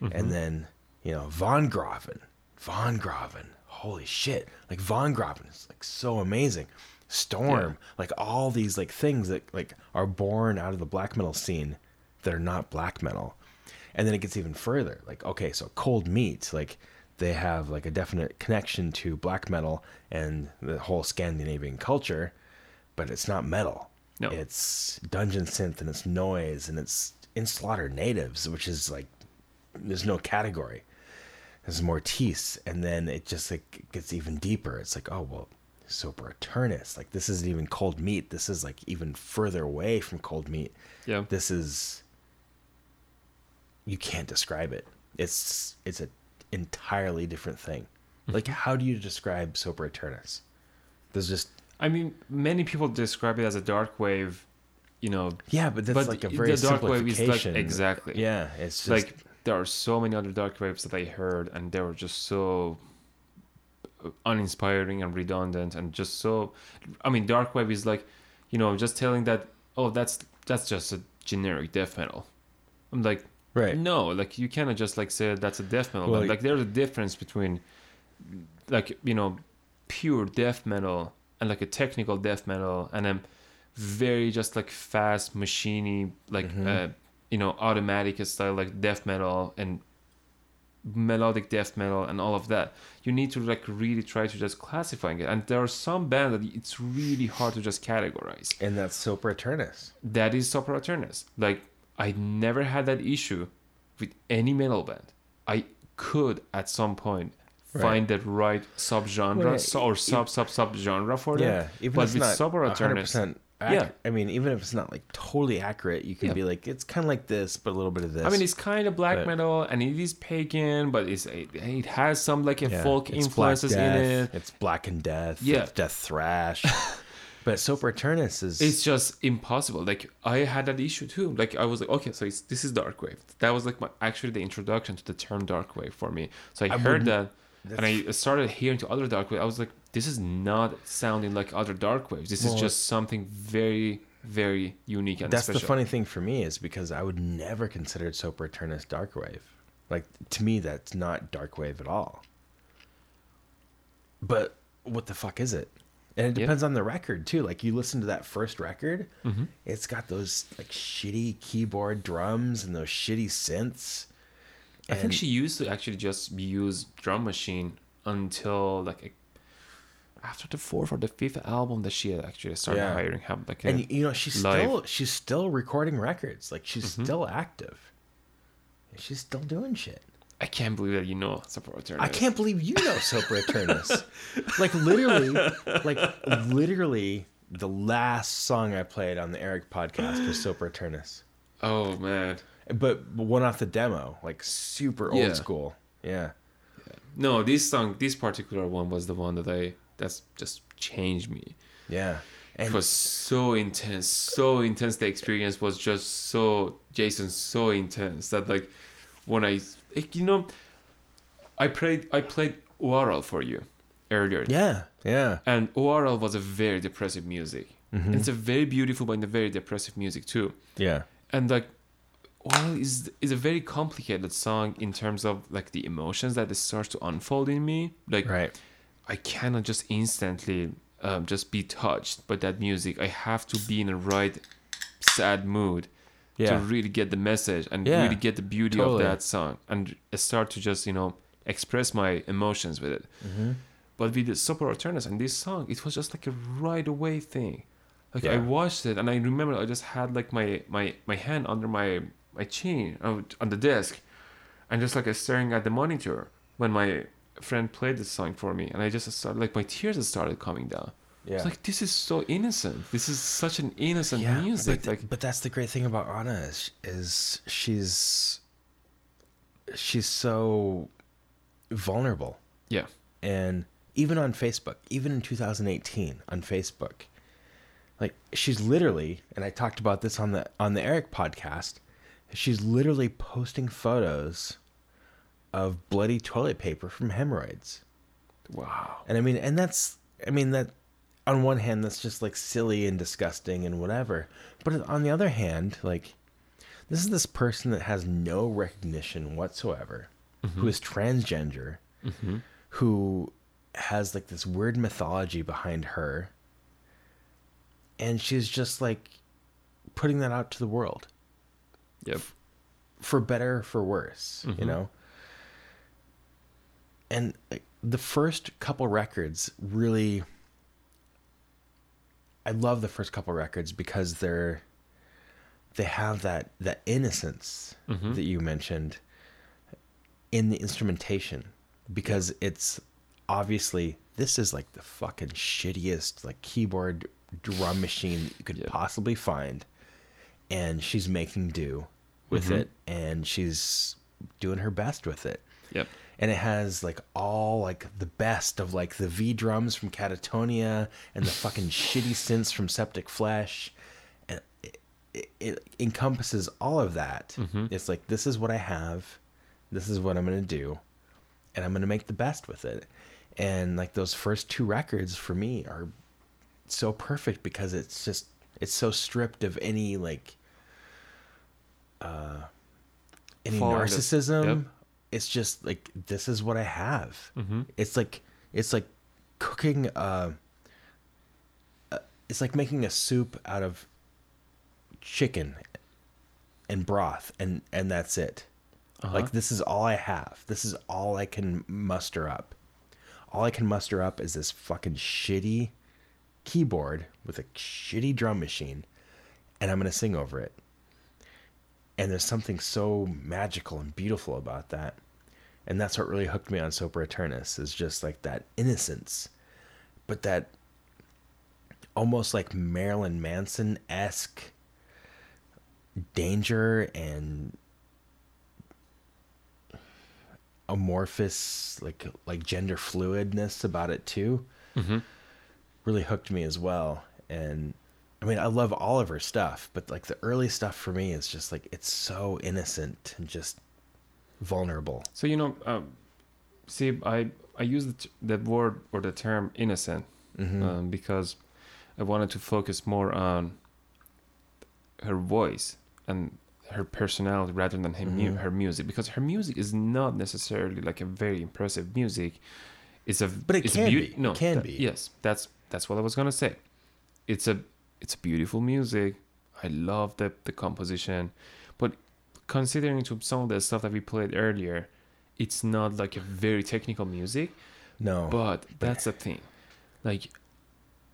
And mm-hmm. then, you know, Wongraven, Von Graven, holy shit. Like Wongraven is like so amazing. Storm, like all these like things that like are born out of the black metal scene that are not black metal. And then it gets even further. Like, okay, so cold meat, like they have like a definite connection to black metal and the whole Scandinavian culture, but it's not metal. No. It's dungeon synth and it's noise and it's in slaughter natives, which is like there's no category. There's Mortiis, and then it just like gets even deeper. It's like, oh well, Sopor Aeternus. Like this isn't even cold meat. This is like even further away from cold meat. Yeah. This is you can't describe it. It's it's a entirely different thing. Mm-hmm. Like how do you describe Sopor Aeternus? There's just I mean, many people describe it as a dark wave, you know. yeah, but that's but like a the very dark wave is like exactly. Yeah, it's just like there are so many other dark waves that I heard, and they were just so uninspiring and redundant, and just so. I mean, dark wave is like, you know, just telling that oh, that's that's just a generic death metal. I'm like, Right. No, like you cannot just like say that's a death metal. Well, band. like there's a difference between, like you know, pure death metal and like a technical death metal, and then very just like fast machiney like Mm-hmm. uh, you know automatic style like death metal and melodic death metal and all of that you need to like really try to just classifying it and there are some bands that it's really hard to just categorize and that's Sopor Aeternus. that is Sopor Aeternus. Like I never had that issue with any metal band. I could at some point find that right subgenre Well, yeah, or sub sub sub genre for them. Yeah, even but if it's with not 100% accurate. Yeah. I mean, even if it's not like totally accurate, you can Yeah. be like, it's kind of like this, but a little bit of this. I mean, it's kind of black But- metal and it is pagan, but it's it, it has some like a Yeah, folk it's influences in it. It's Black and Death. Yeah. Death Thrash. but Sopor Aeternus is. It's just impossible. Like I had that issue too. Like I was like, okay, so it's, this is dark wave. That was like my actually the introduction to the term dark wave for me. So I, I heard that, and I started hearing to other dark wave. I was like, this is not sounding like other dark waves. This is just something very, very unique and that's special. the funny thing for me is because I would never consider Sopor Aeternus dark wave. Like to me, that's not dark wave at all. But what the fuck is it? And it depends on the record too. Like you listen to that first record, Mm-hmm. it's got those like shitty keyboard drums and those shitty synths. I think she used to actually just use drum machine until like a, after the fourth or the fifth album that she had actually started Yeah. hiring him like and you know she's live. still she's still recording records. Like she's Mm-hmm. still active. She's still doing shit. I can't believe that you know Support I can't believe you know Sopor Aeternus. like literally, like literally, the last song I played on the Eric podcast was Sopor Aeternus, Oh man. but one off the demo, like super old Yeah. school. Yeah, No, this song, this particular one was the one that I that's just changed me. yeah, and It was so intense, so intense. The experience was just so Jason, so intense that like when I, like, you know, I played I played Oral for you earlier. yeah, yeah, And Oral was a very depressive music. Mm-hmm. It's a very beautiful but in a very depressive music too. yeah. And like well, is is a very complicated song in terms of like the emotions that it starts to unfold in me. Like Right. I cannot just instantly um, just be touched by that music. I have to be in the right sad mood Yeah. to really get the message and Yeah, really get the beauty totally. of that song and start to just you know express my emotions with it. Mm-hmm. But with the Sopor Aeternus and this song, it was just like a right away thing. Like I watched it and I remember I just had like my my my hand under my my chin uh, on the desk, and just like staring at the monitor when my friend played this song for me, and I just started like my tears started coming down. Yeah. It's like this is so innocent. This is such an innocent yeah, music. But, like but that's the great thing about Anna is, is she's she's so vulnerable. yeah, and even on Facebook, even in 2018 on Facebook, like she's literally, and I talked about this on the on the Eric podcast, she's literally posting photos of bloody toilet paper from hemorrhoids. wow. And I mean, and that's, I mean, that on one hand, that's just like silly and disgusting and whatever. But on the other hand, like, this is this person that has no recognition whatsoever, who mm-hmm. is transgender, mm-hmm. who has like this weird mythology behind her. And she's just like putting that out to the world Yep. for better or for worse, you mm-hmm. know. And like, the first couple records really I love the first couple records because they're they have that that innocence mm-hmm. that you mentioned in the instrumentation because it's obviously this is like the fucking shittiest like keyboard drum machine you could possibly find. And she's making do with mm-hmm. it and she's doing her best with it. Yep. And it has like all like the best of like the V drums from Katatonia and the fucking shitty synths from Septic Flesh, and it, it, it encompasses all of that. It's like this is what I have, this is what I'm gonna do, and I'm gonna make the best with it. And like those first two records for me are so perfect because it's just it's so stripped of any like uh any Fall into- narcissism yep. It's just like this is what i have. Mm-hmm. it's like it's like cooking uh, uh it's like making a soup out of chicken and broth and and that's it. Uh-huh. like this is all i have. This is all i can muster up. All i can muster up is this fucking shitty keyboard with a shitty drum machine and i'm gonna sing over it. And there's something so magical and beautiful about that and that's what really hooked me on Sopor Aeternus is just like that innocence, but that almost like Marilyn Manson esque danger and amorphous like like gender fluidness about it too. Mm-hmm. Really hooked me as well, and I mean I love all of her stuff, but like the early stuff for me is just like it's so innocent and just vulnerable. So you know, um, see, I I use the, t- the word or the term innocent um, because I wanted to focus more on her voice and her personality rather than her, mu- her music because her music is not necessarily like a very impressive music. It's a But it it's can be. It No, can that- be. Yes, that's that's what I was gonna say. It's a it's a beautiful music. I love the the composition, considering to some of the stuff that we played earlier, it's not like a very technical music. No, But that's the thing. Like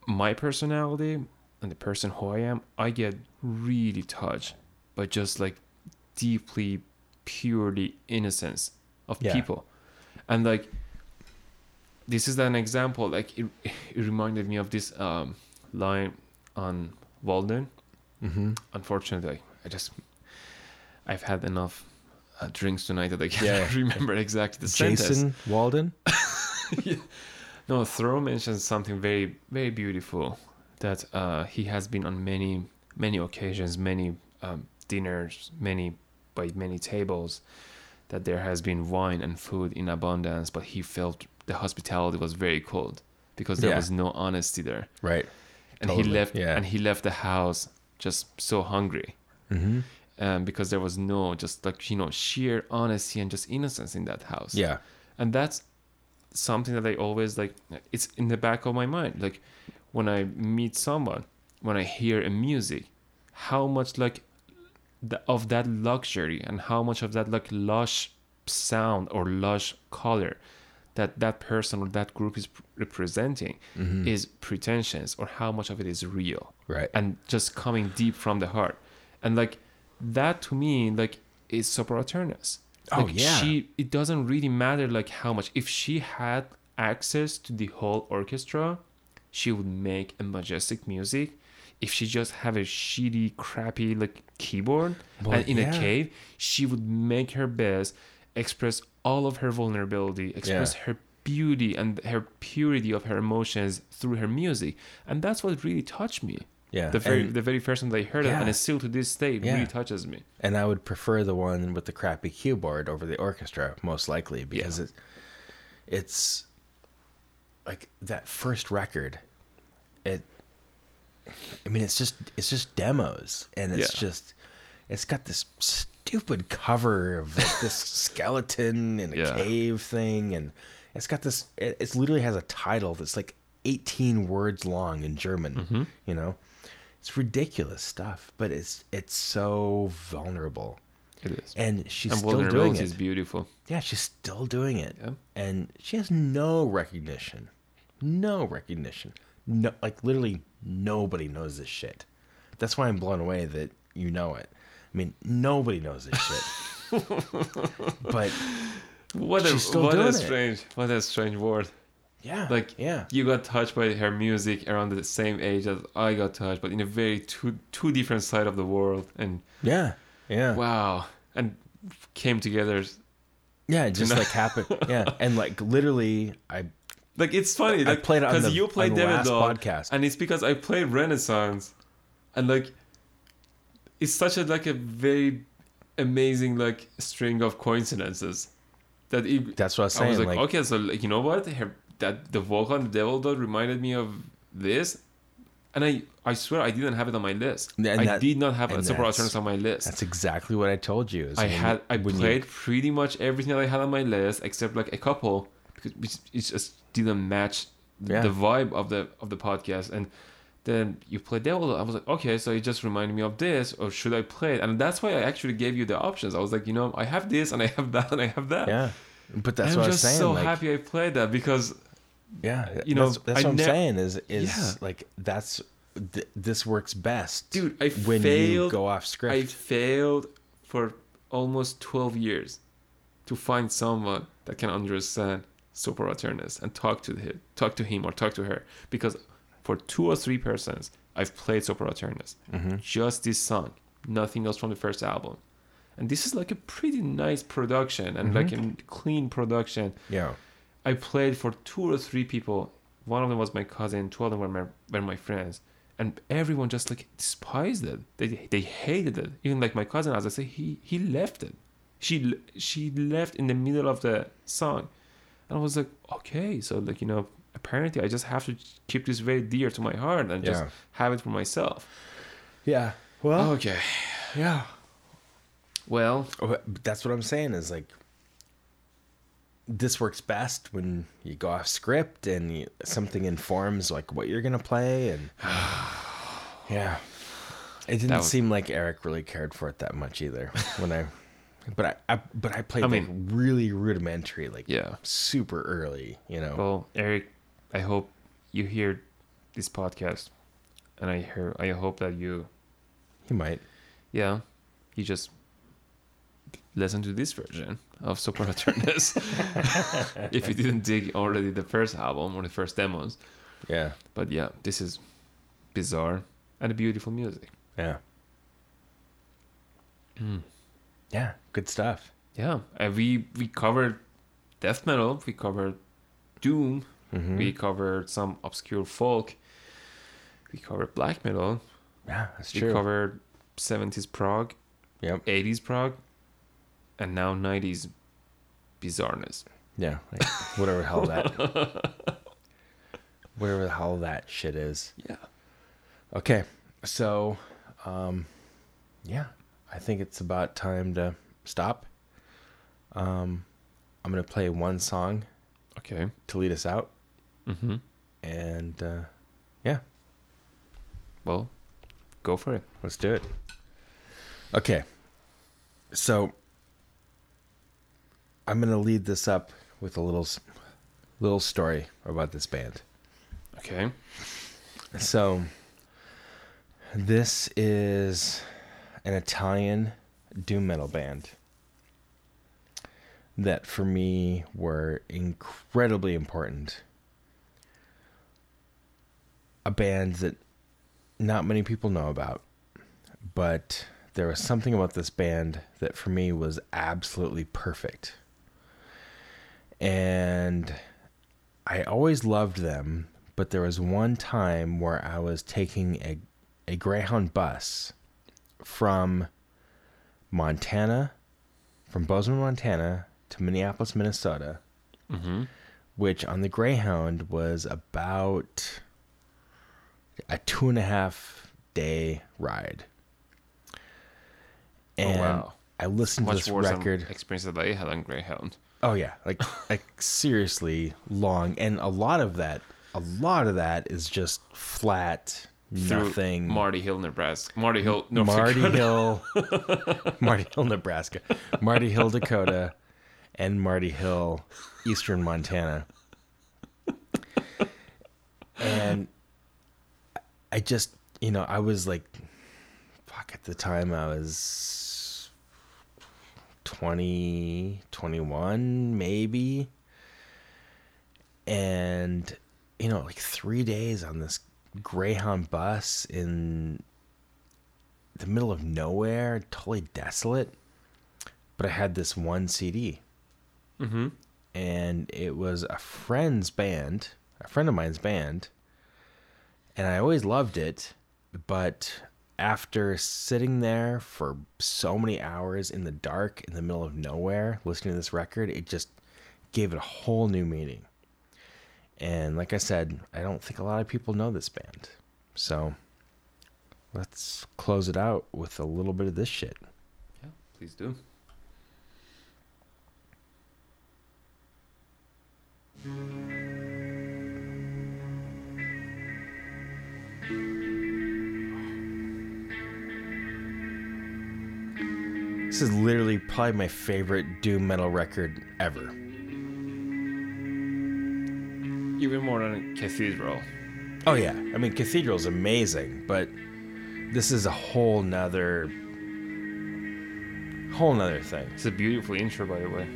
my personality and the person who I am, I get really touched by just like deeply purely innocence of Yeah. people. And like this is an example like it, it reminded me of this um line on Walden. mm-hmm. Unfortunately, I just I've had enough uh, drinks tonight that I can't Yeah. remember exactly the sentence. Jason Walden. No, Thoreau mentions something very, very beautiful that uh, he has been on many, many occasions, many um, dinners, many by many tables, that there has been wine and food in abundance, but he felt the hospitality was very cold because there Yeah. was no honesty there, Right. and he left, yeah. and he left the house just so hungry. Mm-hmm. Um, because there was no just like you know sheer honesty and just innocence in that house Yeah. and that's something that I always like. It's in the back of my mind. Like when I meet someone, when I hear a music, how much like the, of that luxury and how much of that like lush sound or lush color that that person or that group is representing is pretensions or how much of it is real Right. and just coming deep from the heart and like that to me like is Sopor Aeternus Oh, like yeah. she it doesn't really matter like how much if she had access to the whole orchestra she would make a majestic music if she just have a shitty crappy like keyboard and in yeah. a cave she would make her best express all of her vulnerability express Yeah. her beauty and her purity of her emotions through her music and that's what really touched me Yeah, the very and- the very first time i heard it and it's still to this day Yeah. really touches me and I would prefer the one with the crappy keyboard over the orchestra most likely because it, it's like that first record. It, I mean, it's just it's just demos, and it's Yeah. just it's got this stupid cover of like this skeleton in a Yeah. cave thing, and it's got this. It, it literally has a title that's like eighteen words long in German. Mm-hmm. You know, it's ridiculous stuff, but it's it's so vulnerable, it is and she's and still doing it. is beautiful Yeah, she's still doing it. Yeah. And she has no recognition. No recognition. No like literally nobody knows this shit. That's why I'm blown away that you know it. I mean, nobody knows this shit. but what a what a it. strange what a strange word yeah. like yeah. you got touched by her music around the same age as I got touched, but in a very two two different side of the world, and Yeah. Yeah. wow, and came together. yeah, it just like happened. Yeah. And like literally I Like it's funny, I like played because you played on the last Dog, podcast. and it's because I played Renaissance, and like it's such a like a very amazing like string of coincidences that it, That's what I was I was like, like- okay, so like you know what, her, that the vocal the Devil Doll reminded me of this, and I I swear I didn't have it on my list. And I that- did not have a Sopor Aeternus on my list. that's exactly what I told you. I had I when you- played pretty much everything that I had on my list except like a couple because it- just didn't match Yeah. the vibe of the of the podcast and then you played Devil. I was like okay so it just reminded me of this or should I play it and that's why I actually gave you the options I was like you know I have this and I have that and I have that Yeah. But that's and what I'm I was just saying. so like, happy I played that because Yeah, You know, that's, that's what I'm ne- saying. Is is Yeah. like that's th- this works best, dude I when failed you go off script. I failed for almost 12 years to find someone that can understand Sopor Aeternus and talk to him, talk to him or talk to her. Because for two or three persons, I've played Sopor Aeternus. Mm-hmm. Just this song, nothing else from the first album. And this is like a pretty nice production and like Mm-hmm. a clean production. yeah, I played for two or three people. One of them was my cousin. Two of them were my, were my friends, and everyone just like despised it. They they hated it. Even like my cousin, as I say, he he left it. She she left in the middle of the song, and I was like, okay, so like you know, apparently I just have to keep this very dear to my heart and just have it for myself. yeah. Well, Okay, yeah. well, oh, That's what I'm saying. Is like this works best when you go off script and you, something informs like what you're gonna play and yeah. It didn't was- seem like Eric really cared for it that much either when I. But I, I but I played I like mean- really rudimentary, like Yeah. super early, you know. Well, Eric, I hope you hear this podcast, and I hear I hope that you he might. yeah, you just listen to this version of Sopor Aeternus. if you didn't dig already the first album or the first demos. Yeah, But yeah, this is bizarre and beautiful music. yeah, yeah. Good stuff. Yeah, and we we covered death metal, we covered doom, Mm-hmm. we covered some obscure folk, we covered black metal, Yeah, that's we true. We covered 70s prog, Yep. 80s prog, and now 90s bizarreness. Yeah, like, whatever the hell that, whatever the hell that shit is. Yeah. Okay, so, um, yeah, I think it's about time to stop. Um, I'm gonna play one song Okay. to lead us out, Mm-hmm. and uh, yeah, Well, go for it. let's do it. Okay, so I'm gonna lead this up with a little little story about this band. Okay. So, this is an Italian doom metal band that for me were incredibly important. A band that not many people know about, but there was something about this band that for me was absolutely perfect. And I always loved them, but there was one time where I was taking a, a Greyhound bus from Montana, from Bozeman, Montana to Minneapolis, Minnesota, Mm-hmm. which on the Greyhound was about a two and a half day ride. And Oh, wow. I listened to Much this worse record. experience that I had on Greyhound. Oh yeah, like like seriously long, and a lot of that, a lot of that is just flat, nothing. Marty Hill, Nebraska. Marty Hill, North Marty Dakota. Hill, Marty Hill, Nebraska, Marty Hill, Dakota, and Marty Hill, Eastern Montana. And I just, you know, I was like, fuck, at the time I was 20, 21, maybe. And, you know, like three days on this Greyhound bus in the middle of nowhere, totally desolate. But I had this one CD. Mm-hmm. And it was a friend's band, a friend of mine's band. And I always loved it. But after sitting there for so many hours in the dark, in the middle of nowhere, listening to this record, it just gave it a whole new meaning. And like I said, I don't think a lot of people know this band. So let's close it out with a little bit of this shit. Yeah, please do. This is literally probably my favorite doom metal record ever. Even more than Cathedral. Oh yeah, I mean Cathedral's amazing, but this is a whole nother whole nother thing. It's a beautiful intro, by the way.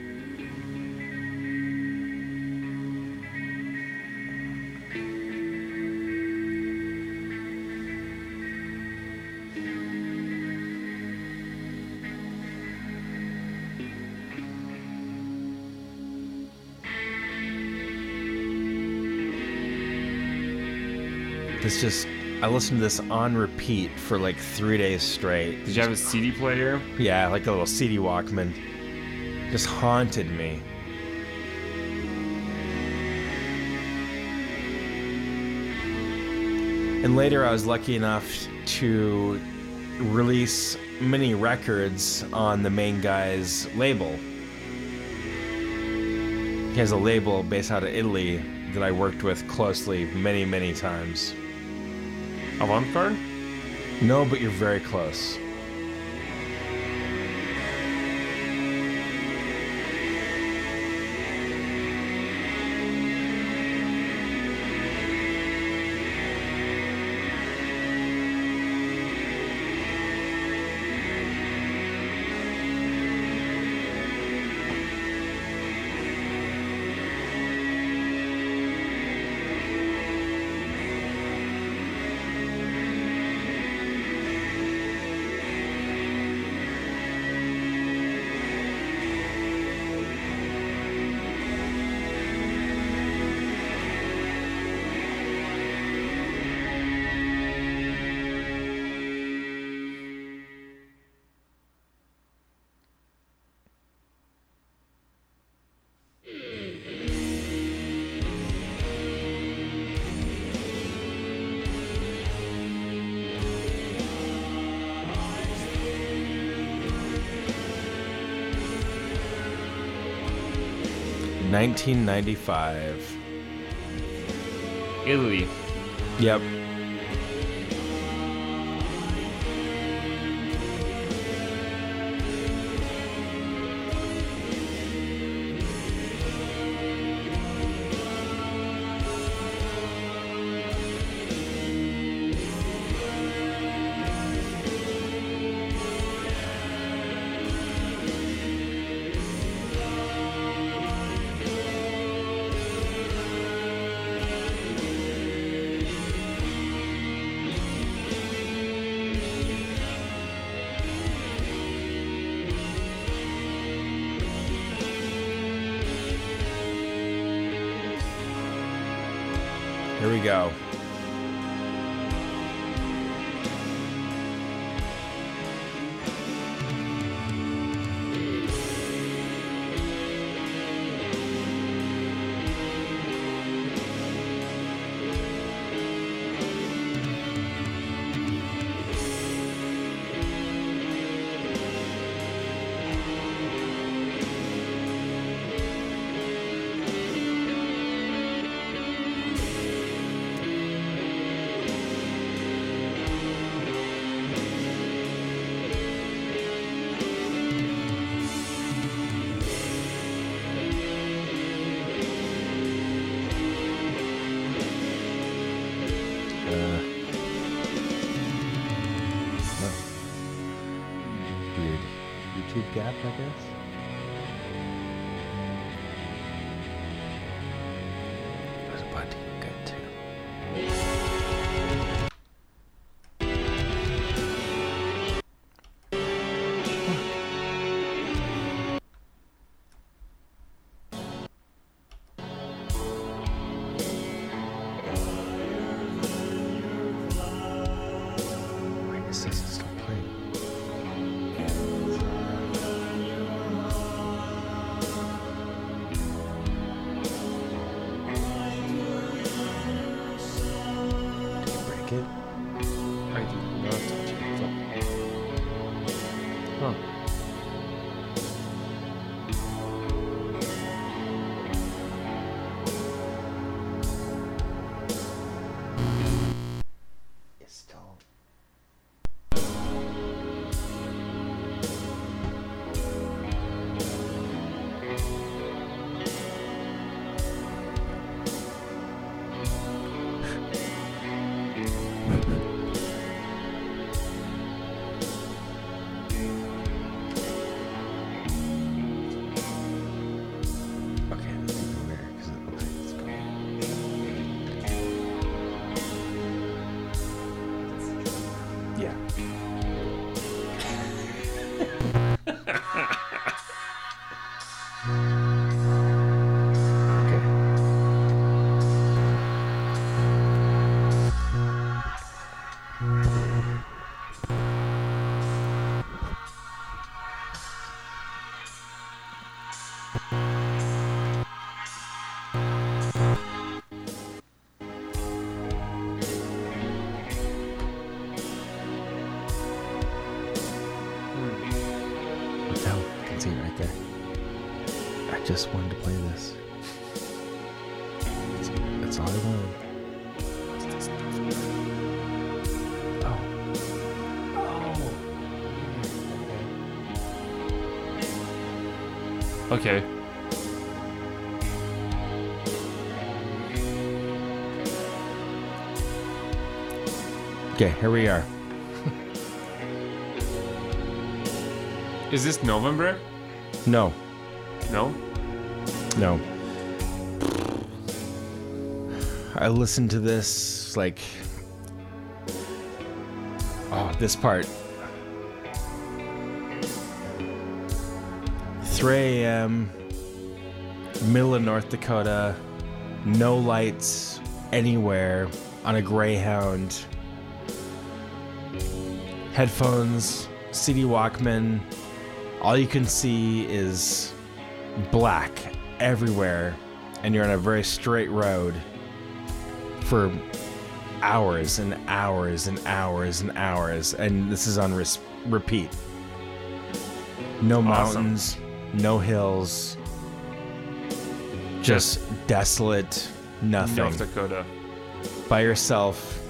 Just I listened to this on repeat for like three days straight. Did you have a CD player? Yeah, like a little CD Walkman. Just haunted me. And later I was lucky enough to release many records on the main guy's label. He has a label based out of Italy that I worked with closely many, many times. Avant Garde? No, but you're very close. 1995. Italy. Yep. Just wanted to play this. That's, that's all I wanted. Oh. Oh. Okay. Okay, here we are. Is this November? No, No? No. I listened to this like. Oh, this part. 3 a.m. Middle of North Dakota. No lights anywhere on a Greyhound. Headphones, CD Walkman. All you can see is black everywhere, and you're on a very straight road for hours and hours and hours and hours, and this is on res- repeat. No Awesome. mountains, no hills, just desolate, nothing North Dakota. by yourself.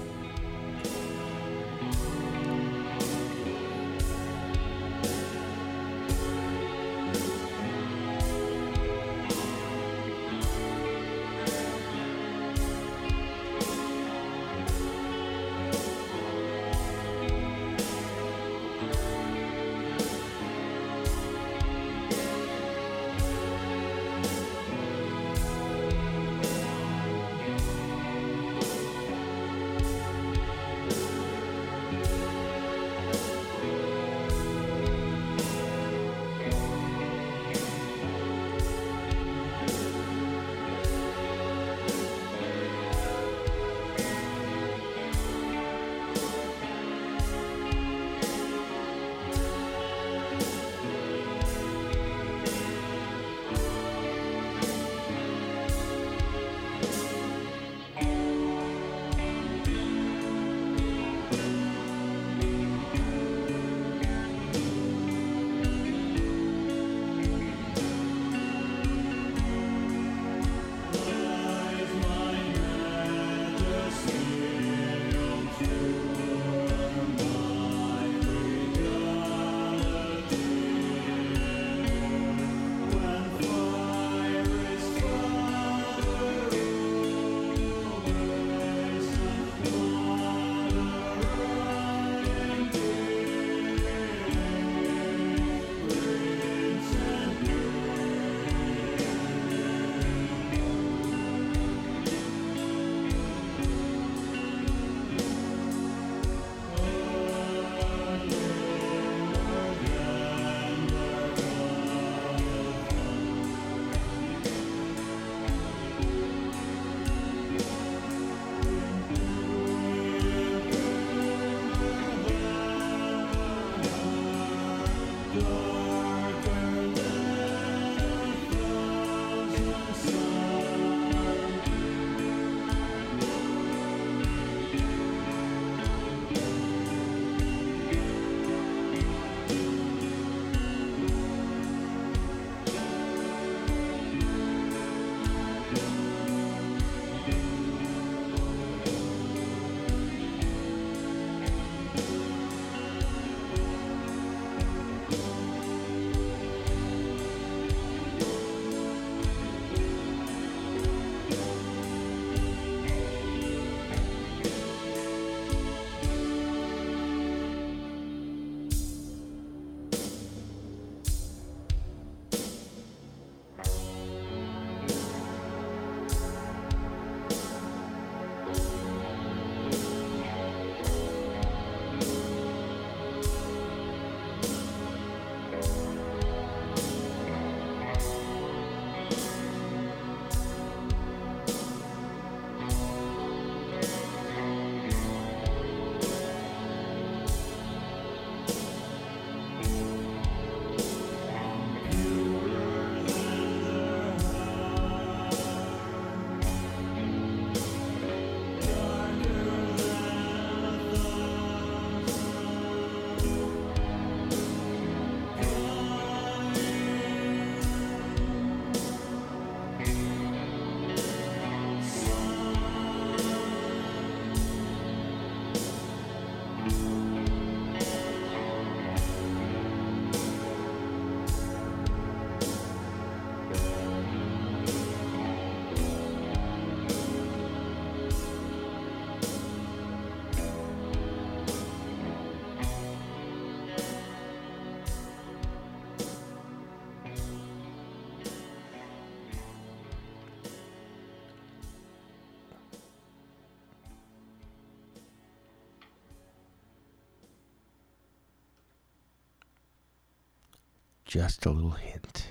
Just a little hint.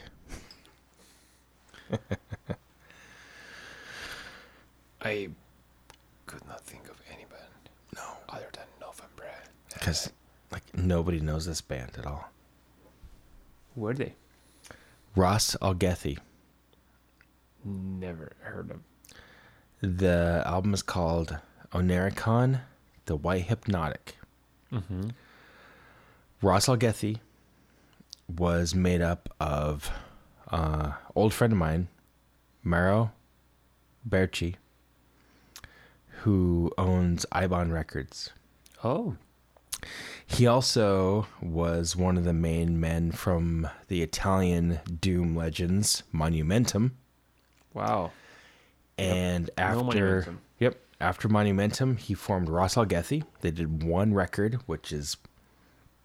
I could not think of any band No, other than November. because like nobody knows this band at all. Were they? Ras Algethi. Never heard of. The album is called Oneiricon, The White Hypnotic. Mm-hmm. Ras Algethi was made up of uh, old friend of mine, Mauro Berchi, who owns Eibon Records. Oh, He also was one of the main men from the Italian Doom Legends Monumentum. wow. And No after Monumentum. Yep, after Monumentum, he formed Ras Algethi. They did one record, which is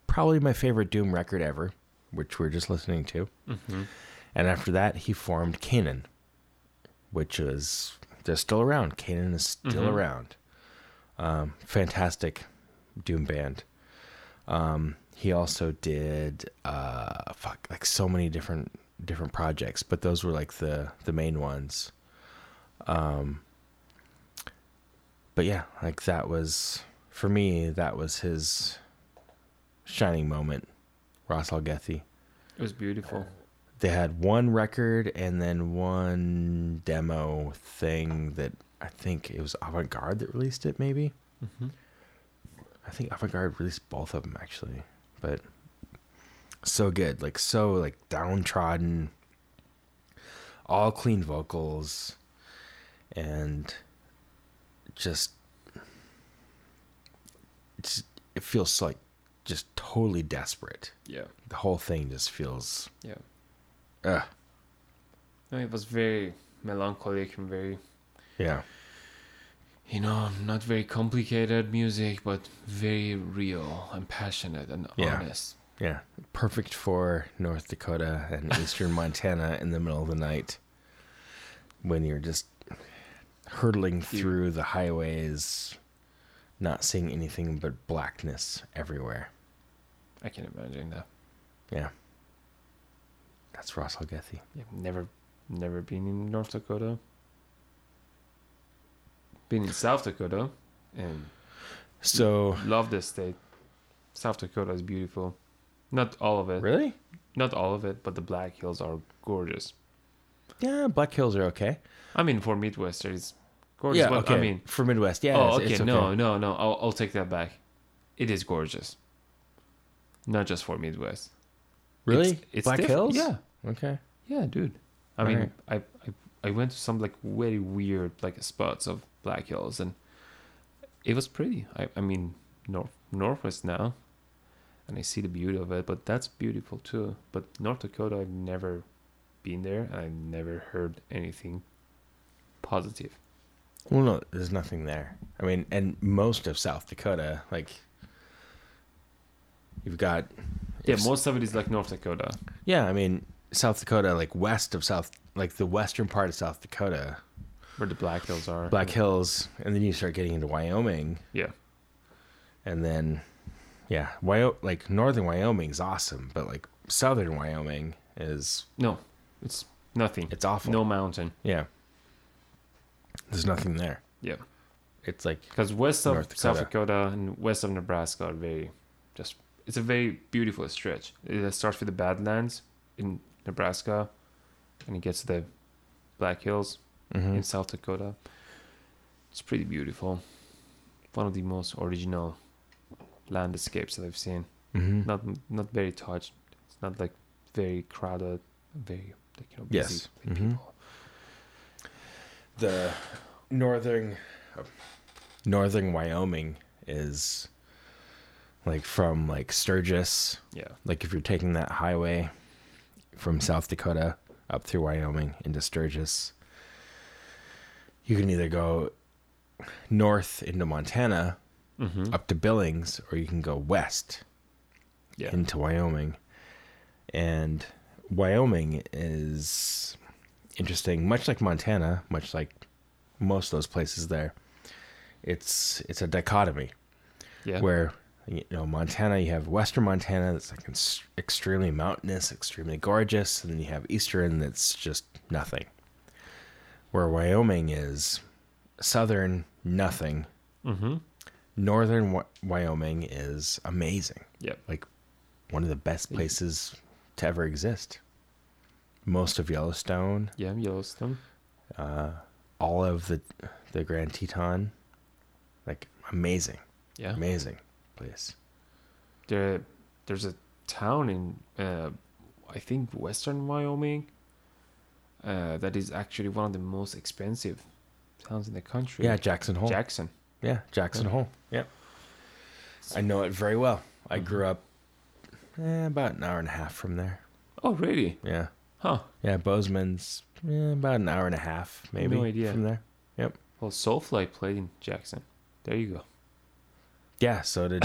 probably my favorite Doom record ever, which we're just listening to. Mm-hmm. And after that, he formed Canaan, which is they're still around. Canaan is still Mhm. around. Um, fantastic Doom band. Um, he also did uh, fuck like so many different different projects, but those were like the the main ones. Um, but yeah, like that was for me. That was his shining moment. Ras Algethi It was beautiful. they had one record and then one demo thing that I think it was Avant Garde that released it, maybe. Mm-hmm. I think Avant Garde released both of them actually, but so good, like so like downtrodden, all clean vocals, and just, just it feels like just totally desperate. Yeah, The whole thing just feels, yeah. No, it was very melancholic and very, yeah. you know, not very complicated music, but very real and passionate and Yeah. honest. Yeah, perfect for North Dakota and eastern Montana in the middle of the night when you're just hurtling through the highways, not seeing anything but blackness everywhere. I can imagine that. Yeah. That's Ras Algethi. Yeah, never, never been in North Dakota. Been in South Dakota, and So, love this state. South Dakota is beautiful. Not all of it. really? Not all of it, but the Black Hills are gorgeous. Yeah, Black Hills are okay. I mean, for Midwestern, it's gorgeous. yeah, okay. I mean, for Midwest, yeah. oh, it's- okay, it's no, no, no. I'll, I'll take that back. It is gorgeous. Not just for Midwest. Really? It's, it's Black diff- Hills? Yeah, Okay. yeah, dude. I mean, Alright. I, I I went to some like very weird like spots of Black Hills, and it was pretty. I I mean, north Northwest now, and I see the beauty of it. But that's beautiful too. But North Dakota, I've never been there, and I've never heard anything positive. Well, no, there's nothing there. I mean, and most of South Dakota, like, you've got. Yeah, most of it is like North Dakota. Yeah, I mean, South Dakota, like west of South, like the western part of South Dakota, where the Black Hills are. Black Hills, and then you start getting into Wyoming, Yeah. and then, yeah, Wyo- like northern Wyoming's awesome, but like southern Wyoming is No, it's nothing. it's awful. No mountain. Yeah, there's nothing there. Yeah. It's like Because west of South Dakota. And west of Nebraska are very. It's a very beautiful stretch. It starts with the Badlands in Nebraska, and it gets to the Black Hills mhm. in South Dakota. It's pretty beautiful. One of the most original landscapes that I've seen. Mhm. Not not very touched. It's not like very crowded. Very like you know busy Yes. with Mhm. people. the northern northern Wyoming is like from like Sturgis, Yeah. like if you're taking that highway from South Dakota up through Wyoming into Sturgis, you can either go north into Montana Mm-hmm. up to Billings, or you can go west Yeah. into Wyoming. And Wyoming is interesting, much like Montana, much like most of those places there. It's it's a dichotomy yeah. where you know Montana, you have western Montana that's like extremely mountainous, extremely gorgeous, and then you have eastern that's just nothing. Where Wyoming is southern nothing, Mm-hmm. northern Wyoming is amazing Yeah. like one of the best places to ever exist. Most of Yellowstone, Yeah. Yellowstone. uh, all of the the Grand Teton, like amazing, Yeah. amazing place. there there's a town in uh, I think western Wyoming. uh, that is actually one of the most expensive towns in the country. Yeah, Jackson Hole. Jackson. yeah, Jackson Hole. Yep. I know it very well. I grew up eh, about an hour and a half from there. Oh, really? Yeah. Huh. Yeah, Bozeman's eh, about an hour and a half, maybe No idea. from there. Yep. Well, Soulfly played in Jackson. There you go. Yeah, so did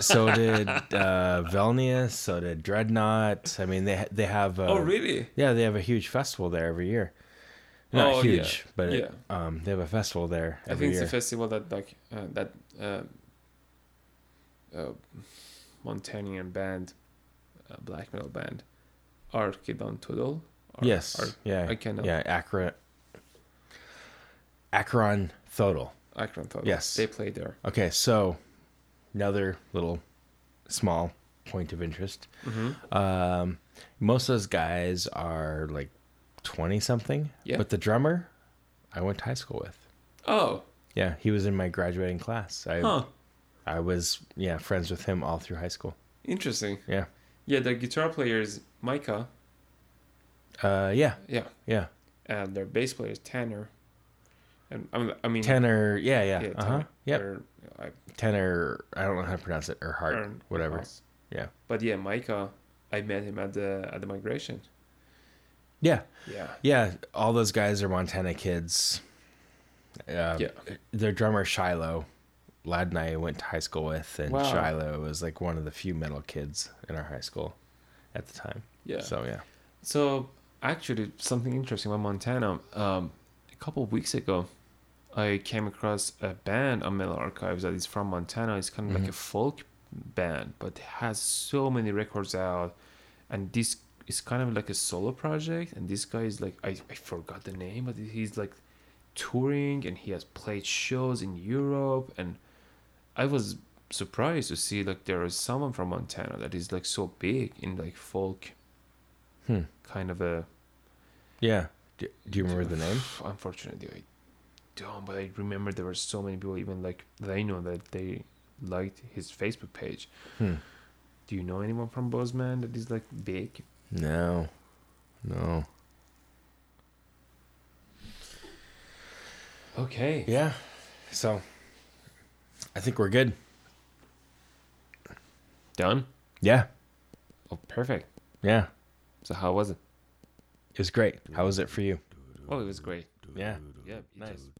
so did uh, Velnias, so did Dreadnought. I mean, they they have uh, oh, really? Yeah, they have a huge festival there every year. Not Oh, yeah. huge, but it- um, they have a festival there I every think year. it's a festival that like uh, that uh, uh, Montanian band, uh, black metal band, Archidon Tudor. Yes, Ar- yeah, I cannot. yeah, Akron, Akron Thodal. Akron Tudor. Yes. they played there. Okay, so another little small point of interest. Mm-hmm. Um, most of those guys are like twenty something. Yeah. But the drummer, I went to high school with. Oh, Yeah, he was in my graduating class. I huh. I was yeah friends with him all through high school. Interesting. Yeah. Yeah, the guitar player is Micah. Uh, yeah, Yeah, yeah. and their bass player is Tanner. And I mean, Tenor, yeah, yeah, yeah, uh huh, Tanner. yep. Or, I, Tenor, I don't know how to pronounce it, or heart, or- whatever. Yeah, But yeah, Micah, I met him at the at the migration. yeah, Yeah. yeah. All those guys are Montana kids. Uh, Yeah. Their drummer Shiloh, Lad and I went to high school with, and Wow. Shiloh was like one of the few metal kids in our high school at the time. Yeah. So yeah. So actually, something interesting about Montana. Um, a couple of weeks ago, I came across a band on Metal Archives that is from Montana. It's kind of like a folk band, but has so many records out, and this is kind of like a solo project. And this guy is like, I, I forgot the name, but he's like touring, and he has played shows in Europe, and I was surprised to see like there is someone from Montana that is like so big in like folk Hmm. kind of a Yeah. Do, do you remember the name? unfortunately i don't but i remember there were so many people even like they know that they liked his facebook page Hmm. do you know anyone from bozeman that is like big No. No. okay Yeah. So I think we're good. done Yeah. oh perfect Yeah. so how was it It was great. How was it for you? oh it was great Yeah. yeah nice